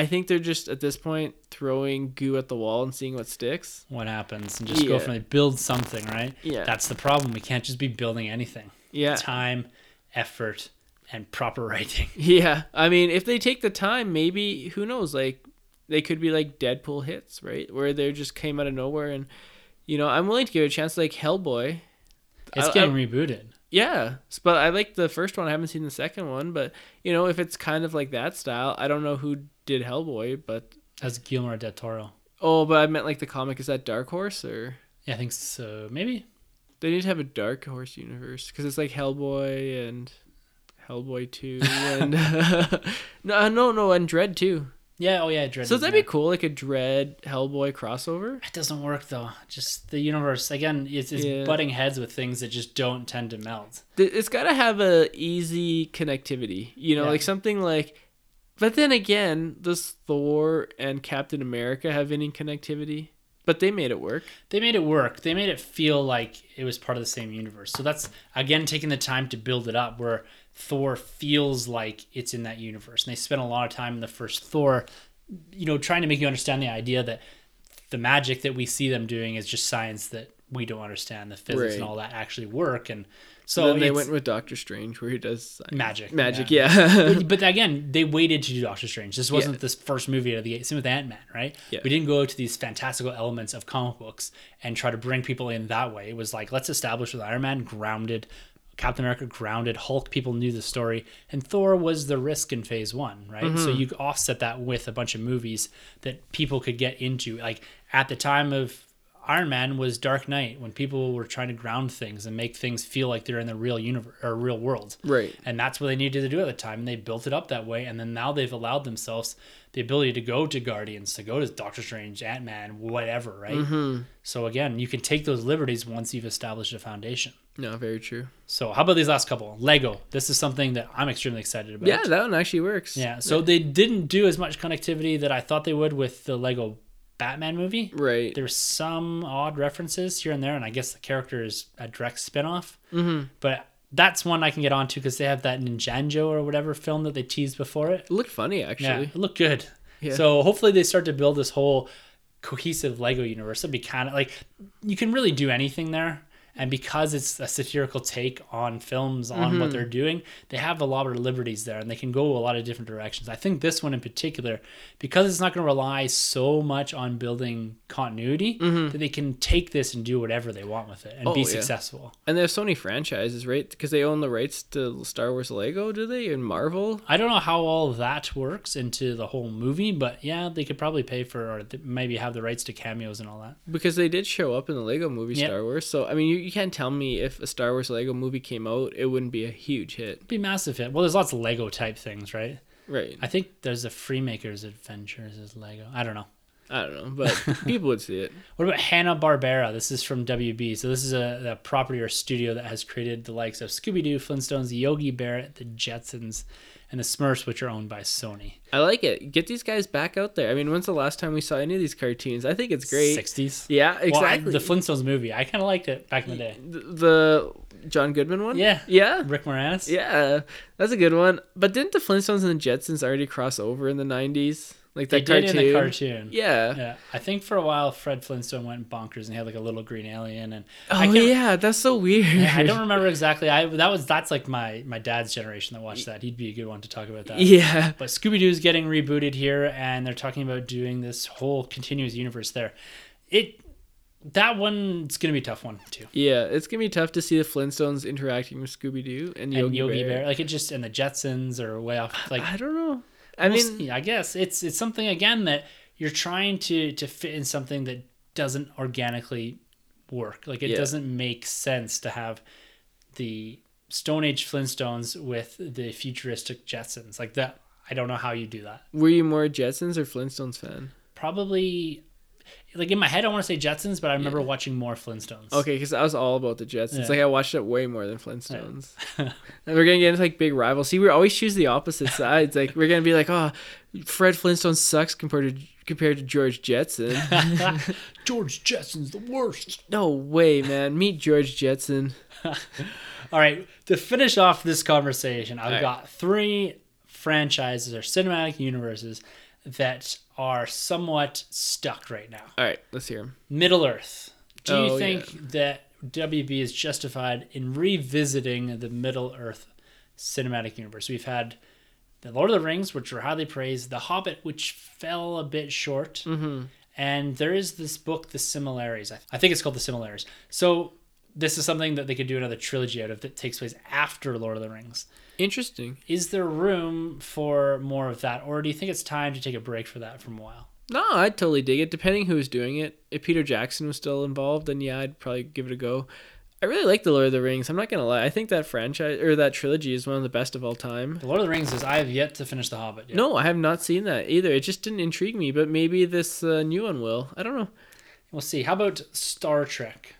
Speaker 2: I think they're just at this point throwing goo at the wall and seeing what sticks.
Speaker 1: What happens and just go from there, build something, right?
Speaker 2: Yeah.
Speaker 1: That's the problem. We can't just be building anything.
Speaker 2: Yeah.
Speaker 1: Time, effort, and proper writing.
Speaker 2: Yeah, I mean, if they take the time, maybe who knows? Like, they could be like Deadpool hits, right? Where they just came out of nowhere, and you know, I'm willing to give it a chance. Like Hellboy,
Speaker 1: It's
Speaker 2: I-
Speaker 1: getting
Speaker 2: I-
Speaker 1: rebooted.
Speaker 2: yeah, but I like the first one. I haven't seen the second one, but you know, if it's kind of like that style, I don't know who did Hellboy, but
Speaker 1: That's Guillermo del Toro.
Speaker 2: oh, but I meant like the comic. Is that Dark Horse or?
Speaker 1: Yeah, I think so. Maybe.
Speaker 2: They need to have a Dark Horse universe because it's like Hellboy and Hellboy two and no, no, no, and Dredd Two.
Speaker 1: Yeah. Oh yeah. Dredd
Speaker 2: So that'd
Speaker 1: there.
Speaker 2: be cool, like a Dredd Hellboy crossover.
Speaker 1: It doesn't work though. Just the universe again. It's, it's
Speaker 2: Yeah.
Speaker 1: butting heads with things that just don't tend to melt.
Speaker 2: It's got to have a easy connectivity, you know,
Speaker 1: Yeah.
Speaker 2: like something like. But then again, does Thor and Captain America have any connectivity? But they made it work.
Speaker 1: they made it work. They made it feel like it was part of the same universe. So that's again taking the time to build it up where Thor feels like it's in that universe. And they spent a lot of time in the first Thor, you know, trying to make you understand the idea that the magic that we see them doing is just science that we don't understand the physics and all that actually work. And
Speaker 2: So then they went with Doctor Strange, where he does science.
Speaker 1: magic.
Speaker 2: Magic,
Speaker 1: yeah.
Speaker 2: yeah.
Speaker 1: but, but again, they waited to do Doctor Strange. This wasn't this first movie out of the gate. Same with Ant Man, right?
Speaker 2: Yeah.
Speaker 1: We didn't go to these fantastical elements of comic books and try to bring people in that way. It was like let's establish with Iron Man grounded, Captain America grounded, Hulk people knew the story, and Thor was the risk in Phase One, right?
Speaker 2: Mm-hmm.
Speaker 1: So you offset that with a bunch of movies that people could get into. Like at the time of Iron Man was Dark Knight when people were trying to ground things and make things feel like they're in the real universe or real world.
Speaker 2: Right.
Speaker 1: And that's what they needed to do at the time. And they built it up that way. And then now they've allowed themselves the ability to go to Guardians, to go to Doctor Strange, Ant Man, whatever, right?
Speaker 2: Mm-hmm.
Speaker 1: So again, you can take those liberties once you've established a foundation.
Speaker 2: No, very true.
Speaker 1: So how about these last couple? Lego. This is something that I'm extremely excited about.
Speaker 2: Yeah, that one actually works.
Speaker 1: Yeah. So they didn't do as much connectivity that I thought they would with the Lego Batman movie.
Speaker 2: Right.
Speaker 1: There's some odd references here and there, and I guess the character is a direct spinoff. Mm-hmm. But that's one I can get onto because they have that Ninjago or whatever film that they teased before it.
Speaker 2: It looked funny
Speaker 1: Yeah,
Speaker 2: actually.
Speaker 1: it looked good.
Speaker 2: Yeah.
Speaker 1: So hopefully they start to build this whole cohesive Lego universe. It'd be kind of like you can really do anything there. And because it's a satirical take on films on
Speaker 2: Mm-hmm.
Speaker 1: what they're doing, they have a lot of liberties there and they can go a lot of different directions. I think this one in particular, because it's not going to rely so much on building continuity, that they can take this and do whatever they want with it and
Speaker 2: Mm-hmm. Oh,
Speaker 1: be
Speaker 2: yeah.
Speaker 1: successful.
Speaker 2: And there's so many franchises, right? Because they own the rights to Star Wars Lego, do they? And Marvel?
Speaker 1: I don't know how all that works into the whole movie, but yeah, they could probably pay for or maybe have the rights to cameos and all that.
Speaker 2: Because they did show up in the Lego movie
Speaker 1: Yep.
Speaker 2: Star Wars. So, I mean, you, you can't tell me if a Star Wars Lego movie came out, it wouldn't be a huge hit.
Speaker 1: be massive hit. Well, there's lots of Lego type things, right?
Speaker 2: Right.
Speaker 1: I think there's a Freemakers Adventures as Lego. I don't know.
Speaker 2: I don't know, but people would see it.
Speaker 1: What about Hanna Barbera? This is from WB. So this is a, a property or studio that has created the likes of Scooby Doo, Flintstones, Yogi Bear, the Jetsons, and the Smurfs, which are owned by Sony.
Speaker 2: I like it. Get these guys back out there. I mean, when's the last time we saw any of these cartoons? I think it's great.
Speaker 1: 60s.
Speaker 2: Yeah,
Speaker 1: Well, I-
Speaker 2: exactly.
Speaker 1: the Flintstones movie. I kind of liked it back in the day.
Speaker 2: the, the John Goodman one?
Speaker 1: Yeah.
Speaker 2: Yeah.
Speaker 1: Rick Moranis.
Speaker 2: Yeah, that's a good one. But didn't the Flintstones and the Jetsons already cross over in the 90s? Like
Speaker 1: They
Speaker 2: that
Speaker 1: did
Speaker 2: cartoon?
Speaker 1: in the cartoon.
Speaker 2: Yeah.
Speaker 1: Yeah, I think for a while Fred Flintstone went bonkers and he had like a little green alien and
Speaker 2: Oh yeah, that's so weird.
Speaker 1: I don't remember exactly. I that was that's like my my dad's generation that watched that. He'd be a good one to talk about that.
Speaker 2: Yeah.
Speaker 1: But Scooby Doo's getting rebooted here, and they're talking about doing this whole continuous universe there. It that one's gonna be a tough one too.
Speaker 2: Yeah, it's gonna be tough to see the Flintstones interacting with Scooby Doo and Yogi,
Speaker 1: and Yogi
Speaker 2: Bear.
Speaker 1: Bear. like it just and the Jetsons are way off. Like
Speaker 2: I don't know. I
Speaker 1: we'll
Speaker 2: mean,
Speaker 1: see. I guess it's it's something again that you're trying to to fit in something that doesn't organically work. Like it
Speaker 2: Yeah.
Speaker 1: doesn't make sense to have the Stone Age Flintstones with the futuristic Jetsons. Like that, I don't know how you do that.
Speaker 2: were you more a Jetsons or Flintstones fan?
Speaker 1: Probably, like in my head, I want to say Jetsons, but I remember watching more Flintstones.
Speaker 2: Okay, because I was all about the Jetsons.
Speaker 1: Yeah.
Speaker 2: Like I watched it way more than Flintstones. and we're gonna get into like big rivals. See, we always choose the opposite sides. Like we're gonna be like, oh, Fred Flintstone sucks compared to compared to George Jetson.
Speaker 1: George Jetson's the worst.
Speaker 2: no way, man. Meet George Jetson.
Speaker 1: All right, to finish off this conversation, I've
Speaker 2: right.
Speaker 1: got three franchises or cinematic universes that are somewhat stuck right now.
Speaker 2: All right, let's hear him.
Speaker 1: Middle Earth. Do you
Speaker 2: Oh,
Speaker 1: think that WB is justified in revisiting the Middle Earth cinematic universe? We've had The Lord of the Rings, which were highly praised, The Hobbit, which fell a bit short,
Speaker 2: Mm-hmm.
Speaker 1: and there is this book, The Silmarillion. I, I think it's called The Silmarillion. So this is something that they could do another trilogy out of that takes place after Lord of the Rings.
Speaker 2: Interesting.
Speaker 1: Is there room for more of that, or do you think it's time to take a break for that from a while?
Speaker 2: No, I'd totally dig it. Depending who's doing it. If Peter Jackson was still involved, then yeah, I'd probably give it a go. I really like the Lord of the Rings. I'm not gonna lie. I think that franchise or that trilogy is one of the best of all time.
Speaker 1: The Lord of the Rings is I have yet to finish The Hobbit. Yet.
Speaker 2: No, I have not seen that either. It just didn't intrigue me, but maybe this uh, new one will. I don't know.
Speaker 1: We'll see. How about Star Trek?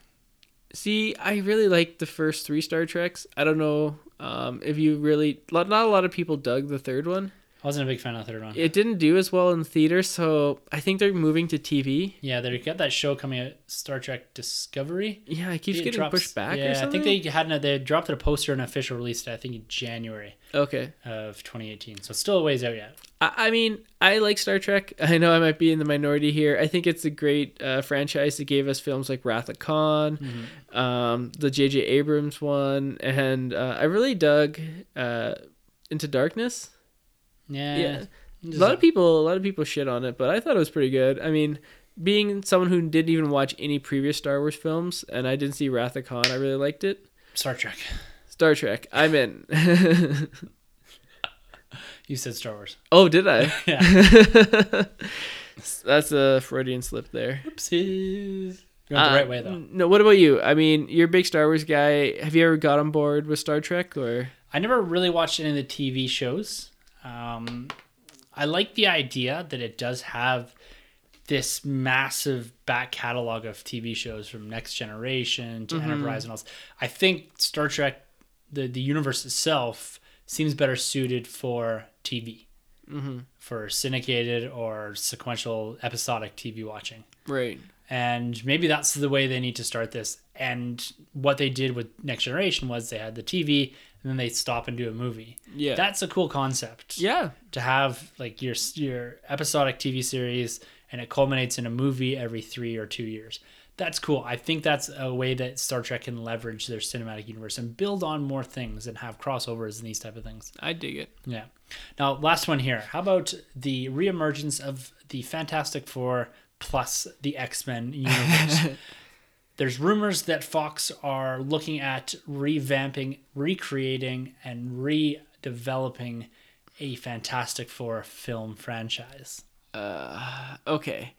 Speaker 2: See, I really liked the first three Star Treks. I don't know um, if you really. Not a lot of people dug the third one.
Speaker 1: I wasn't a big fan of third one.
Speaker 2: It didn't do as well in theater, so I think they're moving to TV.
Speaker 1: yeah, they got that show coming out, Star Trek Discovery.
Speaker 2: Yeah, it keeps
Speaker 1: It
Speaker 2: getting
Speaker 1: drops-
Speaker 2: pushed back
Speaker 1: Yeah,
Speaker 2: or something.
Speaker 1: I think they had they dropped a poster and official release. I think in January
Speaker 2: Okay.
Speaker 1: of 2018. So it's still a ways out yet.
Speaker 2: I, I mean, I like Star Trek. I know I might be in the minority here. I think it's a great uh, franchise that gave us films like Wrath of Khan,
Speaker 1: Mm-hmm.
Speaker 2: um, the J.J. Abrams one, and uh, I really dug uh, Into Darkness.
Speaker 1: Yeah.
Speaker 2: Yeah.
Speaker 1: Just-
Speaker 2: A lot of people, a lot of people shit on it, but I thought it was pretty good. I mean, being someone who didn't even watch any previous Star Wars films, and I didn't see Wrath of Khan, I really liked it.
Speaker 1: Star Trek.
Speaker 2: Star Trek, I'm in.
Speaker 1: You said Star Wars.
Speaker 2: oh, did I?
Speaker 1: Yeah.
Speaker 2: That's a Freudian slip there.
Speaker 1: Oopsies. You went the
Speaker 2: Uh,
Speaker 1: right way though.
Speaker 2: No, what about you? I mean, you're a big Star Wars guy. Have you ever got on board with Star Trek or?
Speaker 1: I never really watched any of the TV shows. Um, I like the idea that it does have this massive back catalog of TV shows from Next Generation to Enterprise and all. I think Star Trek, the the universe itself, seems better suited for TV, for syndicated or sequential episodic TV watching
Speaker 2: Right.
Speaker 1: and maybe that's the way they need to start this. And what they did with Next Generation was they had the TV and then they stop and do a movie.
Speaker 2: Yeah.
Speaker 1: That's a cool concept.
Speaker 2: Yeah.
Speaker 1: To have like your your episodic TV series and it culminates in a movie every 3 or 2 years. That's cool. I think that's a way that Star Trek can leverage their cinematic universe and build on more things and have crossovers and these type of things.
Speaker 2: I dig it.
Speaker 1: Yeah. Now, last one here. How about the reemergence of the Fantastic Four plus the X Men universe? There's rumors that Fox are looking at revamping, recreating, and redeveloping a Fantastic Four film franchise.
Speaker 2: Uh, Okay.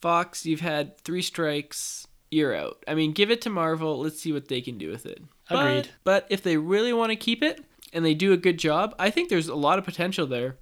Speaker 2: Fox, you've had three strikes. You're out. I mean, give it to Marvel. Let's see what they can do with it. But-
Speaker 1: Agreed.
Speaker 2: But, if they really want to keep it and they do a good job, I think there's a lot of potential there.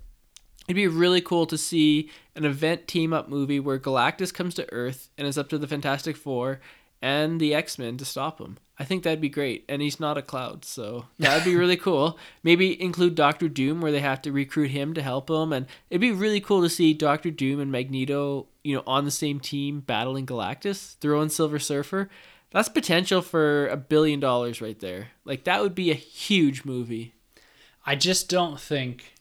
Speaker 2: It'd be really cool to see an event team up movie where Galactus comes to Earth and is up to the Fantastic Four and the X Men to stop him. I think that'd be great. And he's not a cloud, so that'd be really cool. Maybe include Doctor Doom where they have to recruit him to help him. And it'd be really cool to see Doctor Doom and Magneto, you know, on the same team battling Galactus, throw in Silver Surfer. That's potential for a billion dollars right there. Like that would be a huge movie.
Speaker 1: I just don't think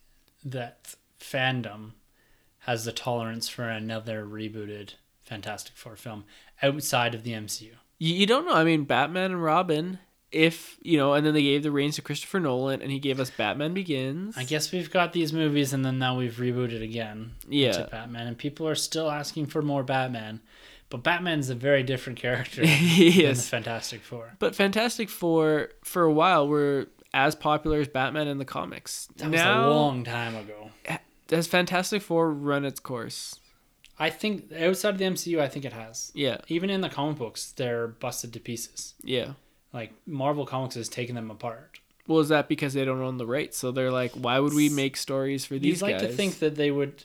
Speaker 1: that fandom has the tolerance for another rebooted Fantastic Four film outside of the MCU.
Speaker 2: You, you don't know. I mean, Batman and Robin. If you know, and then they gave the reins to Christopher Nolan, and he gave us Batman Begins.
Speaker 1: I guess we've got these movies, and then now we've rebooted again.
Speaker 2: Yeah.
Speaker 1: to Batman, and people are still asking for more Batman. But Batman's a very different character than the
Speaker 2: yes,
Speaker 1: Fantastic Four.
Speaker 2: but Fantastic Four for a while were as popular as Batman in the comics.
Speaker 1: That was
Speaker 2: now
Speaker 1: a long time ago.
Speaker 2: has Fantastic Four run its course?
Speaker 1: I think outside of the MCU, I think it has.
Speaker 2: Yeah,
Speaker 1: Even in the comic books, they're busted to pieces.
Speaker 2: yeah.
Speaker 1: Like Marvel Comics has taken them apart.
Speaker 2: Well, is that because they don't own the rights? So they're like, why would we make stories for these
Speaker 1: You'd like
Speaker 2: guys?
Speaker 1: to think that they would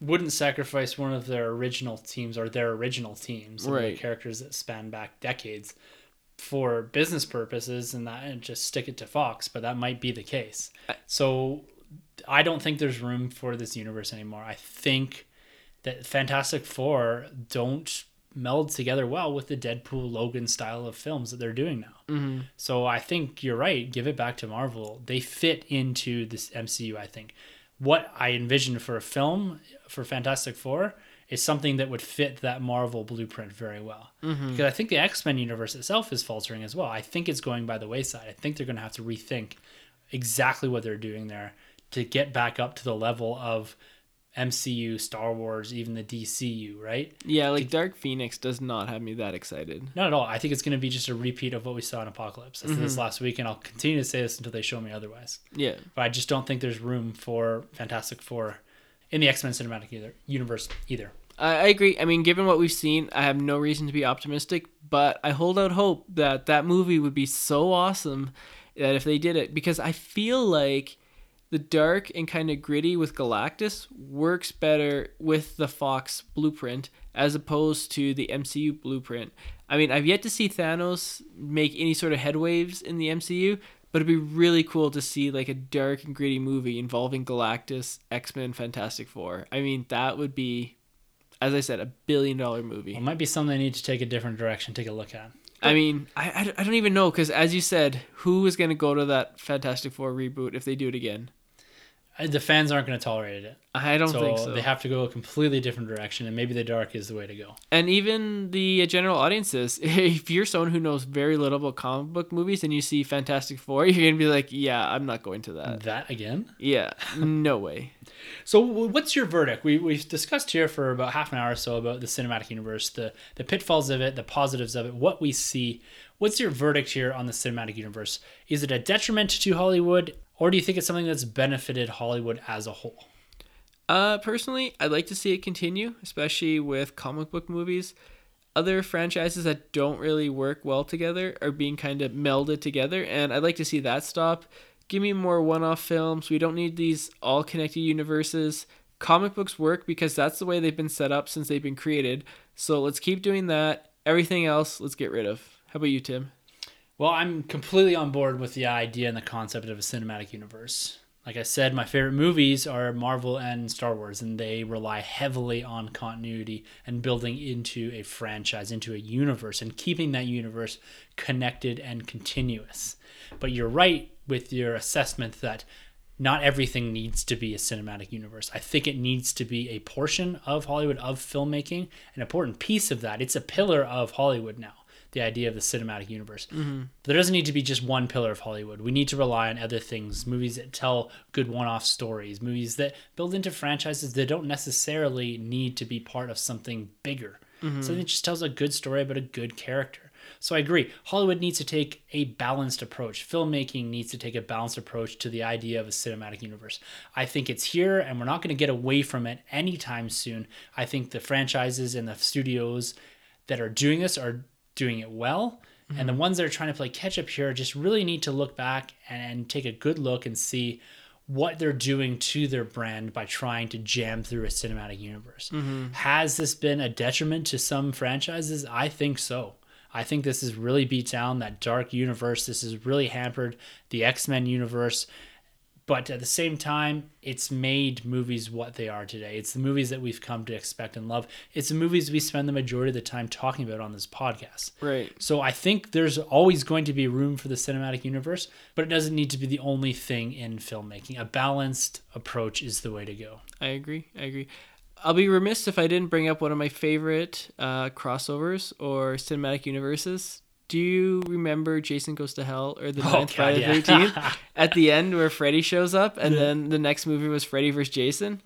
Speaker 1: wouldn't sacrifice one of their original teams or their original teams, and
Speaker 2: Right.
Speaker 1: characters that span back decades, for business purposes, and that and just stick it to Fox. But that might be the case. So I don't think there's room for this universe anymore. I think that Fantastic Four don't meld together well with the Deadpool Logan style of films that they're doing now.
Speaker 2: Mm-hmm.
Speaker 1: So I think you're right. Give it back to Marvel. They fit into this MCU. I think what I envisioned for a film for Fantastic Four is something that would fit that Marvel blueprint very well. Because I think the X Men universe itself is faltering as well. I think it's going by the wayside. I think they're going to have to rethink exactly what they're doing there to get back up to the level of MCU, Star Wars, even the DCU. Right?
Speaker 2: Yeah, like Dark Phoenix does not have me that excited.
Speaker 1: Not at all. I think it's going to be just a repeat of what we saw in Apocalypse. I said this mhm. last week, and I'll continue to say this until they show me otherwise.
Speaker 2: Yeah,
Speaker 1: But I just don't think there's room for Fantastic Four in the X Men cinematic either universe either.
Speaker 2: I, I agree. I mean, given what we've seen, I have no reason to be optimistic, but I hold out hope that that movie would be so awesome that if they did it, because I feel like the dark and kind of gritty with Galactus works better with the Fox blueprint as opposed to the MCU blueprint. I mean, I've yet to see Thanos make any sort of headwaves in the MCU, but it'd be really cool to see like a dark and gritty movie involving Galactus, X Men, Fantastic Four. I mean, that would be, as I said, a billion dollar movie.
Speaker 1: It might be something they need to take a different direction, take a look at.
Speaker 2: I mean, I, I, I don't even know because as you said, who is going to go to that Fantastic Four reboot if they do it again?
Speaker 1: The fans aren't going to tolerate it.
Speaker 2: I don't
Speaker 1: so,
Speaker 2: think so.
Speaker 1: they have to go a completely different direction, and maybe the dark is the way to go.
Speaker 2: and even the uh, general audiences, if you're someone who knows very little about comic book movies and you see Fantastic Four, you're going to be like, yeah, I'm not going to that.
Speaker 1: That again?
Speaker 2: Yeah, no way.
Speaker 1: So, what's your verdict? We we've discussed here for about half an hour or so about the cinematic universe, the the pitfalls of it, the positives of it, what we see. What's your verdict here on the cinematic universe? Is it a detriment to Hollywood, or do you think it's something that's benefited Hollywood as a whole?
Speaker 2: Uh, personally, I'd like to see it continue, especially with comic book movies. Other franchises that don't really work well together are being kind of melded together, and I'd like to see that stop. Give me more one off films. We don't need these all connected universes. Comic books work because that's the way they've been set up since they've been created. So let's keep doing that. Everything else, let's get rid of. How about you, Tim?
Speaker 1: Well, I'm completely on board with the idea and the concept of a cinematic universe. Like I said, my favorite movies are Marvel and Star Wars, and they rely heavily on continuity and building into a franchise, into a universe, and keeping that universe connected and continuous. But you're right with your assessment that not everything needs to be a cinematic universe. I think it needs to be a portion of Hollywood, of filmmaking, an important piece of that. It's a pillar of Hollywood now the idea of the cinematic universe. But there doesn't need to be just one pillar of Hollywood. We need to rely on other things, movies that tell good one-off stories, movies that build into franchises that don't necessarily need to be part of something bigger. Mm-hmm. Something that just tells a good story about a good character. So I agree. Hollywood needs to take a balanced approach. Filmmaking needs to take a balanced approach to the idea of a cinematic universe. I think it's here and we're not going to get away from it anytime soon. I think the franchises and the studios that are doing this are doing it well. And the mm-hmm. ones that are trying to play catch up here just really need to look back and, and take a good look and see what they're doing to their brand by trying to jam through a cinematic universe. Mm-hmm. Has this been a detriment to some franchises? I think so. I think this has really beat down that dark universe. This has really hampered the X Men universe. But at the same time, it's made movies what they are today. It's the movies that we've come to expect and love. It's the movies we spend the majority of the time talking about on this podcast.
Speaker 2: Right.
Speaker 1: So I think there's always going to be room for the cinematic universe, but it doesn't need to be the only thing in filmmaking. A balanced approach is the way to go.
Speaker 2: I agree. I agree. I'll be remiss if I didn't bring up one of my favorite uh, crossovers or cinematic universes. Do you remember Jason Goes to Hell or the
Speaker 1: Oh,
Speaker 2: Ninth
Speaker 1: God,
Speaker 2: Friday
Speaker 1: yeah.
Speaker 2: the Thirteenth at the end where Freddy shows up and then the next movie was Freddy vs. Jason?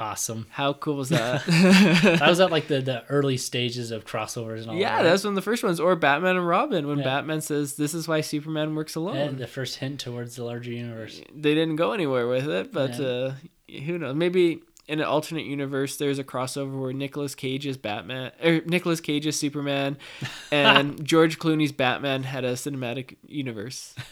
Speaker 1: Awesome.
Speaker 2: How cool was that?
Speaker 1: That was at like the, the early stages of crossovers and all
Speaker 2: yeah,
Speaker 1: that.
Speaker 2: that's one of the first ones. Or Batman and Robin when
Speaker 1: Yeah.
Speaker 2: Batman says, "This is why Superman works alone."
Speaker 1: And the first hint towards the larger universe.
Speaker 2: they didn't go anywhere with it, but
Speaker 1: Yeah.
Speaker 2: uh, who knows? Maybe in an alternate universe, there's a crossover where Nicolas Cage is Batman, or Nicolas Cage is Superman, and George Clooney's Batman had a cinematic universe.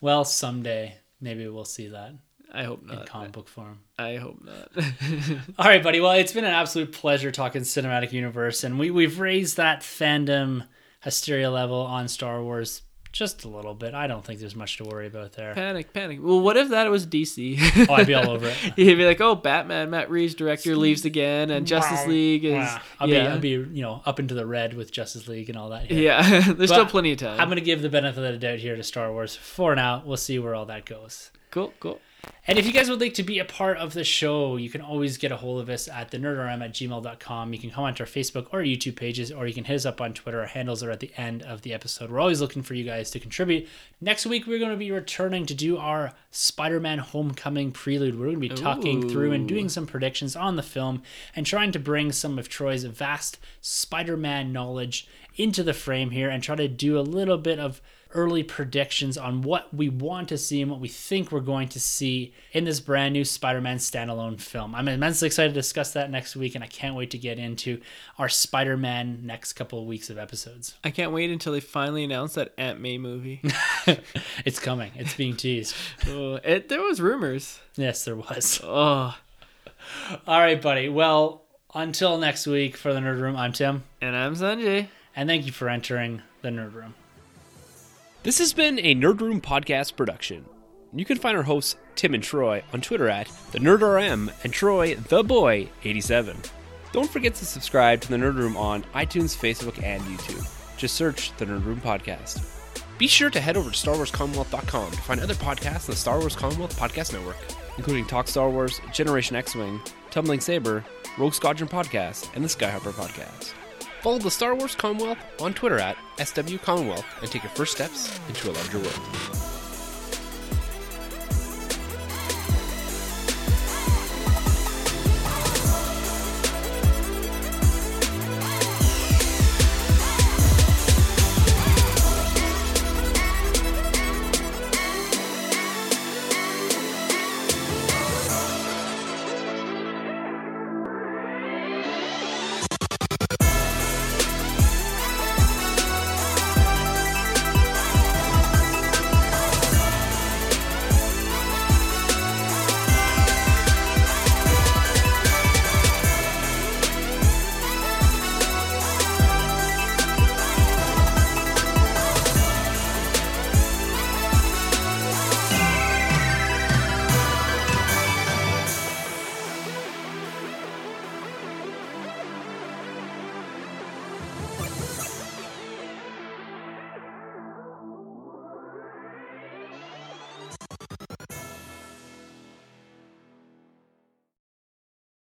Speaker 1: Well, someday maybe we'll see that
Speaker 2: I hope not.
Speaker 1: in comic book form.
Speaker 2: I hope not.
Speaker 1: All right, buddy. Well, it's been an absolute pleasure talking cinematic universe, and we we've raised that fandom hysteria level on Star Wars just a little bit. I don't think there's much to worry about there.
Speaker 2: panic, panic. Well, what if that was DC?
Speaker 1: Oh, I'd be all over it.
Speaker 2: He'd be like, "Oh, Batman, Matt Reeves, director, leaves again, and Justice League is
Speaker 1: Wow. I'll
Speaker 2: yeah,
Speaker 1: be I'll be you know up into the red with Justice League and all that. here.
Speaker 2: yeah." There's still plenty of time.
Speaker 1: I'm gonna give the benefit of the doubt here to Star Wars for now. We'll see where all that goes.
Speaker 2: cool, cool.
Speaker 1: And if you guys would like to be a part of the show, you can always get a hold of us at thenerdrm at gmail.com. You can comment on our Facebook or YouTube pages, or you can hit us up on Twitter. Our handles are at the end of the episode. We're always looking for you guys to contribute. Next week, we're going to be returning to do our Spider Man Homecoming prelude. We're going to be talking through and doing some predictions on the film and trying to bring some of Troy's vast Spider Man knowledge into the frame here and try to do a little bit of early predictions on what we want to see and what we think we're going to see in this brand new Spider-Man standalone film. I'm immensely excited to discuss that next week and I can't wait to get into our Spider-Man next couple of weeks of episodes.
Speaker 2: I can't wait until they finally announce that Aunt May movie.
Speaker 1: it's coming. It's being teased.
Speaker 2: oh, it, there was rumors.
Speaker 1: Yes, there was.
Speaker 2: Oh,
Speaker 1: All right, buddy. Well, until next week for the Nerd Room, I'm Tim,
Speaker 2: and I'm Sunjay.
Speaker 1: and thank you for entering the Nerd Room.
Speaker 4: This has been a Nerd Room podcast production. You can find our hosts, Tim and Troy, on Twitter at the NerdRM and Troy the Boy 87. Don't forget to subscribe to the Nerd Room on iTunes, Facebook, and YouTube. Just search the Nerd Room Podcast. Be sure to head over to StarWarsCommonwealth.com to find other podcasts on the Star Wars Commonwealth Podcast Network, including Talk Star Wars, Generation X Wing, Tumbling Saber, Rogue Squadron Podcast, and the Skyhopper Podcast. Follow the Star Wars Commonwealth on Twitter at SW Commonwealth and take your first steps into a larger world.